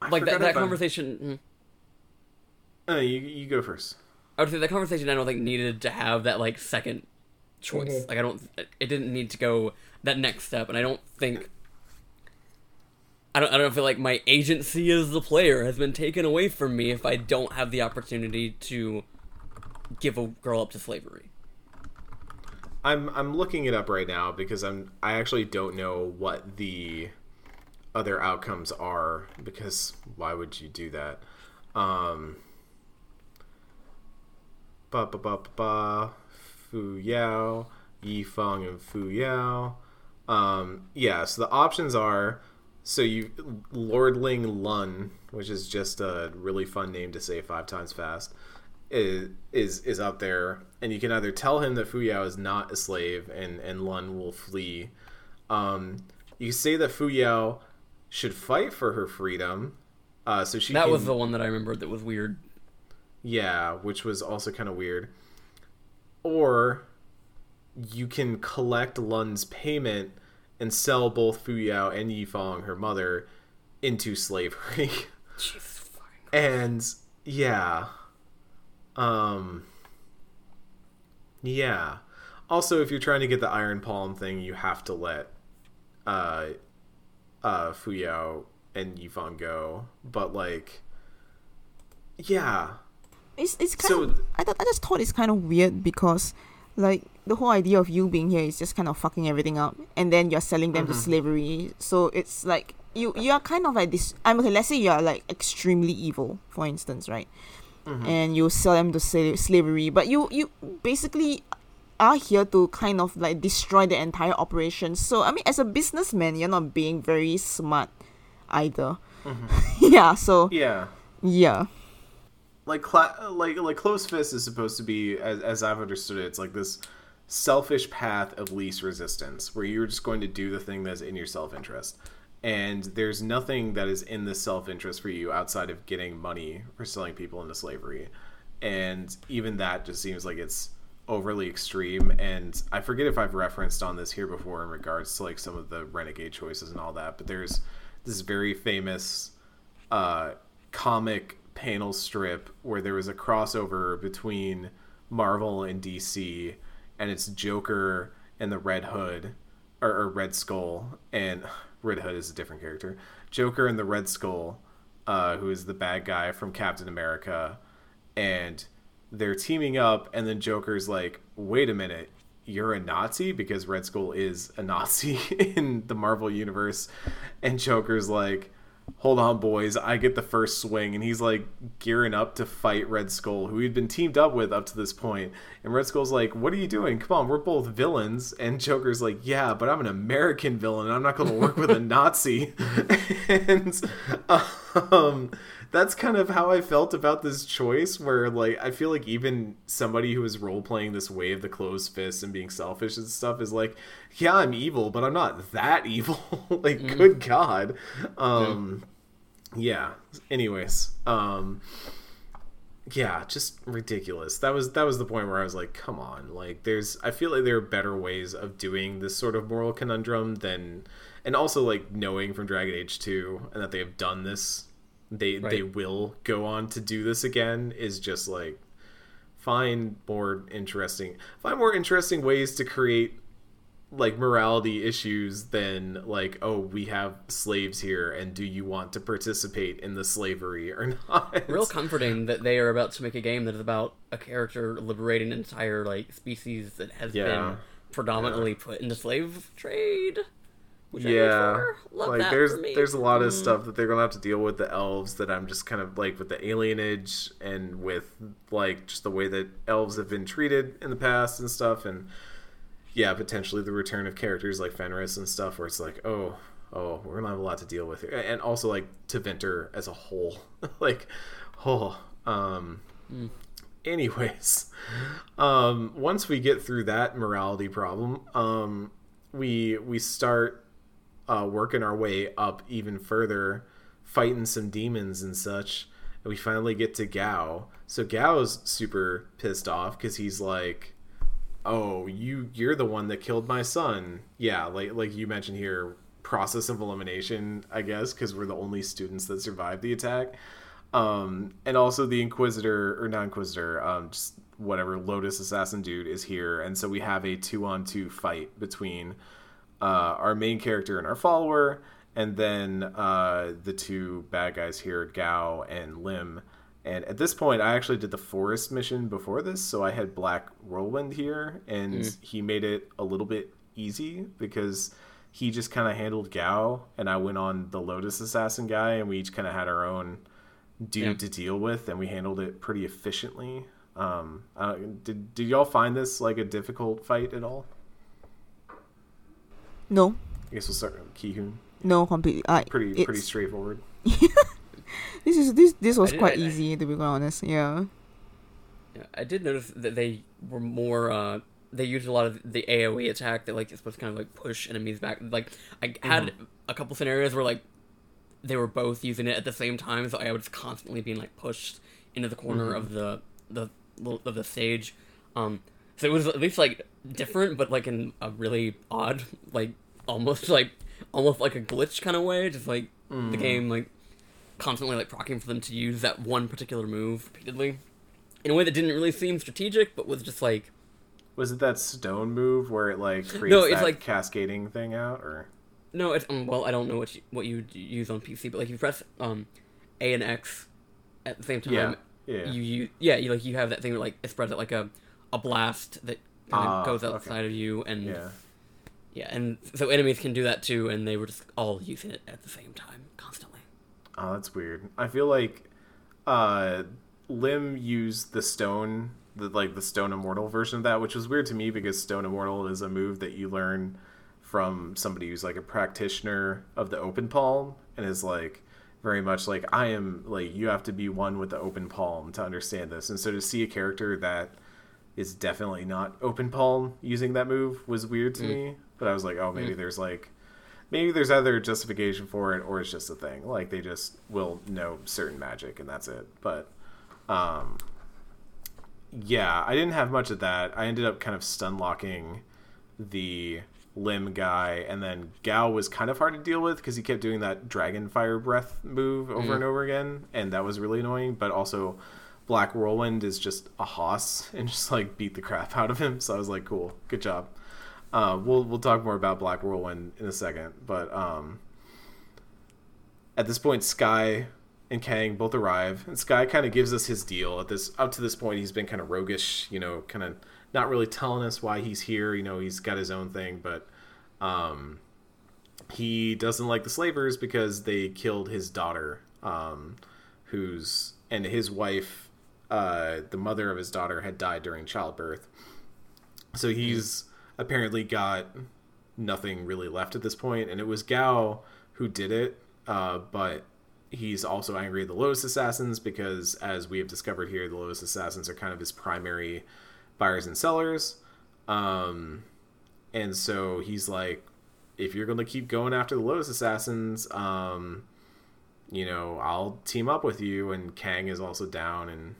I like that, that conversation. mm, Uh, you you go first. I would say that conversation I don't think needed to have that like second choice. Like I don't it didn't need to go that next step and I don't think I don't I don't feel like my agency as the player has been taken away from me if I don't have the opportunity to give a girl up to slavery. I'm I'm looking it up right now because I'm I actually don't know what the other outcomes are because why would you do that? Um ba ba ba ba ba Fu Yao, Yi Feng and Fu Yao. Um yeah, so the options are so you Lordling Lun, which is just a really fun name to say five times fast. Is is is up there, and you can either tell him that Fuyao is not a slave, and and Lun will flee. Um, you say that Fuyao should fight for her freedom, Uh, so she That can- was the one that I remembered that was weird. Yeah, which was also kind of weird. Or you can collect Lun's payment and sell both Fu Yao and Yifang, her mother, into slavery. Jesus fucking. and yeah. Um Yeah. Also, if you're trying to get the Iron Palm thing, you have to let uh uh Fu Yao and Yifang go. But like yeah. It's it's kind So- of I thought I just thought it's kind of weird because like the whole idea of you being here is just kind of fucking everything up and then you're selling them to slavery. So it's like you you are kind of like this I'm okay, let's say you are like extremely evil, for instance, right? Mm-hmm. And you sell them to sla- slavery, but you you basically are here to kind of like destroy the entire operation. So I mean as a businessman you're not being very smart either. Mm-hmm. yeah, so Yeah. yeah. like cla- like like close fist is supposed to be as, as i've understood it it's like this selfish path of least resistance where you're just going to do the thing that's in your self-interest and there's nothing that is in the self-interest for you outside of getting money for selling people into slavery. And even that just seems like it's overly extreme. And i forget if i've referenced on this here before in regards to like some of the renegade choices and all that but there's this very famous uh, comic panel strip where there was a crossover between Marvel and DC, and it's Joker and the Red Hood, or, or Red Skull, and Red Hood is a different character. Joker and the Red Skull, uh, who is the bad guy from Captain America, and they're teaming up, and then Joker's like, "Wait a minute." You're a Nazi because Red Skull is a Nazi in the Marvel universe, and Joker's like, hold on boys i get the first swing. And he's like gearing up to fight red skull who he'd been teamed up with up to this point. and red skull's like what are you doing? Come on we're both villains. And joker's like yeah but i'm an american villain i'm not going to work with a nazi. And um that's kind of how i felt about this choice where like i feel like even somebody who is role playing this way of the closed fist and being selfish and stuff is like yeah i'm evil but i'm not that evil. Like good god. Um yeah. Anyways um yeah just ridiculous. That was that was the point where i was like come on. Like there's i feel like there are better ways of doing this sort of moral conundrum than and also like knowing from dragon age 2 and that they have done this they they will go on to do this again is just like find more interesting find more interesting ways to create like morality issues than like oh we have slaves here and do you want to participate in the slavery or not Real comforting that they are about to make a game that is about a character liberating an entire like species that has Yeah. been predominantly put into slave trade. Which yeah root for. Love like that there's for me. there's a lot of Mm. stuff that they're gonna have to deal with the elves that i'm just kind of like with the alienage and with like just the way that elves have been treated in the past and stuff and yeah potentially the return of characters like fenris and stuff where it's like oh oh we're gonna have a lot to deal with here and also like Tevinter as a whole like oh um anyways um once we get through that morality problem um we we start uh working our way up even further fighting some demons and such and we finally get to gao. So gao's super pissed off because he's like oh you you're the one that killed my son. Yeah like like you mentioned here process of elimination i guess because we're the only students that survived the attack. Um and also the inquisitor or not inquisitor um just whatever lotus assassin dude is here. And so we have a two on two fight between uh our main character and our follower and then uh the two bad guys here gao and lim. And at this point i actually did the forest mission before this so i had black whirlwind here and he made it a little bit easy because he just kind of handled gao and i went on the lotus assassin guy and we each kind of had our own dude Yeah. to deal with and we handled it pretty efficiently. Um uh, did, did y'all find this like a difficult fight at all No, i guess we'll start with Kihoon. no, completely. Uh, pretty it's- pretty straightforward This is this this was did- quite I- I- easy to be quite honest. Yeah. Yeah, I did notice that they were more. Uh, they used a lot of the AOE attack that like is supposed to kind of like push enemies back. Like I had Mm-hmm. a couple scenarios where like they were both using it at the same time, so I was constantly being like pushed into the corner Mm-hmm. of the the of the stage. Um, so it was at least like different, but like in a really odd, like almost like almost like a glitch kind of way. Just like the Mm. game like constantly like procking for them to use that one particular move repeatedly in a way that didn't really seem strategic, but was just like Was it that stone move where it like creates No, it's that like- cascading thing out, or no, it's um, well I don't know what you, what you use on PC, but like you press um A and X at the same time. Yeah, yeah. You you yeah you like you have that thing that like it spreads out like a a blast that kind of Ah, goes okay. outside of you and yeah? yeah and so enemies can do that too and they were just all using it at the same time constantly. Oh, that's weird. I feel like uh Lim used the stone the like the stone immortal version of that, which was weird to me because stone immortal is a move that you learn from somebody who's like a practitioner of the open palm and is like very much like I am like you have to be one with the open palm to understand this. And so to see a character that is definitely not open palm using that move was weird to mm. me. But I was like, oh, maybe mm. there's like maybe there's other justification for it or it's just a thing. Like they just will know certain magic and that's it. But um yeah, I didn't have much of that. I ended up kind of stun locking the Lim guy and then Gao was kind of hard to deal with because he kept doing that dragon fire breath move over mm. and over again and that was really annoying, but also Black Whirlwind is just a hoss and just like beat the crap out of him. So I was like, cool, good job. Uh, we'll we'll talk more about Black Whirlwind in a second, but um, at this point, Sky and Kang both arrive, and Sky kind of gives us his deal. At this up to this point, he's been kind of roguish, you know, kind of not really telling us why he's here. You know, he's got his own thing, but um, he doesn't like the slavers because they killed his daughter, um, who's and his wife, uh, the mother of his daughter, had died during childbirth. So he's apparently got nothing really left at this point, and it was Gao who did it, uh, but he's also angry at the Lotus Assassins because, as we have discovered here, the Lotus Assassins are kind of his primary buyers and sellers. Um, and so he's like, if you're going to keep going after the Lotus Assassins, um, you know, I'll team up with you. And Kang is also down. And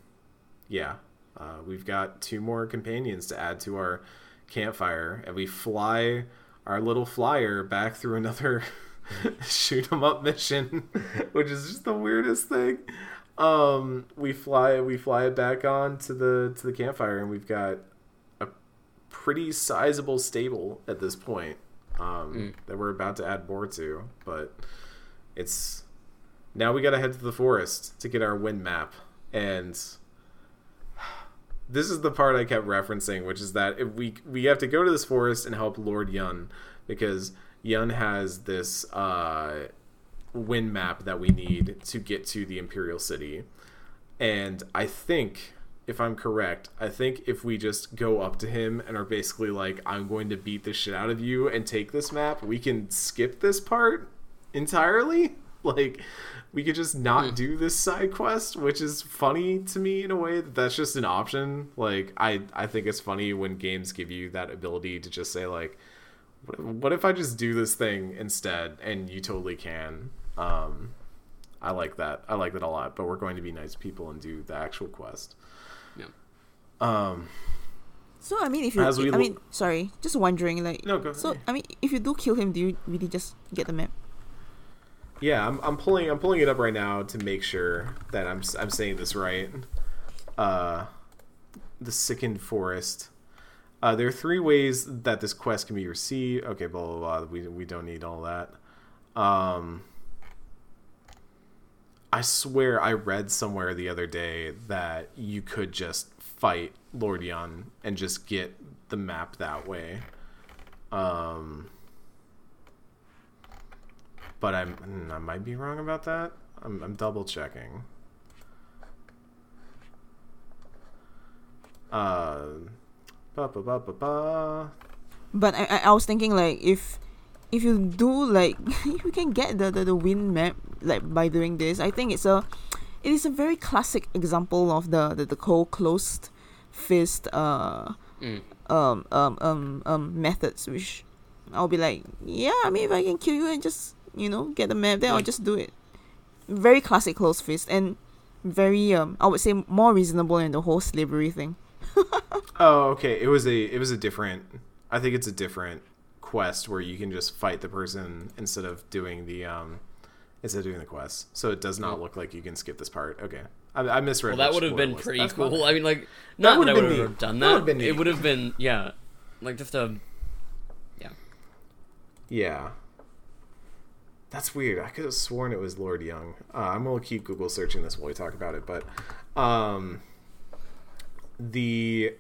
yeah, uh, we've got two more companions to add to our campfire. And we fly our little flyer back through another shoot 'em up mission, which is just the weirdest thing. Um, we fly we fly it back on to the to the campfire, and we've got a pretty sizable stable at this point um, that we're about to add more to. But it's now we got to head to the forest to get our wind map, and this is the part I kept referencing, which is that if we we have to go to this forest and help Lord Yun because Yun has this uh, wind map that we need to get to the Imperial City, and I think. If I'm correct, I think if we just go up to him and are basically like, I'm going to beat the shit out of you and take this map, we can skip this part entirely. Like, we could just not do this side quest, which is funny to me in a way that that's just an option. Like, I I think it's funny when games give you that ability to just say like, what, what if I just do this thing instead, and you totally can. Um, I like that. I like that a lot. But we're going to be nice people and do the actual quest. Yeah. Um, So I mean, if you, As we I lo- mean, sorry, just wondering, like, No, go so ahead. I mean, if you do kill him, do you really just get the map? Yeah, I'm, I'm pulling I'm pulling it up right now to make sure that I'm I'm saying this right. Uh, the sickened forest. Uh, there are three ways that this quest can be received. Okay, blah blah blah. We we don't need all that. Um, I swear I read somewhere the other day that you could just fight Lord Yun and just get the map that way. Um, but I'm mm, I might be wrong about that. I'm, I'm double checking. Uh, ba ba ba ba ba. But I, I, I was thinking like if if you do like if you can get the, the, the wind map like by doing this, I think it's a it is a very classic example of the the, the cold closed fist uh Mm. um um um um methods which I'll be like, yeah, I mean if I can kill you and just you know get the map, then I'll just do it. very classic closed fist and very um I would say more reasonable than the whole slavery thing. Oh, okay. It was a it was a different. I think it's a different quest where you can just fight the person instead of doing the um instead of doing the quest. So it does not look like you can skip this part. Okay, I, I misread. Well, that would have been pretty That's cool. fine. I mean, like, not that, would've I been would have done That that. would've been it would have been, yeah, like just a, yeah. Yeah. That's weird. I could have sworn it was Lord Yun. Uh, I'm gonna keep Google searching this while we talk about it, but um, the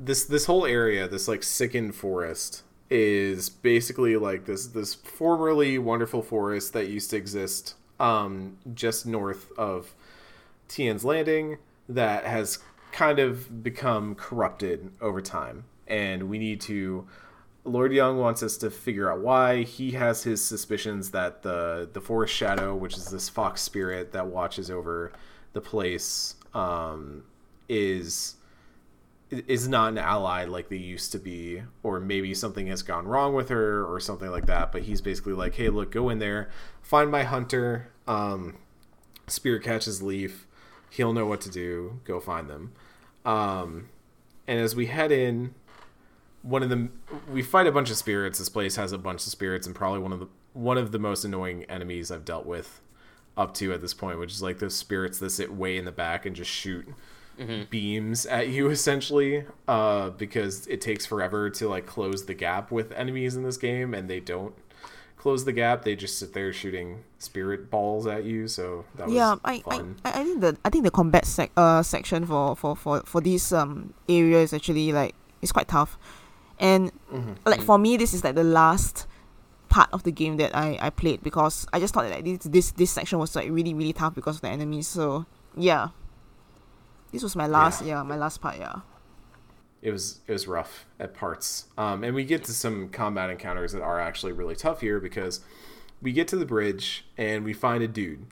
this this whole area, this like sickened forest, is basically like this this formerly wonderful forest that used to exist um, just north of Tien's Landing that has kind of become corrupted over time, and we need to. Lord Yun wants us to figure out why. He has his suspicions that the the Forest Shadow, which is this fox spirit that watches over the place, um, is is not an ally like they used to be, or maybe something has gone wrong with her or something like that. But he's basically like, "Hey, look, go in there, find my hunter. Um, spirit catches leaf. He'll know what to do. Go find them." Um, and as we head in, one of the we fight a bunch of spirits. This place has a bunch of spirits, and probably one of the one of the most annoying enemies I've dealt with up to at this point, which is like those spirits that sit way in the back and just shoot beams at you essentially, uh, because it takes forever to like close the gap with enemies in this game, and they don't close the gap. They just sit there shooting spirit balls at you. So that was yeah, I, I, fun. I I think the I think the combat sec uh section for for for for this um area is actually like it's quite tough, and Mm-hmm. like for me this is like the last part of the game that I I played because I just thought that like, this this this section was like really really tough because of the enemies. So yeah, this was my last Yeah. yeah, my last part yeah. it was it was rough at parts. Um, and we get to some combat encounters that are actually really tough here because we get to the bridge and we find a dude,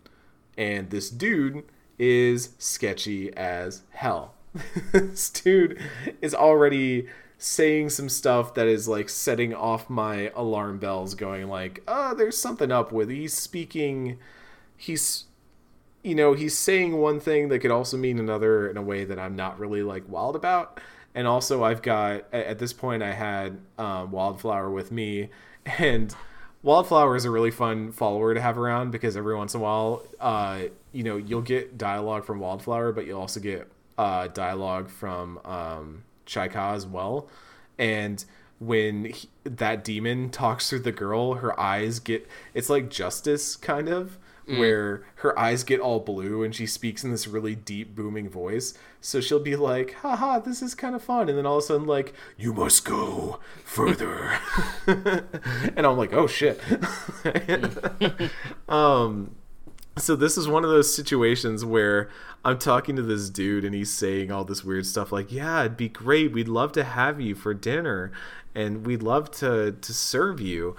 and this dude is sketchy as hell. this dude is already saying some stuff that is like setting off my alarm bells going like oh there's something up with he's speaking he's you know, he's saying one thing that could also mean another in a way that I'm not really like wild about. And also, I've got at at this point, I had um, Wildflower with me, and Wildflower is a really fun follower to have around because every once in a while, uh, you know, you'll get dialogue from Wildflower, but you'll also get uh, dialogue from um, Chai Ka as well. And when he, that demon talks through the girl, her eyes get it's like justice kind of where her eyes get all blue and she speaks in this really deep booming voice. So she'll be like, haha, this is kind of fun. And then all of a sudden, like, you must go further. and I'm like, oh shit. um, so this is one of those situations where I'm talking to this dude and he's saying all this weird stuff like, "Yeah, it'd be great. We'd love to have you for dinner and we'd love to to serve you."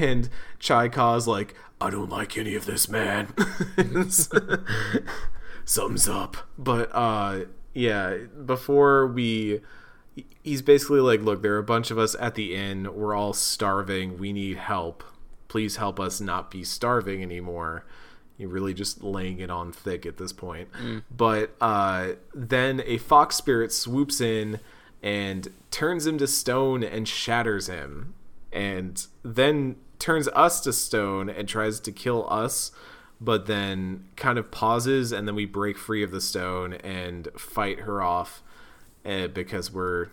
And Chai Ka's like, "I don't like any of this, man." Sums up. But uh yeah, before we he's basically like, "Look, there are a bunch of us at the inn. We're all starving. We need help. Please help us not be starving anymore." You're really just laying it on thick at this point. But uh, then a fox spirit swoops in and turns him to stone and shatters him. And then turns us to stone and tries to kill us, but then kind of pauses and then we break free of the stone and fight her off uh, because we're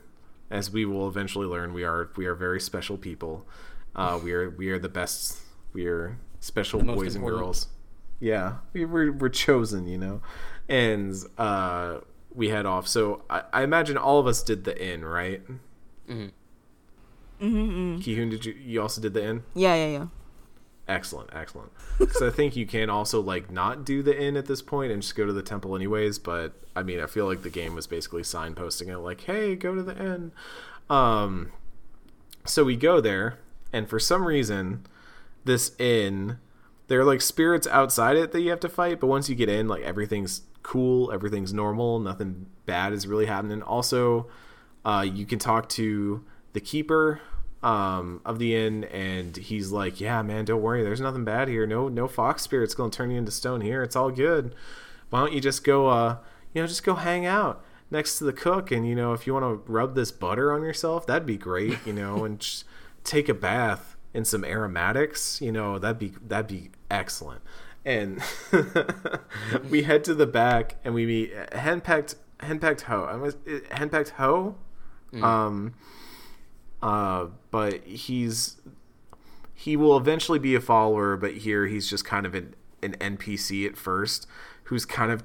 as we will eventually learn we are we are very special people. Uh, we are we are the best we are special boys and important. girls yeah. We were, we're chosen you know? And uh we head off. So I, I imagine all of us did the inn right? Mm-hmm. Mm-hmm. Kihoon, did you you also did the inn Yeah, yeah, yeah. excellent excellent. Because i think you can also like not do the inn at this point and just go to the temple anyways but i mean i feel like the game was basically signposting it like hey go to the inn um so we go there and for some reason this inn there are like spirits outside it that you have to fight but once you get in like everything's cool everything's normal nothing bad is really happening also uh, you can talk to the keeper um, of the inn, and he's like, "Yeah, man, don't worry. There's nothing bad here. No, no fox spirit's gonna turn you into stone here. It's all good. Why don't you just go, uh, you know, just go hang out next to the cook, and you know, if you want to rub this butter on yourself, that'd be great. You know, and just take a bath in some aromatics. You know, that'd be that'd be excellent." And we head to the back, and we meet henpecked henpecked Hou. I was henpecked Hou. Um uh, but he's he will eventually be a follower, but here he's just kind of an, an NPC at first, who's kind of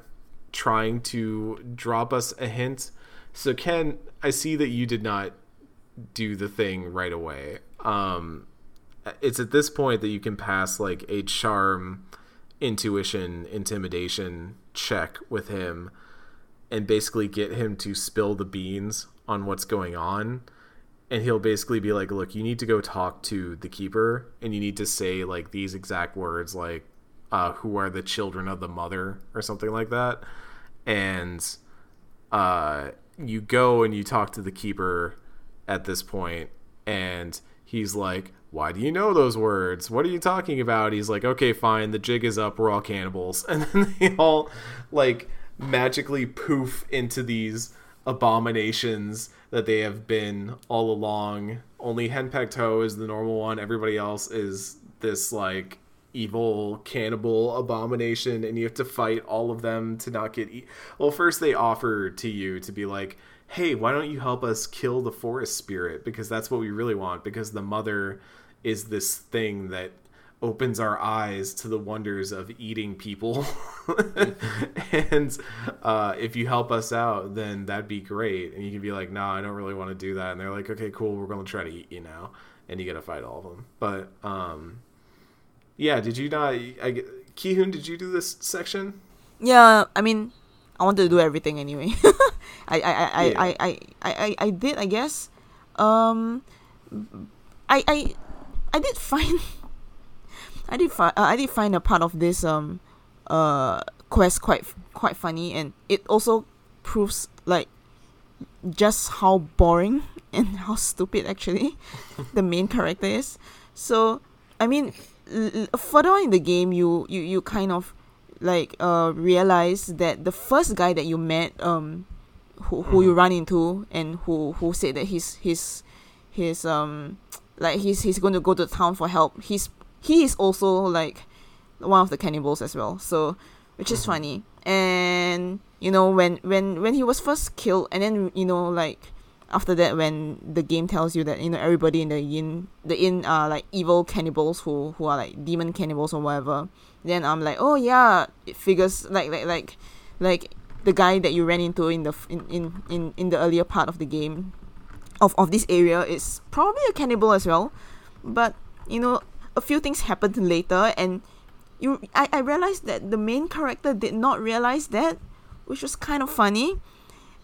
trying to drop us a hint. So Ken, I see that you did not do the thing right away. Um, it's at this point that you can pass like a charm, intuition, intimidation check with him, and basically get him to spill the beans on what's going on and he'll basically be like, "Look, you need to go talk to the keeper, and you need to say like these exact words, like, uh, who are the children of the mother, or something like that." And uh, you go and you talk to the keeper at this point, and he's like, "Why do you know those words? What are you talking about?" He's like, "Okay, fine. The jig is up. We're all cannibals," and then they all like magically poof into these abominations that they have been all along. Only Henpecked Hou is the normal one. Everybody else is this like evil cannibal abomination, and you have to fight all of them to not get. E- well, first they offer to you to be like, "Hey, why don't you help us kill the forest spirit? Because that's what we really want. Because the mother is this thing that." opens our eyes to the wonders of eating people and uh, if you help us out then that'd be great and you can be like nah i don't really want to do that and they're like okay cool we're going to try to eat you now and you gotta fight all of them but um yeah did you not I, Kihoon, did you do this section Yeah, I mean, I wanted to do everything anyway. I, I, I, I, Yeah. I, I, I, I, I did, I guess. Um, I, I, I did find, I did find, uh, I did find a part of this um, uh, quest quite, quite funny, and it also proves like just how boring and how stupid actually the main character is. So, I mean, further on in the game, you, you, you kind of like uh realize that the first guy that you met um who who you run into and who who said that he's he's he's um like he's he's going to go to town for help he's he is also like one of the cannibals as well so which is funny. And you know when when when he was first killed and then you know like after that when the game tells you that you know everybody in the inn the inn are like evil cannibals who who are like demon cannibals or whatever then I'm like oh yeah it figures like like like like the guy that you ran into in the in in in, in the earlier part of the game of of this area is probably a cannibal as well. But you know a few things happened later and you I, I realized that the main character did not realize that which was kind of funny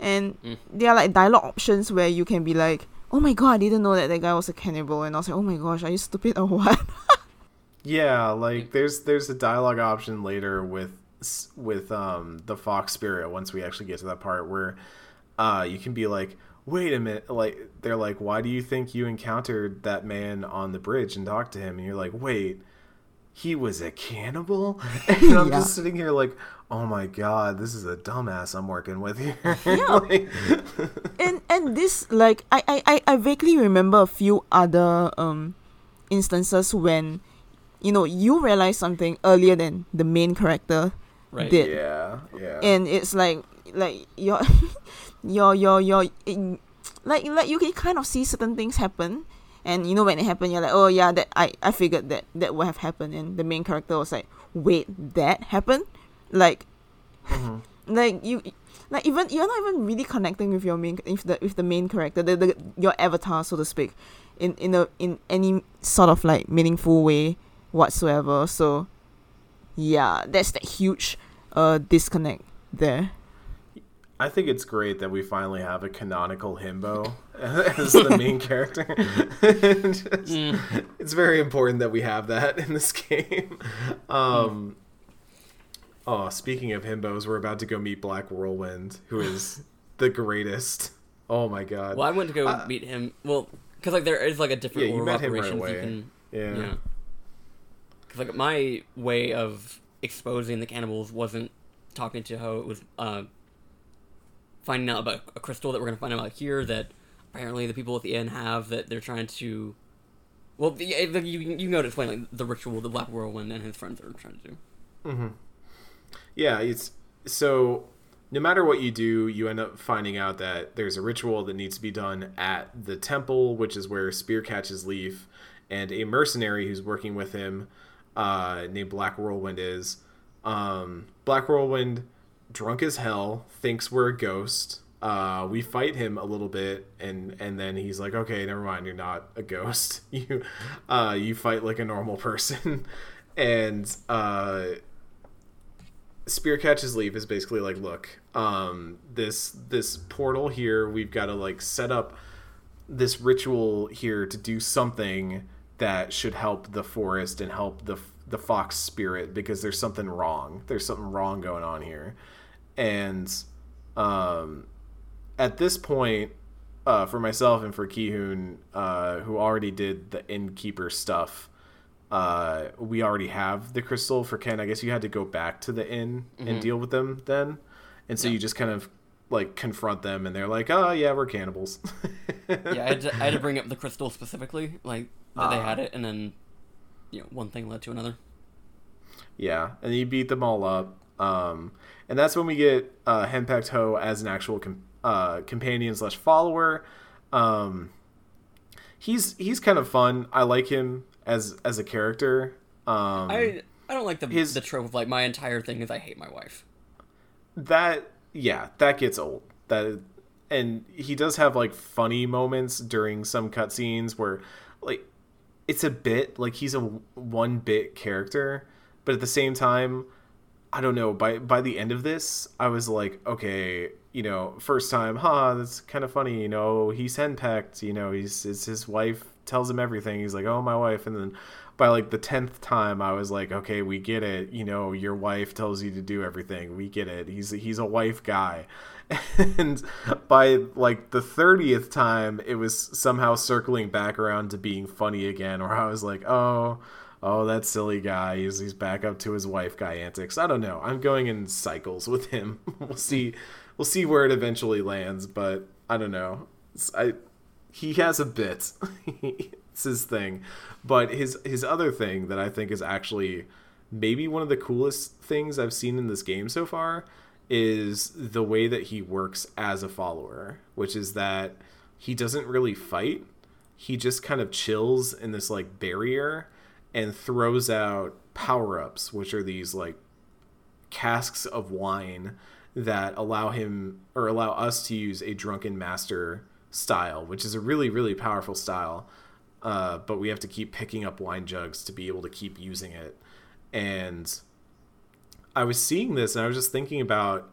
and Mm. there are like dialogue options where you can be like oh my god i didn't know that that guy was a cannibal and i was like oh my gosh are you stupid or what Yeah, like there's there's a dialogue option later with with um the fox spirit once we actually get to that part where uh you can be like wait a minute like they're like why do you think you encountered that man on the bridge and talked to him and you're like wait he was a cannibal and i'm Yeah. just sitting here like oh my god this is a dumbass i'm working with here. Yeah. Like- and and this like I, I I I vaguely remember a few other um instances when you know you realize something earlier than the main character Right. did. Yeah yeah. And it's like like your your your your in, like like you can kind of see certain things happen. And you know when it happened you're like oh yeah that I I figured that that would have happened. And the main character was like wait that happened like Mhm. like you like even you're not even really connecting with your main with the with the main character the, the your avatar so to speak in in a in any sort of like meaningful way whatsoever so yeah that's that huge uh disconnect there I think it's great that we finally have a canonical himbo as the main character. Just- Mm. It's very important that we have that in this game. Um, Oh, speaking of himbos, we're about to go meet Black Whirlwind, who is the greatest. Oh my god. Well, I went to go Uh, meet him. Well, because like there is like a different Yeah, you order of right you can Yeah. yeah. Because like my way of exposing the cannibals wasn't talking to Hou. It was uh, finding out about a crystal that we're gonna find out here that apparently the people at the inn have that they're trying to. Well, the, the, you you go to explain like the ritual the Black Whirlwind and his friends are trying to do. Yeah, it's so no matter what you do, you end up finding out that there's a ritual that needs to be done at the temple, which is where Spear catches Leaf, and a mercenary who's working with him, uh, named Black Whirlwind, is. Um, Black Whirlwind, drunk as hell, thinks we're a ghost. Uh, we fight him a little bit, and and then he's like, "Okay, never mind. You're not a ghost. You, uh, you fight like a normal person." and uh, Spear catches leaf is basically like, look, um, this this portal here, we've got to like set up this ritual here to do something that should help the forest and help the the fox spirit because there's something wrong. There's something wrong going on here, and um, at this point, uh, for myself and for Kihoon, uh, who already did the innkeeper stuff, uh, we already have the crystal for Ken. I guess you had to go back to the inn and deal with them then, and so you just kind of like confront them, and they're like, "Oh yeah, we're cannibals." Yeah, I had, to, I had to bring up the crystal specifically, like that they Ah. had it, and then you know one thing led to another. Yeah, and you beat them all up. Um, and that's when we get uh, Henpecked Hou as an actual com- uh, companion slash follower. Um, he's he's kind of fun. I like him as as a character. Um, I I don't like the His- the trope of like my entire thing is I hate my wife. that yeah, that gets old. That and he does have like funny moments during some cutscenes where like it's a bit like he's a one bit character, but at the same time, I don't know. By by the end of this, I was like, okay, you know, first time, huh? That's kind of funny. You know, he's henpecked. You know, he's it's his wife tells him everything. He's like, oh, my wife, and then by like the tenth time, I was like, okay, we get it. You know, your wife tells you to do everything. We get it. He's he's a wife guy. And by like the thirtieth time, it was somehow circling back around to being funny again. Where I was like, oh, oh, that silly guy. He's he's back up to his wife guy antics. I don't know. I'm going in cycles with him. we'll see. We'll see where it eventually lands. But I don't know. I he has a bit. it's his thing. But his his other thing that I think is actually maybe one of the coolest things I've seen in this game so far is the way that he works as a follower, which is that he doesn't really fight. He just kind of chills in this like barrier and throws out power-ups, which are these like casks of wine that allow him or allow us to use a drunken master style, which is a really really powerful style. Uh, but we have to keep picking up wine jugs to be able to keep using it. And I was seeing this and I was just thinking about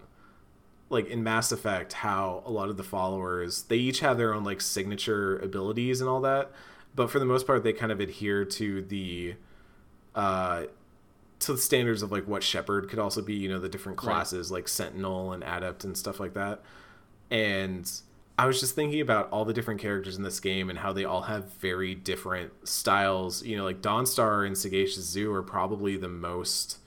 like in Mass Effect how a lot of the followers they each have their own like signature abilities and all that, but for the most part they kind of adhere to the uh to the standards of like what Shepard could also be, you know, the different Right. classes like sentinel and adept and stuff like that. And I was just thinking about all the different characters in this game and how they all have very different styles. You know, like Dawnstar and Sagacious Zu are probably the most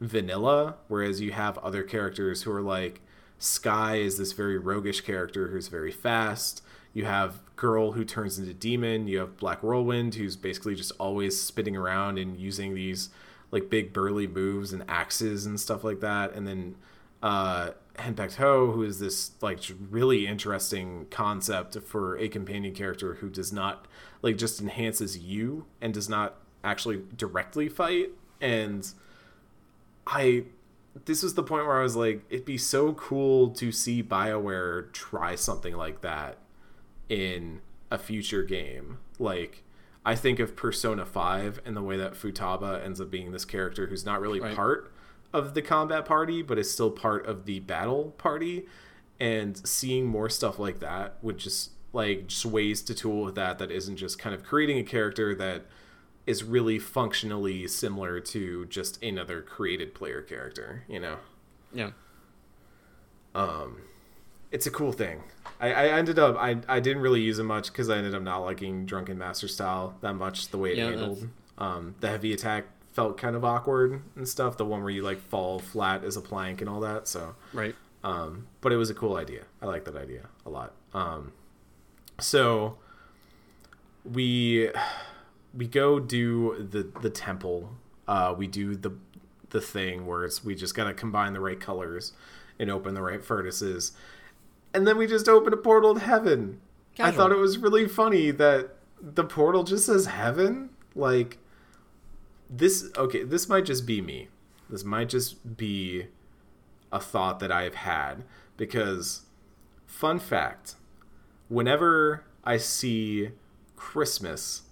vanilla, whereas you have other characters who are like Sky is this very roguish character who's very fast. You have Girl who turns into demon. You have Black Whirlwind who's basically just always spinning around and using these like big burly moves and axes and stuff like that. And then uh Henpecked Hou, who is this like really interesting concept for a companion character who does not like just enhances you and does not actually directly fight. And I this was the point where I was like, it'd be so cool to see BioWare try something like that in a future game. Like, I think of Persona 5 and the way that Futaba ends up being this character who's not really Right. part of the combat party, but is still part of the battle party. And seeing more stuff like that would just like just ways to tool with that that isn't just kind of creating a character that is really functionally similar to just another created player character, you know? Yeah. Um, it's a cool thing. I, I ended up I, I didn't really use it much because I ended up not liking Drunken Master style that much. The way it Yeah, handled um, the heavy attack felt kind of awkward and stuff. The one where you like fall flat as a plank and all that. So, Right. um, but it was a cool idea. I like that idea a lot. Um, so we we go do the the temple. Uh, we do the the thing where it's we just gotta combine the right colors and open the right furnaces, and then we just open a portal to heaven. I thought it was really funny that the portal just says heaven. Like this. Okay, this might just be me. This might just be a thought that I've had because, fun fact, whenever I see Christmas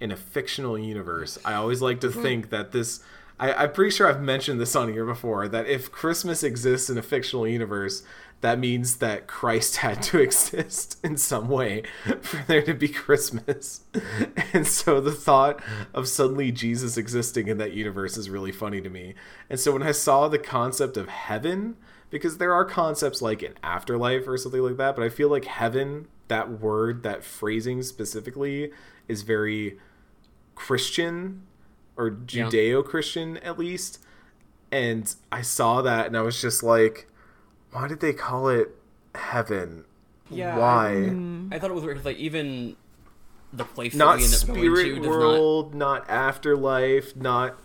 in a fictional universe, I always like to mm-hmm. think that this. I, I'm pretty sure I've mentioned this on here before that if Christmas exists in a fictional universe, that means that Christ had to exist in some way for there to be Christmas. And so the thought of suddenly Jesus existing in that universe is really funny to me. And so when I saw the concept of heaven, because there are concepts like an afterlife or something like that, but I feel like heaven, that word, that phrasing specifically, is very Christian or Judeo Christian at least. And I saw that and I was just like, why did they call it heaven? Yeah, Why? I thought it was weird 'cause, like even the place that Not we end up going spirit to does world, not afterlife, not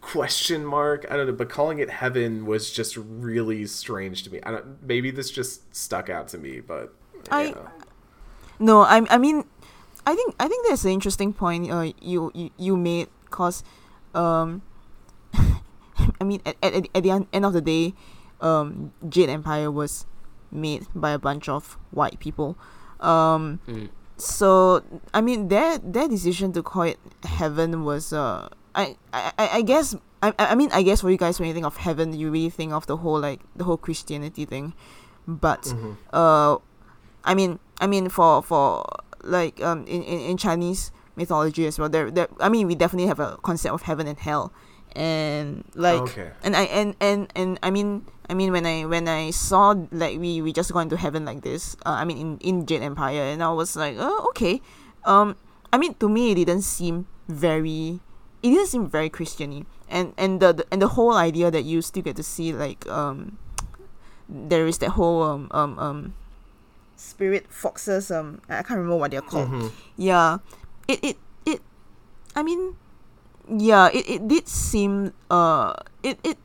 question mark. I don't know, but calling it heaven was just really strange to me. I don't maybe this just stuck out to me, but I- yeah. No, I I mean, I think I think that's an interesting point. Uh, you you, you made cause, um, I mean at, at, at the en- end of the day, um, Jade Empire was made by a bunch of white people, um, Mm. so I mean their their decision to call it heaven was uh I I, I guess I I I mean I guess for you guys when you think of heaven you really think of the whole like the whole Christianity thing, but Mm-hmm. uh I mean, I mean, for for like um in, in, in Chinese mythology as well, there there I mean, we definitely have a concept of heaven and hell, and like Okay. and I and and and I mean I mean when I when I saw like we we just gone to heaven like this, uh, I mean in in Jade Empire, and I was like, oh okay, um, I mean to me it didn't seem very. It didn't seem very Christiany, and and the, the and the whole idea that you still get to see like um, there is that whole um um um spirit foxes um I can't remember what they're called. Mm-hmm. Yeah. It it it I mean yeah, it, it did seem uh it, it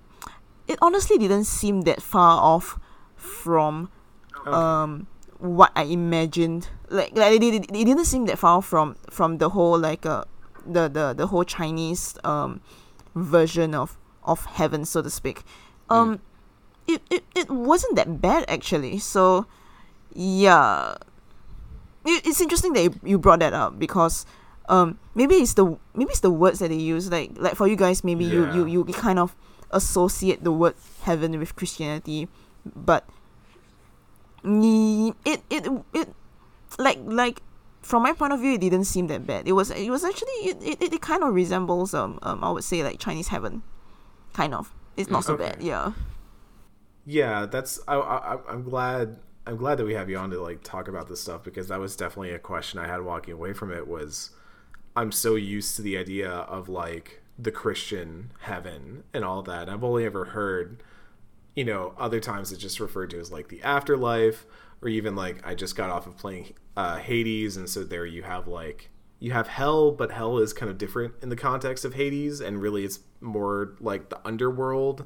it honestly didn't seem that far off from um what I imagined. Like like it, it, it didn't seem that far from from the whole like uh the the, the whole Chinese um version of of heaven so to speak. Um it, it, it wasn't that bad actually. So yeah, it, it's interesting that you, you brought that up because um maybe it's the maybe it's the words that they use like like for you guys maybe you, you you kind of associate the word heaven with Christianity, but it it it like like from my point of view it didn't seem that bad. It was it was actually it, it, it kind of resembles um um I would say like Chinese heaven, kind of. It's not so Okay. bad. Yeah. yeah that's I, I i'm glad i'm glad that we have you on to like talk about this stuff because that was definitely a question i had walking away from it was i'm so used to the idea of like the christian heaven and all that. I've only ever heard you know other times it's just referred to as like the afterlife or even like i just got off of playing uh hades and so there you have like you have hell but hell is kind of different in the context of hades and really it's more like the underworld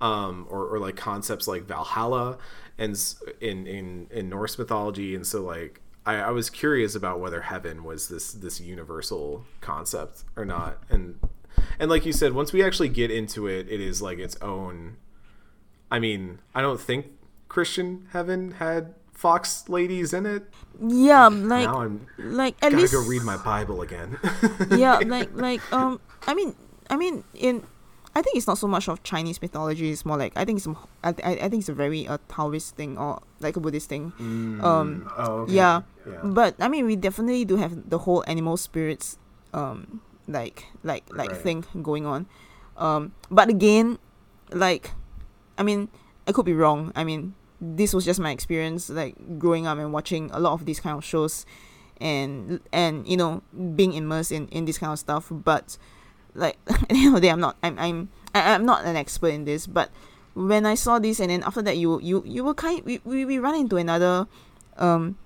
um or, or like concepts like valhalla and in in in norse mythology and so like I, I was curious about whether heaven was this this universal concept or not and and like you said once we actually get into it it is like its own I mean, I don't think Christian Heaven had fox ladies in it. Yeah, like now I'm like at gotta least go read my Bible again. yeah, like like um, I mean, I mean, in I think it's not so much of Chinese mythology. It's more like I think it's I I, I think it's a very uh, Taoist thing or like a Buddhist thing. Um, oh, okay. yeah, yeah. but I mean, we definitely do have the whole animal spirits, um, like like like Right. thing going on. Um, but again, like, I mean, I could be wrong. I mean, this was just my experience like growing up and watching a lot of these kind of shows and and you know being immersed in in this kind of stuff but like at the end of the day i'm not i'm i'm I, i'm not an expert in this but when i saw this and then after that you you you were kind we, we, we run into another um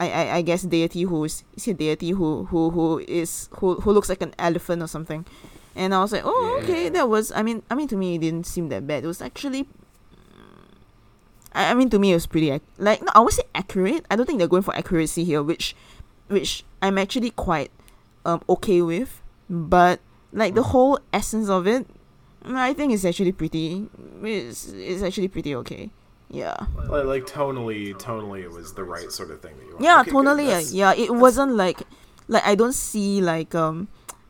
I, I, I guess deity who is is a deity who who who is who who looks like an elephant or something and I was like, oh, Yeah. okay, that was. I mean, I mean, to me, it didn't seem that bad. It was actually. I, I mean, to me, it was pretty ac- like no, I would say accurate. I don't think they're going for accuracy here, which, which I'm actually quite, um, okay with. But like the whole essence of it, mm, I think it's actually pretty. It's it's actually pretty okay. Yeah. Like, like tonally, tonally, it was the right sort of thing that you want. Yeah, Okay, totally. uh, yeah, it wasn't like, like I don't see like um,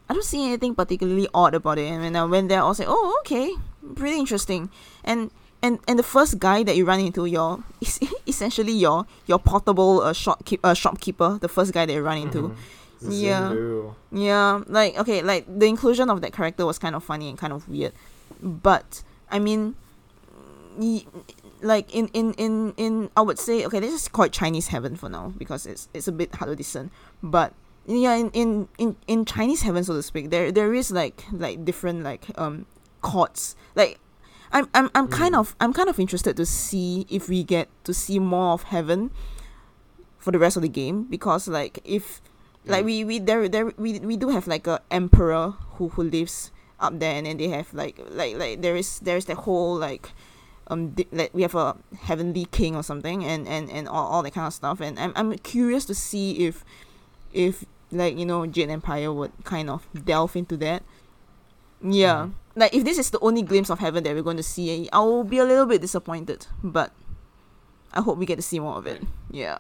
I don't see anything particularly odd about it. And when I went there, I was like, oh, okay, pretty interesting. And and and the first guy that you run into, your is essentially your your portable uh, shop keep, uh, shopkeeper, the first guy that you run into. Yeah. Yeah, like okay, like the inclusion of that character was kind of funny and kind of weird, but I mean, y- like in in in in I would say okay, let's just call it Chinese heaven for now because it's it's a bit hard to discern. But yeah, in in in, in Chinese heaven, so to speak, there there is like like different like um courts. Like I'm I'm I'm kind of I'm kind of interested to see if we get to see more of heaven for the rest of the game because like if like we we there there we we do have like a emperor who who lives up there and then they have like like like there is there is that whole like um di- like we have a heavenly king or something and and and all, all that kind of stuff. And I'm, I'm curious to see if if like you know Jade Empire would kind of delve into that. Yeah. Like if this is the only glimpse of heaven that we're going to see I will be a little bit disappointed but I hope we get to see more of it. Yeah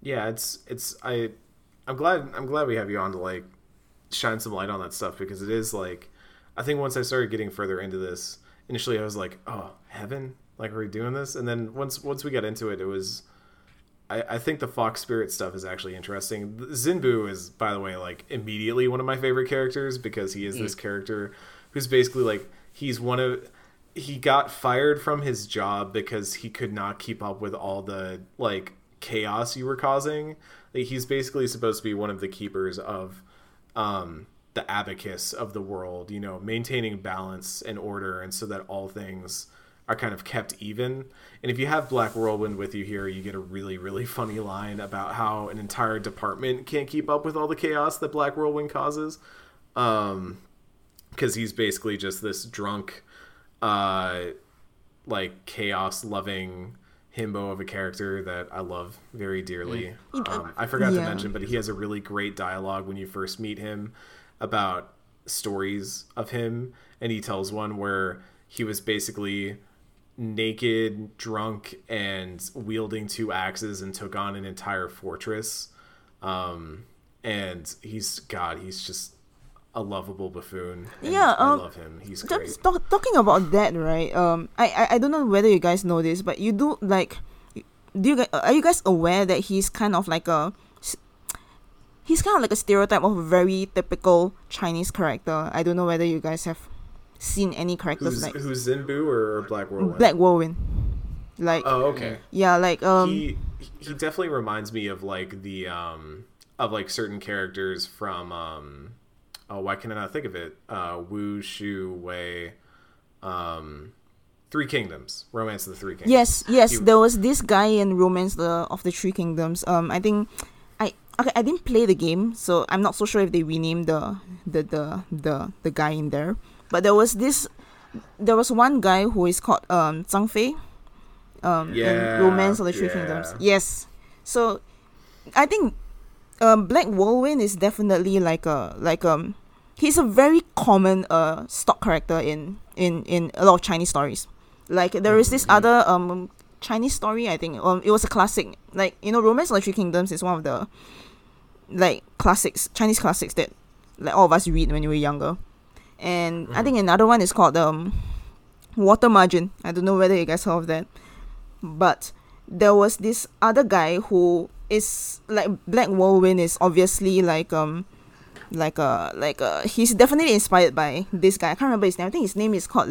yeah it's it's i i'm glad i'm glad we have you on to like shine some light on that stuff because it is like i think once i started getting further into this initially i was like oh heaven like are we doing this? And then once once we got into it it was i i think the fox spirit stuff is actually interesting. Zin Bu is by the way like immediately one of my favorite characters because he is this mm. character who's basically like he's one of he got fired from his job because he could not keep up with all the like chaos you were causing. Like, he's basically supposed to be one of the keepers of um, the abacus of the world, you know, maintaining balance and order, and so that all things are kind of kept even. And if you have Black Whirlwind with you here, you get a really, really funny line about how an entire department can't keep up with all the chaos that Black Whirlwind causes. Um, because he's basically just this drunk, uh, like chaos loving himbo of a character that I love very dearly. Um, I forgot to mention, but he has a really great dialogue when you first meet him about stories of him, and he tells one where he was basically naked, drunk, and wielding two axes and took on an entire fortress. Um, and he's God, he's just a lovable buffoon. Yeah, I um, love him. He's great. Talk, talking about that, right? Um, I, I I don't know whether you guys know this, but you do like, do you guys are you guys aware that he's kind of like a he's kind of like a stereotype of a very typical Chinese character. I don't know whether you guys have seen any characters Who's, like who's Zin Bu or Black Whirlwind? Black Whirlwind, like Oh, okay. yeah, like um he he definitely reminds me of like the um of like certain characters from um oh why can I not think of it uh Wu Shu Wei um Three Kingdoms Romance of the Three Kingdoms Yes, yes. You- There was this guy in Romance the of the Three Kingdoms. Um, I think I okay. I didn't play the game, so I'm not so sure if they renamed the the the the, the guy in there. But there was this. There was one guy who is called um Zhang Fei. Um, Yeah, in Romance of the Three Kingdoms. Yes. So, I think, um, Black Whirlwind is definitely like a like um, he's a very common uh stock character in in in a lot of Chinese stories. Like there is this other um Chinese story I think um it was a classic like you know Romance of the Three Kingdoms is one of the like classics Chinese classics that like all of us read when we were younger, and I think another one is called um Water Margin. I don't know whether you guys heard of that, but there was this other guy who is like Black Whirlwind is obviously like um like a like a he's definitely inspired by this guy. I can't remember his name. I think his name is called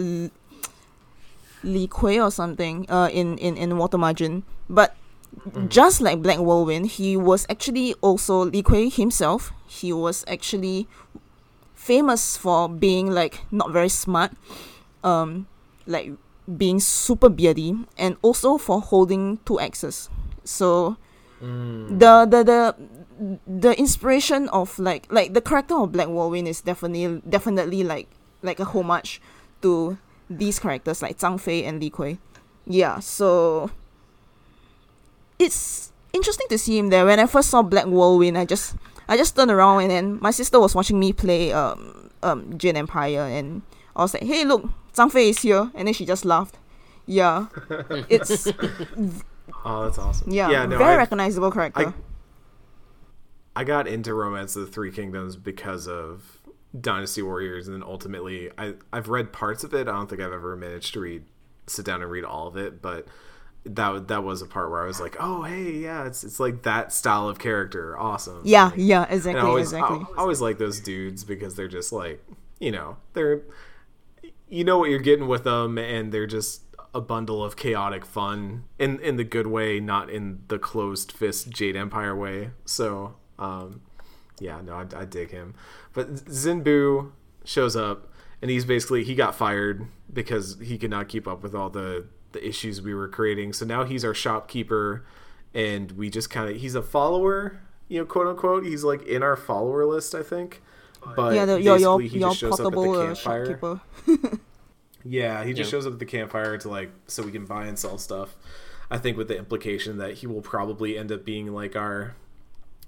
Li Kui or something uh, in, in, in Water Margin. But just like Black Whirlwind, he was actually also Li Kui himself. He was actually famous for being like not very smart, um, like being super beardy, and also for holding two axes. So the the the the inspiration of like like the character of Black Whirlwind is definitely definitely like like a homage to these characters like Zhang Fei and Li Kui. Yeah, so it's interesting to see him there. When I first saw Black Whirlwind, I just I just turned around and then my sister was watching me play um um Jade Empire and I was like, Hey look, Zhang Fei is here and then she just laughed. Yeah. it's Oh, that's awesome. yeah, yeah. No, very I, recognizable character. I got into Romance of the Three Kingdoms because of Dynasty Warriors, and then ultimately, I I've read parts of it. I don't think I've ever managed to read, sit down and read all of it, but that that was a part where I was like, oh hey, yeah, it's it's like that style of character, awesome. yeah, Like, yeah, exactly, I always, exactly. I, I always like those dudes because they're just like, you know, they're, you know what you're getting with them, and they're just a bundle of chaotic fun in in the good way, not in the closed fist Jade Empire way. So, um, yeah, no, I, I dig him. But Zin Bu shows up, and he's basically he got fired because he could not keep up with all the the issues we were creating. So now he's our shopkeeper, and we just kind of he's a follower, you know, quote unquote. He's like in our follower list, I think. But yeah, the, your your basically he your just shows up at the portable uh, shopkeeper. Yeah, he just Yeah. shows up at the campfire to like so we can buy and sell stuff. I think with the implication that he will probably end up being like our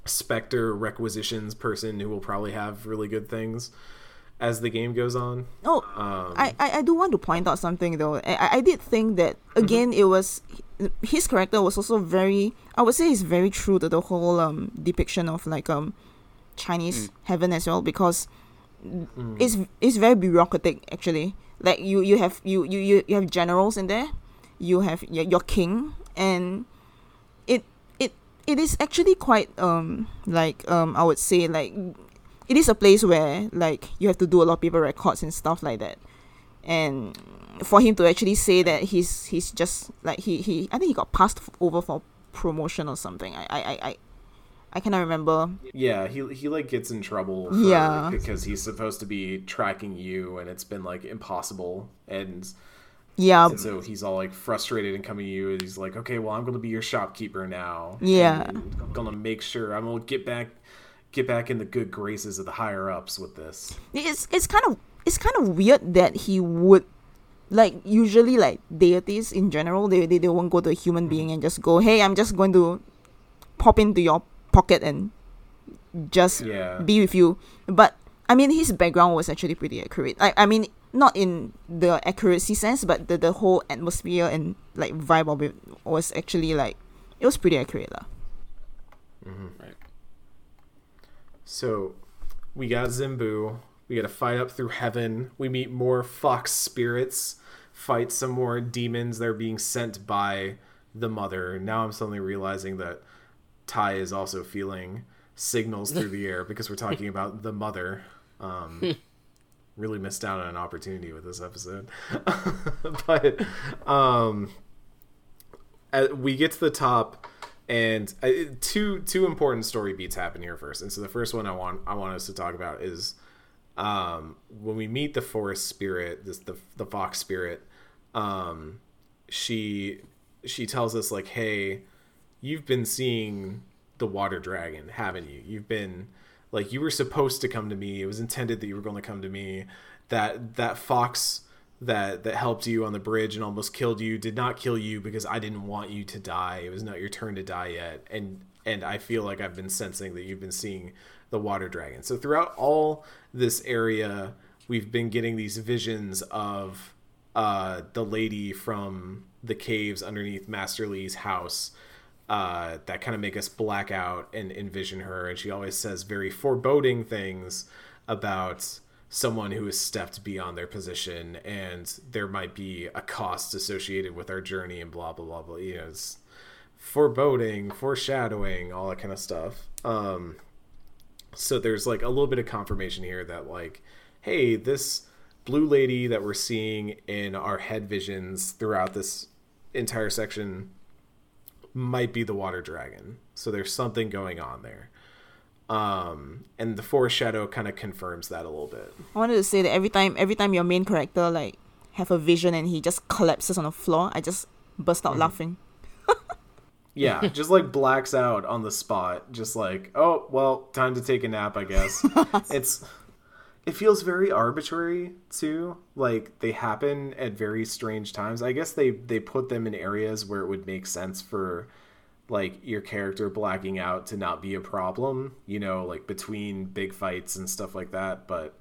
specter requisitions person who will probably have really good things as the game goes on. Oh, Um, I, I I do want to point out something though. I, I- I did think that Mm-hmm. again it was his character was also very I would say he's very true to the whole um depiction of like um Chinese heaven as well because mm, it's it's very bureaucratic actually. Like you you have you you you, you have generals in there, you have your, your king and it it it is actually quite um like um I would say like it is a place where like you have to do a lot of paper records and stuff like that. And for him to actually say that he's he's just like he he I think he got passed over for promotion or something. I I I I, cannot remember yeah, he he like gets in trouble for, Yeah. because he's supposed to be tracking you and it's been like impossible and yeah And so he's all like frustrated and coming to you, and he's like, "Okay, well, I'm going to be your shopkeeper now. Yeah. I'm going to make sure I'm going to get back, get back in the good graces of the higher ups with this." it's it's kind of it's kind of weird that he would like usually like deities in general they, they, they won't go to a human mm-hmm. being and just go hey i'm just going to pop into your pocket and just Yeah. be with you but i mean his background was actually pretty accurate i, I mean not in the accuracy sense but the, the whole atmosphere and like vibe of it was actually like it was pretty accurate lah. Mm-hmm. Right. So we got Zin Bu. We got to fight up through heaven. We meet more fox spirits. Fight some more demons. They're being sent by the mother. Now I'm suddenly realizing that Ty is also feeling signals through the air because we're talking about the mother. Um, really missed out on an opportunity with this episode. but um, we get to the top and uh, two two important story beats happen here first and so the first one i want i want us to talk about is um when we meet the forest spirit this the, the fox spirit um she she tells us like hey you've been seeing the water dragon haven't you you've been like you were supposed to come to me it was intended that you were going to come to me that that fox that that helped you on the bridge and almost killed you did not kill you because I didn't want you to die. It was not your turn to die yet. And and I feel like I've been sensing that you've been seeing the water dragon. So throughout all this area, we've been getting these visions of uh, the lady from the caves underneath Master Li's house uh, that kind of make us black out and envision her. And she always says very foreboding things about someone who has stepped beyond their position. And there might be a cost associated with our journey and blah blah blah blah. You know it's foreboding foreshadowing all that kind of stuff. Um so there's like a little bit of confirmation here that like hey this blue lady that we're seeing in our head visions throughout this entire section might be the water dragon. So there's something going on there. Um, and the forest shadow kind of confirms that a little bit. I wanted to say that every time every time your main character like have a vision and he just collapses on the floor, I just burst out laughing. Yeah, just like blacks out on the spot. Just like, oh, well, time to take a nap, I guess. it's it feels very arbitrary too. Like they happen at very strange times. I guess they they put them in areas where it would make sense for like your character blacking out to not be a problem, you know, like between big fights and stuff like that, but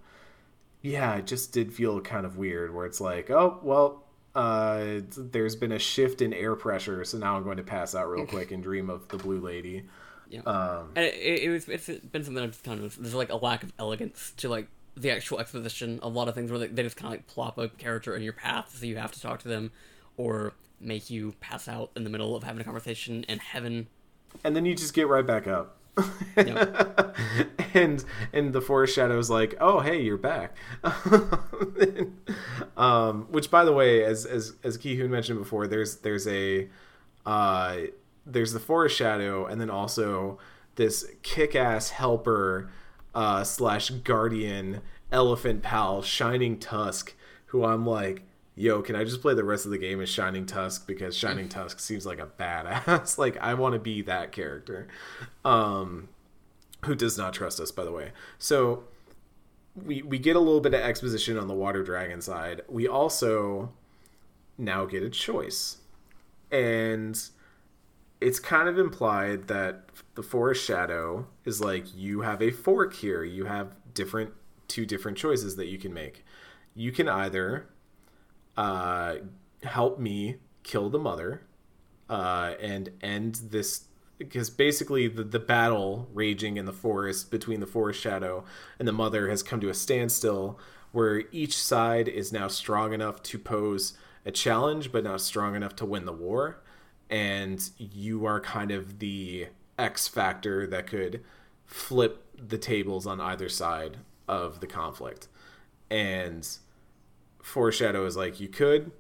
yeah, it just did feel kind of weird where it's like, oh, well, uh, there's been a shift in air pressure, so now I'm going to pass out real quick and dream of the blue lady. Yeah. Um, and it, it, was it's been something I've kind of there's like a lack of elegance to like the actual exposition a lot of things where they, they just kind of like plop a character in your path so you have to talk to them or make you pass out in the middle of having a conversation in heaven and then you just get right back up. Yeah. and and the forest shadow's like, oh hey, you're back. um, which by the way, as as as Kihoon mentioned before, there's there's a uh, there's the forest shadow, and then also this kick-ass helper uh, slash guardian elephant pal, Shining Tusk, who I'm like, yo, can I just play the rest of the game as Shining Tusk because Shining Tusk seems like a badass. like I want to be that character. Um who does not trust us by the way. So we we get a little bit of exposition on the water dragon side. We also now get a choice. And it's kind of implied that the forest shadow is like you have a fork here. You have different two different choices that you can make. You can either uh, help me kill the mother uh, and end this because basically the, the battle raging in the forest between the forest shadow and the mother has come to a standstill where each side is now strong enough to pose a challenge but not strong enough to win the war and you are kind of the x factor that could flip the tables on either side of the conflict. And forest shadow is like you could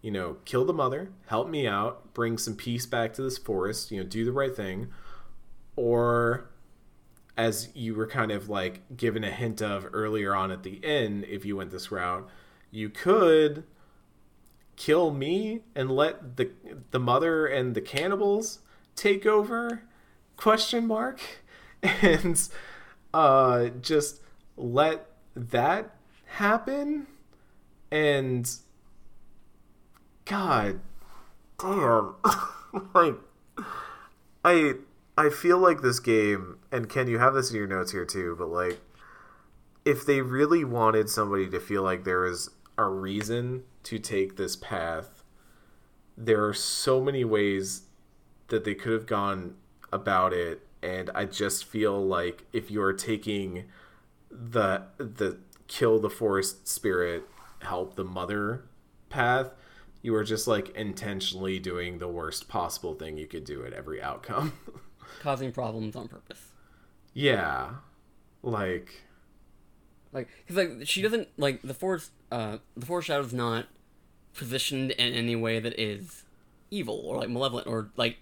you know kill the mother help me out bring some peace back to this forest you know do the right thing. Or as you were kind of like given a hint of earlier on at the inn if you went this route you could kill me and let the the mother and the cannibals take over? Question mark. And uh just let that happen? And god damn. Like i i feel like this game and ken you have this in your notes here too but like if they really wanted somebody to feel like there was a reason to take this path there are so many ways that they could have gone about it and i just feel like if you're taking the the kill the forest spirit help the mother path you are just like intentionally doing the worst possible thing you could do at every outcome. Causing problems on purpose. Yeah. Like like because like she doesn't like the forest uh the forest shadow's not positioned in any way that is evil or like malevolent or like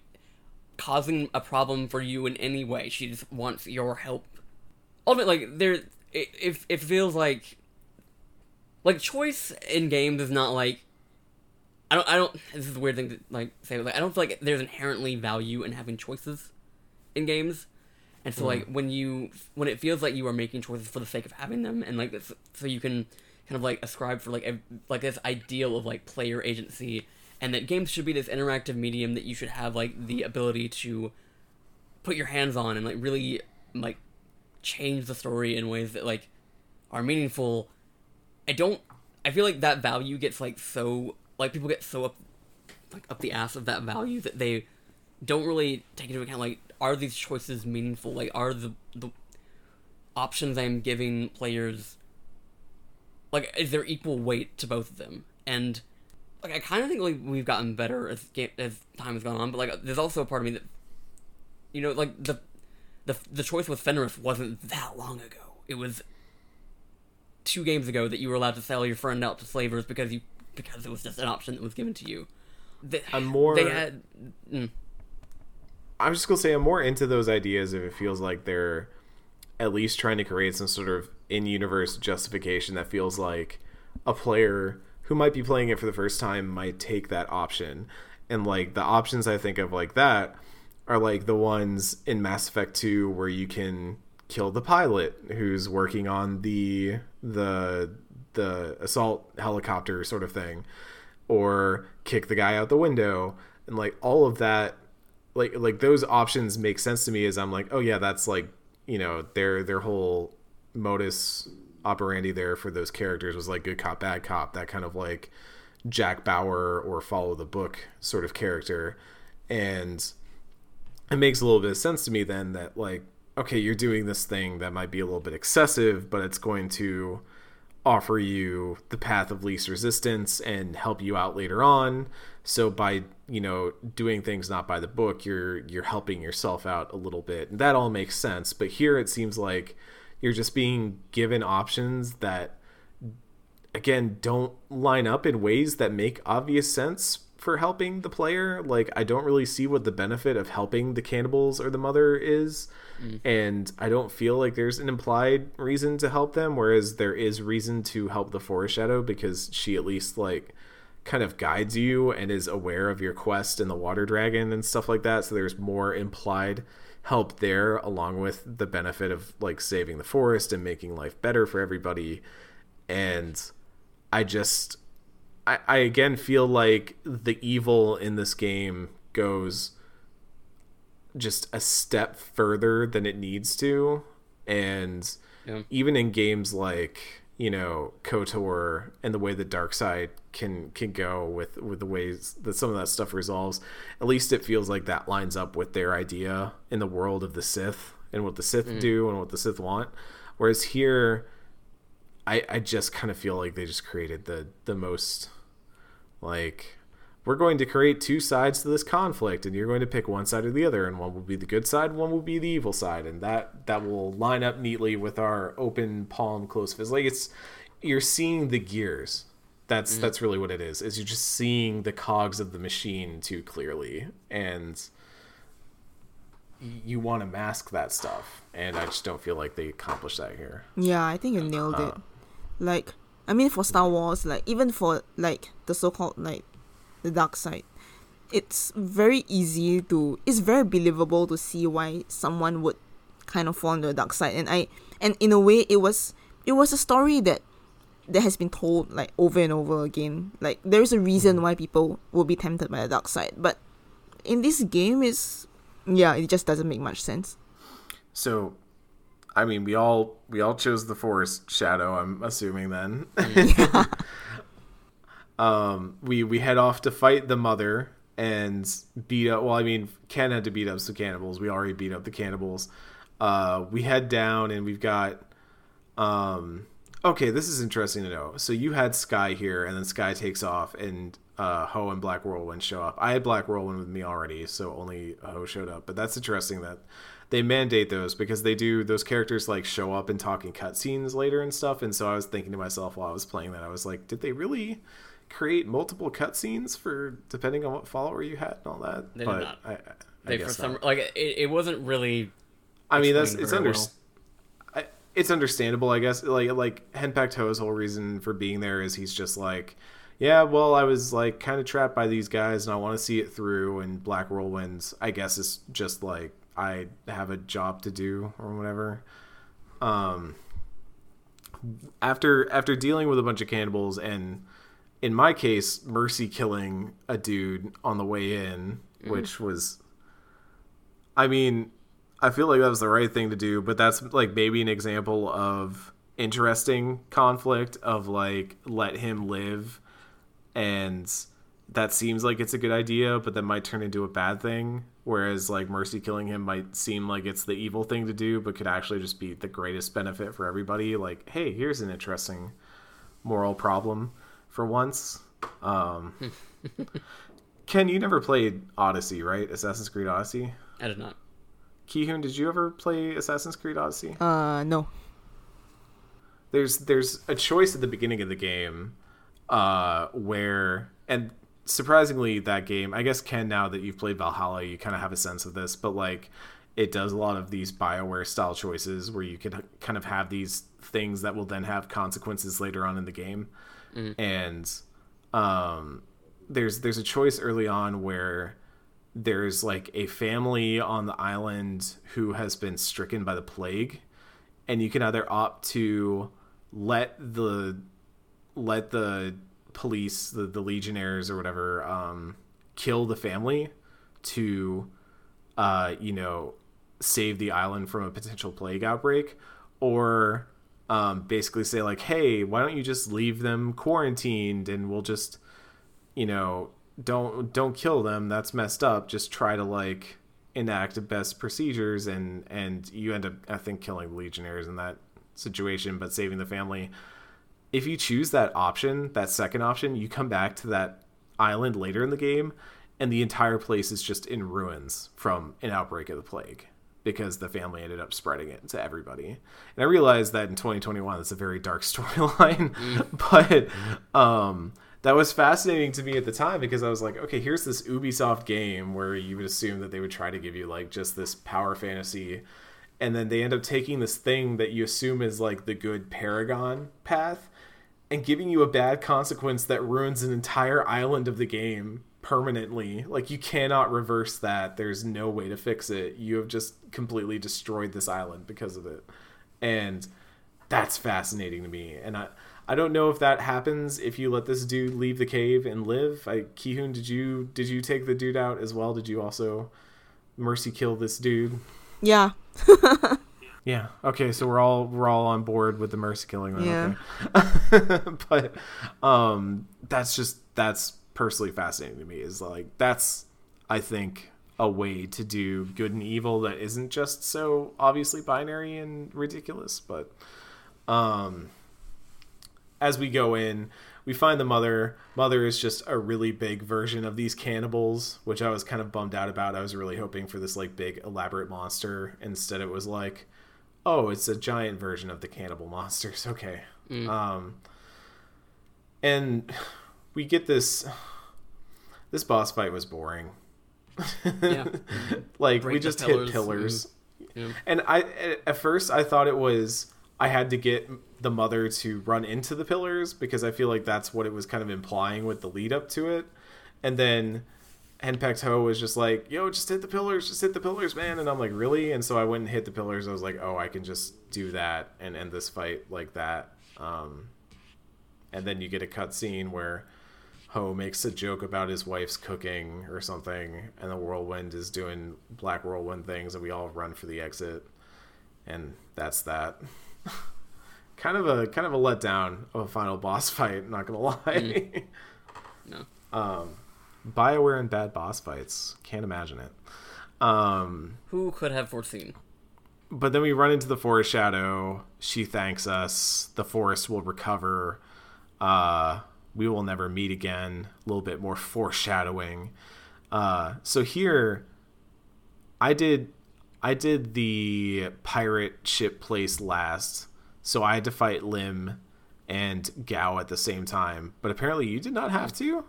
causing a problem for you in any way. She just wants your help. Ultimately like there it, it, it feels like like choice in games is not like I don't I don't this is a weird thing to like say but like I don't feel like there's inherently value in having choices in games. And so like when you when it feels like you are making choices for the sake of having them and like this, so you can kind of like ascribe for like a, like this ideal of like player agency and that games should be this interactive medium that you should have like the ability to put your hands on and like really like change the story in ways that like are meaningful. I don't i feel like that value gets like so like people get so up like up the ass of that value that they don't really take into account like are these choices meaningful? Like are the the options i'm giving players like is there equal weight to both of them and like i kind of think like we've gotten better as as time has gone on but like there's also a part of me that you know like the the the choice with fenris wasn't that long ago it was two games ago that you were allowed to sell your friend out to slavers because you because it was just an option that was given to you. They, I'm more- They had. Mm, I'm just gonna say I'm more into those ideas if it feels like they're at least trying to create some sort of in-universe justification that feels like a player who might be playing it for the first time might take that option. And like the options I think of like that are like the ones in Mass Effect 2 where you can kill the pilot who's working on the the the assault helicopter sort of thing or kick the guy out the window and like all of that like like those options make sense to me as I'm like, oh yeah, that's like you know their their whole modus operandi there for those characters was like good cop bad cop that kind of like Jack Bauer or follow the book sort of character. And it makes a little bit of sense to me then that like okay you're doing this thing that might be a little bit excessive but it's going to offer you the path of least resistance and help you out later on. So by you know doing things not by the book you're you're helping yourself out a little bit. And that all makes sense. But here it seems like you're just being given options that again don't line up in ways that make obvious sense for helping the player. Like i don't really see what the benefit of helping the cannibals or the mother is. Mm. And i don't feel like there's an implied reason to help them whereas there is reason to help the forest shadow because she at least like kind of guides you and is aware of your quest and the water dragon and stuff like that. So there's more implied help there along with the benefit of like saving the forest and making life better for everybody and i just i, I again feel like the evil in this game goes just a step further than it needs to and Yeah. even in games like you know kotor and the way the dark side can can go with with the ways that some of that stuff resolves. At least it feels like that lines up with their idea in the world of the sith and what the sith mm. do and what the sith want. Whereas here i i just kind of feel like they just created the the most like we're going to create two sides to this conflict and you're going to pick one side or the other and one will be the good side one will be the evil side and that that will line up neatly with our open palm close fist. Like it's you're seeing the gears. That's mm. that's really what it is is you're just seeing the cogs of the machine too clearly and you want to mask that stuff and i just don't feel like they accomplished that here. Yeah, I think you nailed it. Uh, like, I mean, for Star Wars, like even for like the so-called like the dark side, it's very easy to. It's very believable to see why someone would kind of fall on the dark side, and I and in a way, it was it was a story that that has been told like over and over again. Like there is a reason mm. why people will be tempted by the dark side, but in this game, is yeah, it just doesn't make much sense. So, I mean, we all we all chose the forest shadow. I'm assuming then. um, we we head off to fight the mother and beat up. Well, I mean, Ken had to beat up some cannibals. We already beat up the cannibals. Uh, we head down and we've got. Um, okay, this is interesting to know. So you had Sky here, and then Sky takes off, and uh, Hou and Black Whirlwind show up. I had Black Whirlwind with me already, so only Hou showed up. But that's interesting that they mandate those because they do those characters like show up and talk in cutscenes later and stuff. And so I was thinking to myself while I was playing that, I was like, did they really create multiple cutscenes for depending on what follower you had and all that? They did but not. I, I, They for some not. like it, it wasn't really. I mean, that's it's under, well. I, it's understandable, I guess. Like like Henpecked Hou's whole reason for being there is he's just like, yeah, well, I was like kind of trapped by these guys, and I want to see it through. And Black Whirlwinds, I guess, is just like I have a job to do or whatever. Um, after after dealing with a bunch of cannibals and in my case mercy killing a dude on the way in mm. which was i mean i feel like that was the right thing to do but that's like maybe an example of interesting conflict of like let him live and that seems like it's a good idea but that might turn into a bad thing whereas like mercy killing him might seem like it's the evil thing to do but could actually just be the greatest benefit for everybody. Like hey here's an interesting moral problem for once um ken you never played odyssey right assassin's creed odyssey I did not. Kihoon, did you ever play Assassin's Creed Odyssey? Uh, no. there's there's a choice at the beginning of the game uh where and surprisingly that game i guess ken now that you've played valhalla you kind of have a sense of this but like it does a lot of these bioware style choices where you can kind of have these things that will then have consequences later on in the game. And um there's there's a choice early on where there's like a family on the island who has been stricken by the plague and you can either opt to let the let the police the, the legionnaires or whatever um kill the family to uh you know save the island from a potential plague outbreak or um basically say like hey why don't you just leave them quarantined and we'll just you know don't don't kill them. That's messed up. Just try to like enact the best procedures and and you end up i think killing legionnaires in that situation but saving the family. If you choose that option that second option you come back to that island later in the game and the entire place is just in ruins from an outbreak of the plague because the family ended up spreading it to everybody. And I realized that in 2021 that's a very dark storyline, but um that was fascinating to me at the time because I was like, okay, here's this Ubisoft game where you would assume that they would try to give you like just this power fantasy and then they end up taking this thing that you assume is like the good paragon path and giving you a bad consequence that ruins an entire island of the game permanently. Like you cannot reverse that. There's no way to fix it. You have just completely destroyed this island because of it. And that's fascinating to me. And I I don't know if that happens if you let this dude leave the cave and live. I Kihoon, did you did you take the dude out as well? Did you also mercy kill this dude? Yeah. Yeah. Okay. So we're all we're all on board with the mercy killing. Then. Yeah. Okay. but um, that's just that's personally fascinating to me. Is like that's I think a way to do good and evil that isn't just so obviously binary and ridiculous. But um, as we go in, we find the mother. Mother is just a really big version of these cannibals, which I was kind of bummed out about. I was really hoping for this like big elaborate monster. Instead, it was like, oh, it's a giant version of the cannibal monsters. Okay. Um, and we get this. This boss fight was boring. Yeah. like we Break the just pillars hit pillars. Yeah. And I at first I thought it was I had to get the mother to run into the pillars because I feel like that's what it was kind of implying with the lead up to it. And then Henpecked Hou was just like, "Yo, just hit the pillars, just hit the pillars, man." And I'm like, "Really?" And so I went and hit the pillars. I was like, "Oh, I can just do that and end this fight like that." Um, and then you get a cutscene where Hou makes a joke about his wife's cooking or something, and the whirlwind is doing black whirlwind things, and we all run for the exit, and that's that. kind of a kind of a letdown of a final boss fight. Not gonna lie. No. Um, Bioware and bad boss fights. Can't imagine it. Um, Who could have foreseen? but then we run into the forest shadow. She thanks us. The forest will recover. Uh, we will never meet again. A little bit more foreshadowing. Uh, so here, I did, I did the pirate ship place last. So I had to fight Lim and Gao at the same time. But apparently, you did not have to.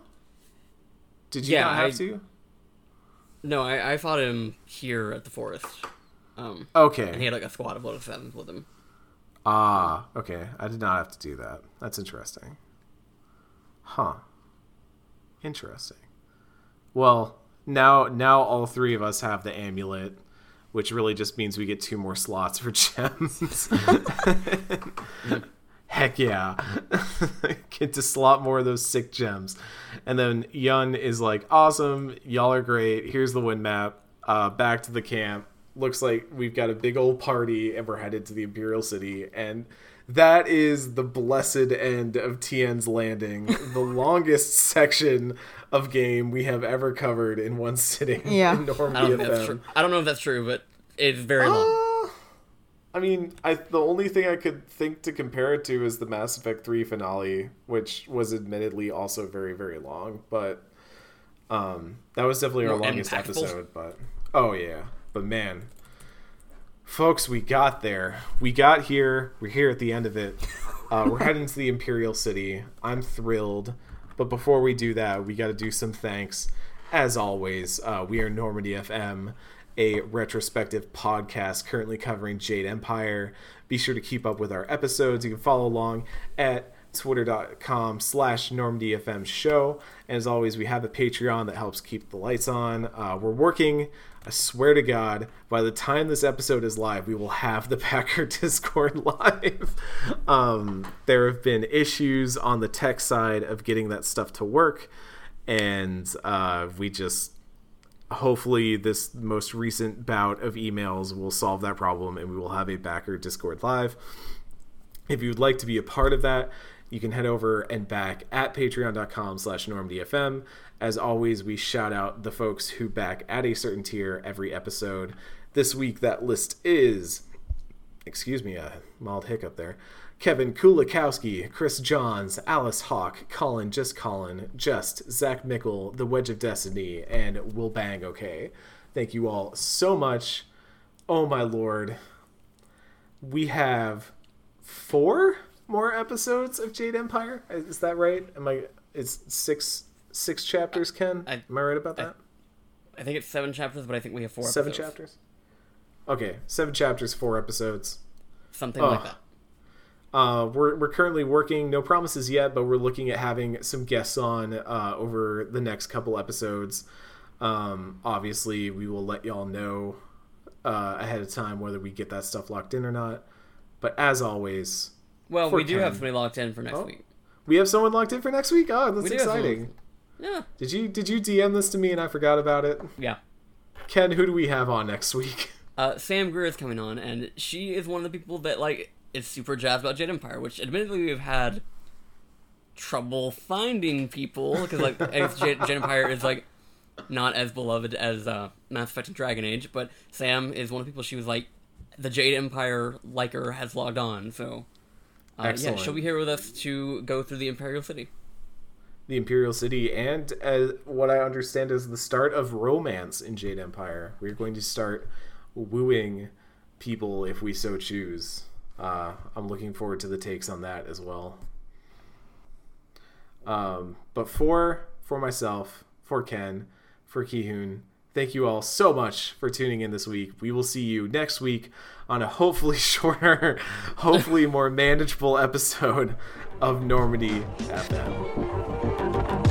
Did you Yeah, not have I- to? No, I, I fought him here at the forest. Um, Okay. and he had like a squad of Lotus Sevens with him. Ah, okay. I did not have to do that. That's interesting. Huh. Interesting. Well, now now all three of us have the amulet, which really just means we get two more slots for gems. Heck yeah. get to slot more of those sick gems. And then Yun is like, awesome, y'all are great. Here's the wind map. Uh, back to the camp. Looks like we've got a big old party and we're headed to the Imperial City. And that is the blessed end of Tien's Landing, the longest section of game we have ever covered in one sitting Yeah. in I don't know if that's true. I don't know if that's true, but it's very long. Uh, I mean, I the only thing I could think to compare it to is the Mass Effect 3 finale, which was admittedly also very very long, but um that was definitely our longest impactful. episode, but oh yeah. But man, folks, we got there. We got here. We're here at the end of it. Uh, we're heading to the Imperial City. I'm thrilled. But before we do that, we got to do some thanks. As always, uh, we are Normandy FM, a retrospective podcast currently covering Jade Empire. Be sure to keep up with our episodes. You can follow along at twitter.com slash normandfm show and as always we have a patreon that helps keep the lights on uh, we're working i swear to god by the time this episode is live we will have the packer discord live. Um, there have been issues on the tech side of getting that stuff to work and uh, we just hopefully this most recent bout of emails will solve that problem and we will have a Packer discord live. If you would like to be a part of that you can head over and back at patreon.com slash normdfm as always we shout out the folks who back at a certain tier every episode this week that list is excuse me a mild hiccup there kevin kulikowski chris johns alice hawk colin just colin just zach mickle the wedge of destiny and will bang okay thank you all so much oh my lord we have four more episodes of Jade Empire. Is that right? Am I? It's six six chapters. Ken, I- am I right about that? I think it's seven chapters, but I think we have four. seven episodes. chapters. Okay, seven chapters, four episodes. something Oh. like that. Uh, we're we're currently working. No promises yet, but we're looking at having some guests on uh, over the next couple episodes. Um, obviously, we will let y'all know uh, ahead of time whether we get that stuff locked in or not. But as always, Well, we do have Ken. somebody locked in for next Oh. week. we have someone locked in for next week. Oh, that's have exciting. Yeah, Did you did you DM this to me and I forgot about it? yeah. Ken, who do we have on next week? Uh, Sam Greer is coming on, and she is one of the people that like is super jazzed about Jade Empire, which admittedly we've had trouble finding people because like Jade, Jade Empire is like not as beloved as uh, Mass Effect and Dragon Age, but Sam is one of the people she was like the Jade Empire liker has logged on, so uh, yeah, Excellent. she'll be here with us to go through the Imperial City. The Imperial City, and as what I understand is the start of romance in Jade Empire. We're going to start wooing people if we so choose. Uh, I'm looking forward to the takes on that as well. Um, but for for myself, for Ken, for Kihoon, thank you all so much for tuning in this week. We will see you next week on a hopefully shorter, hopefully more manageable episode of Normandy FM.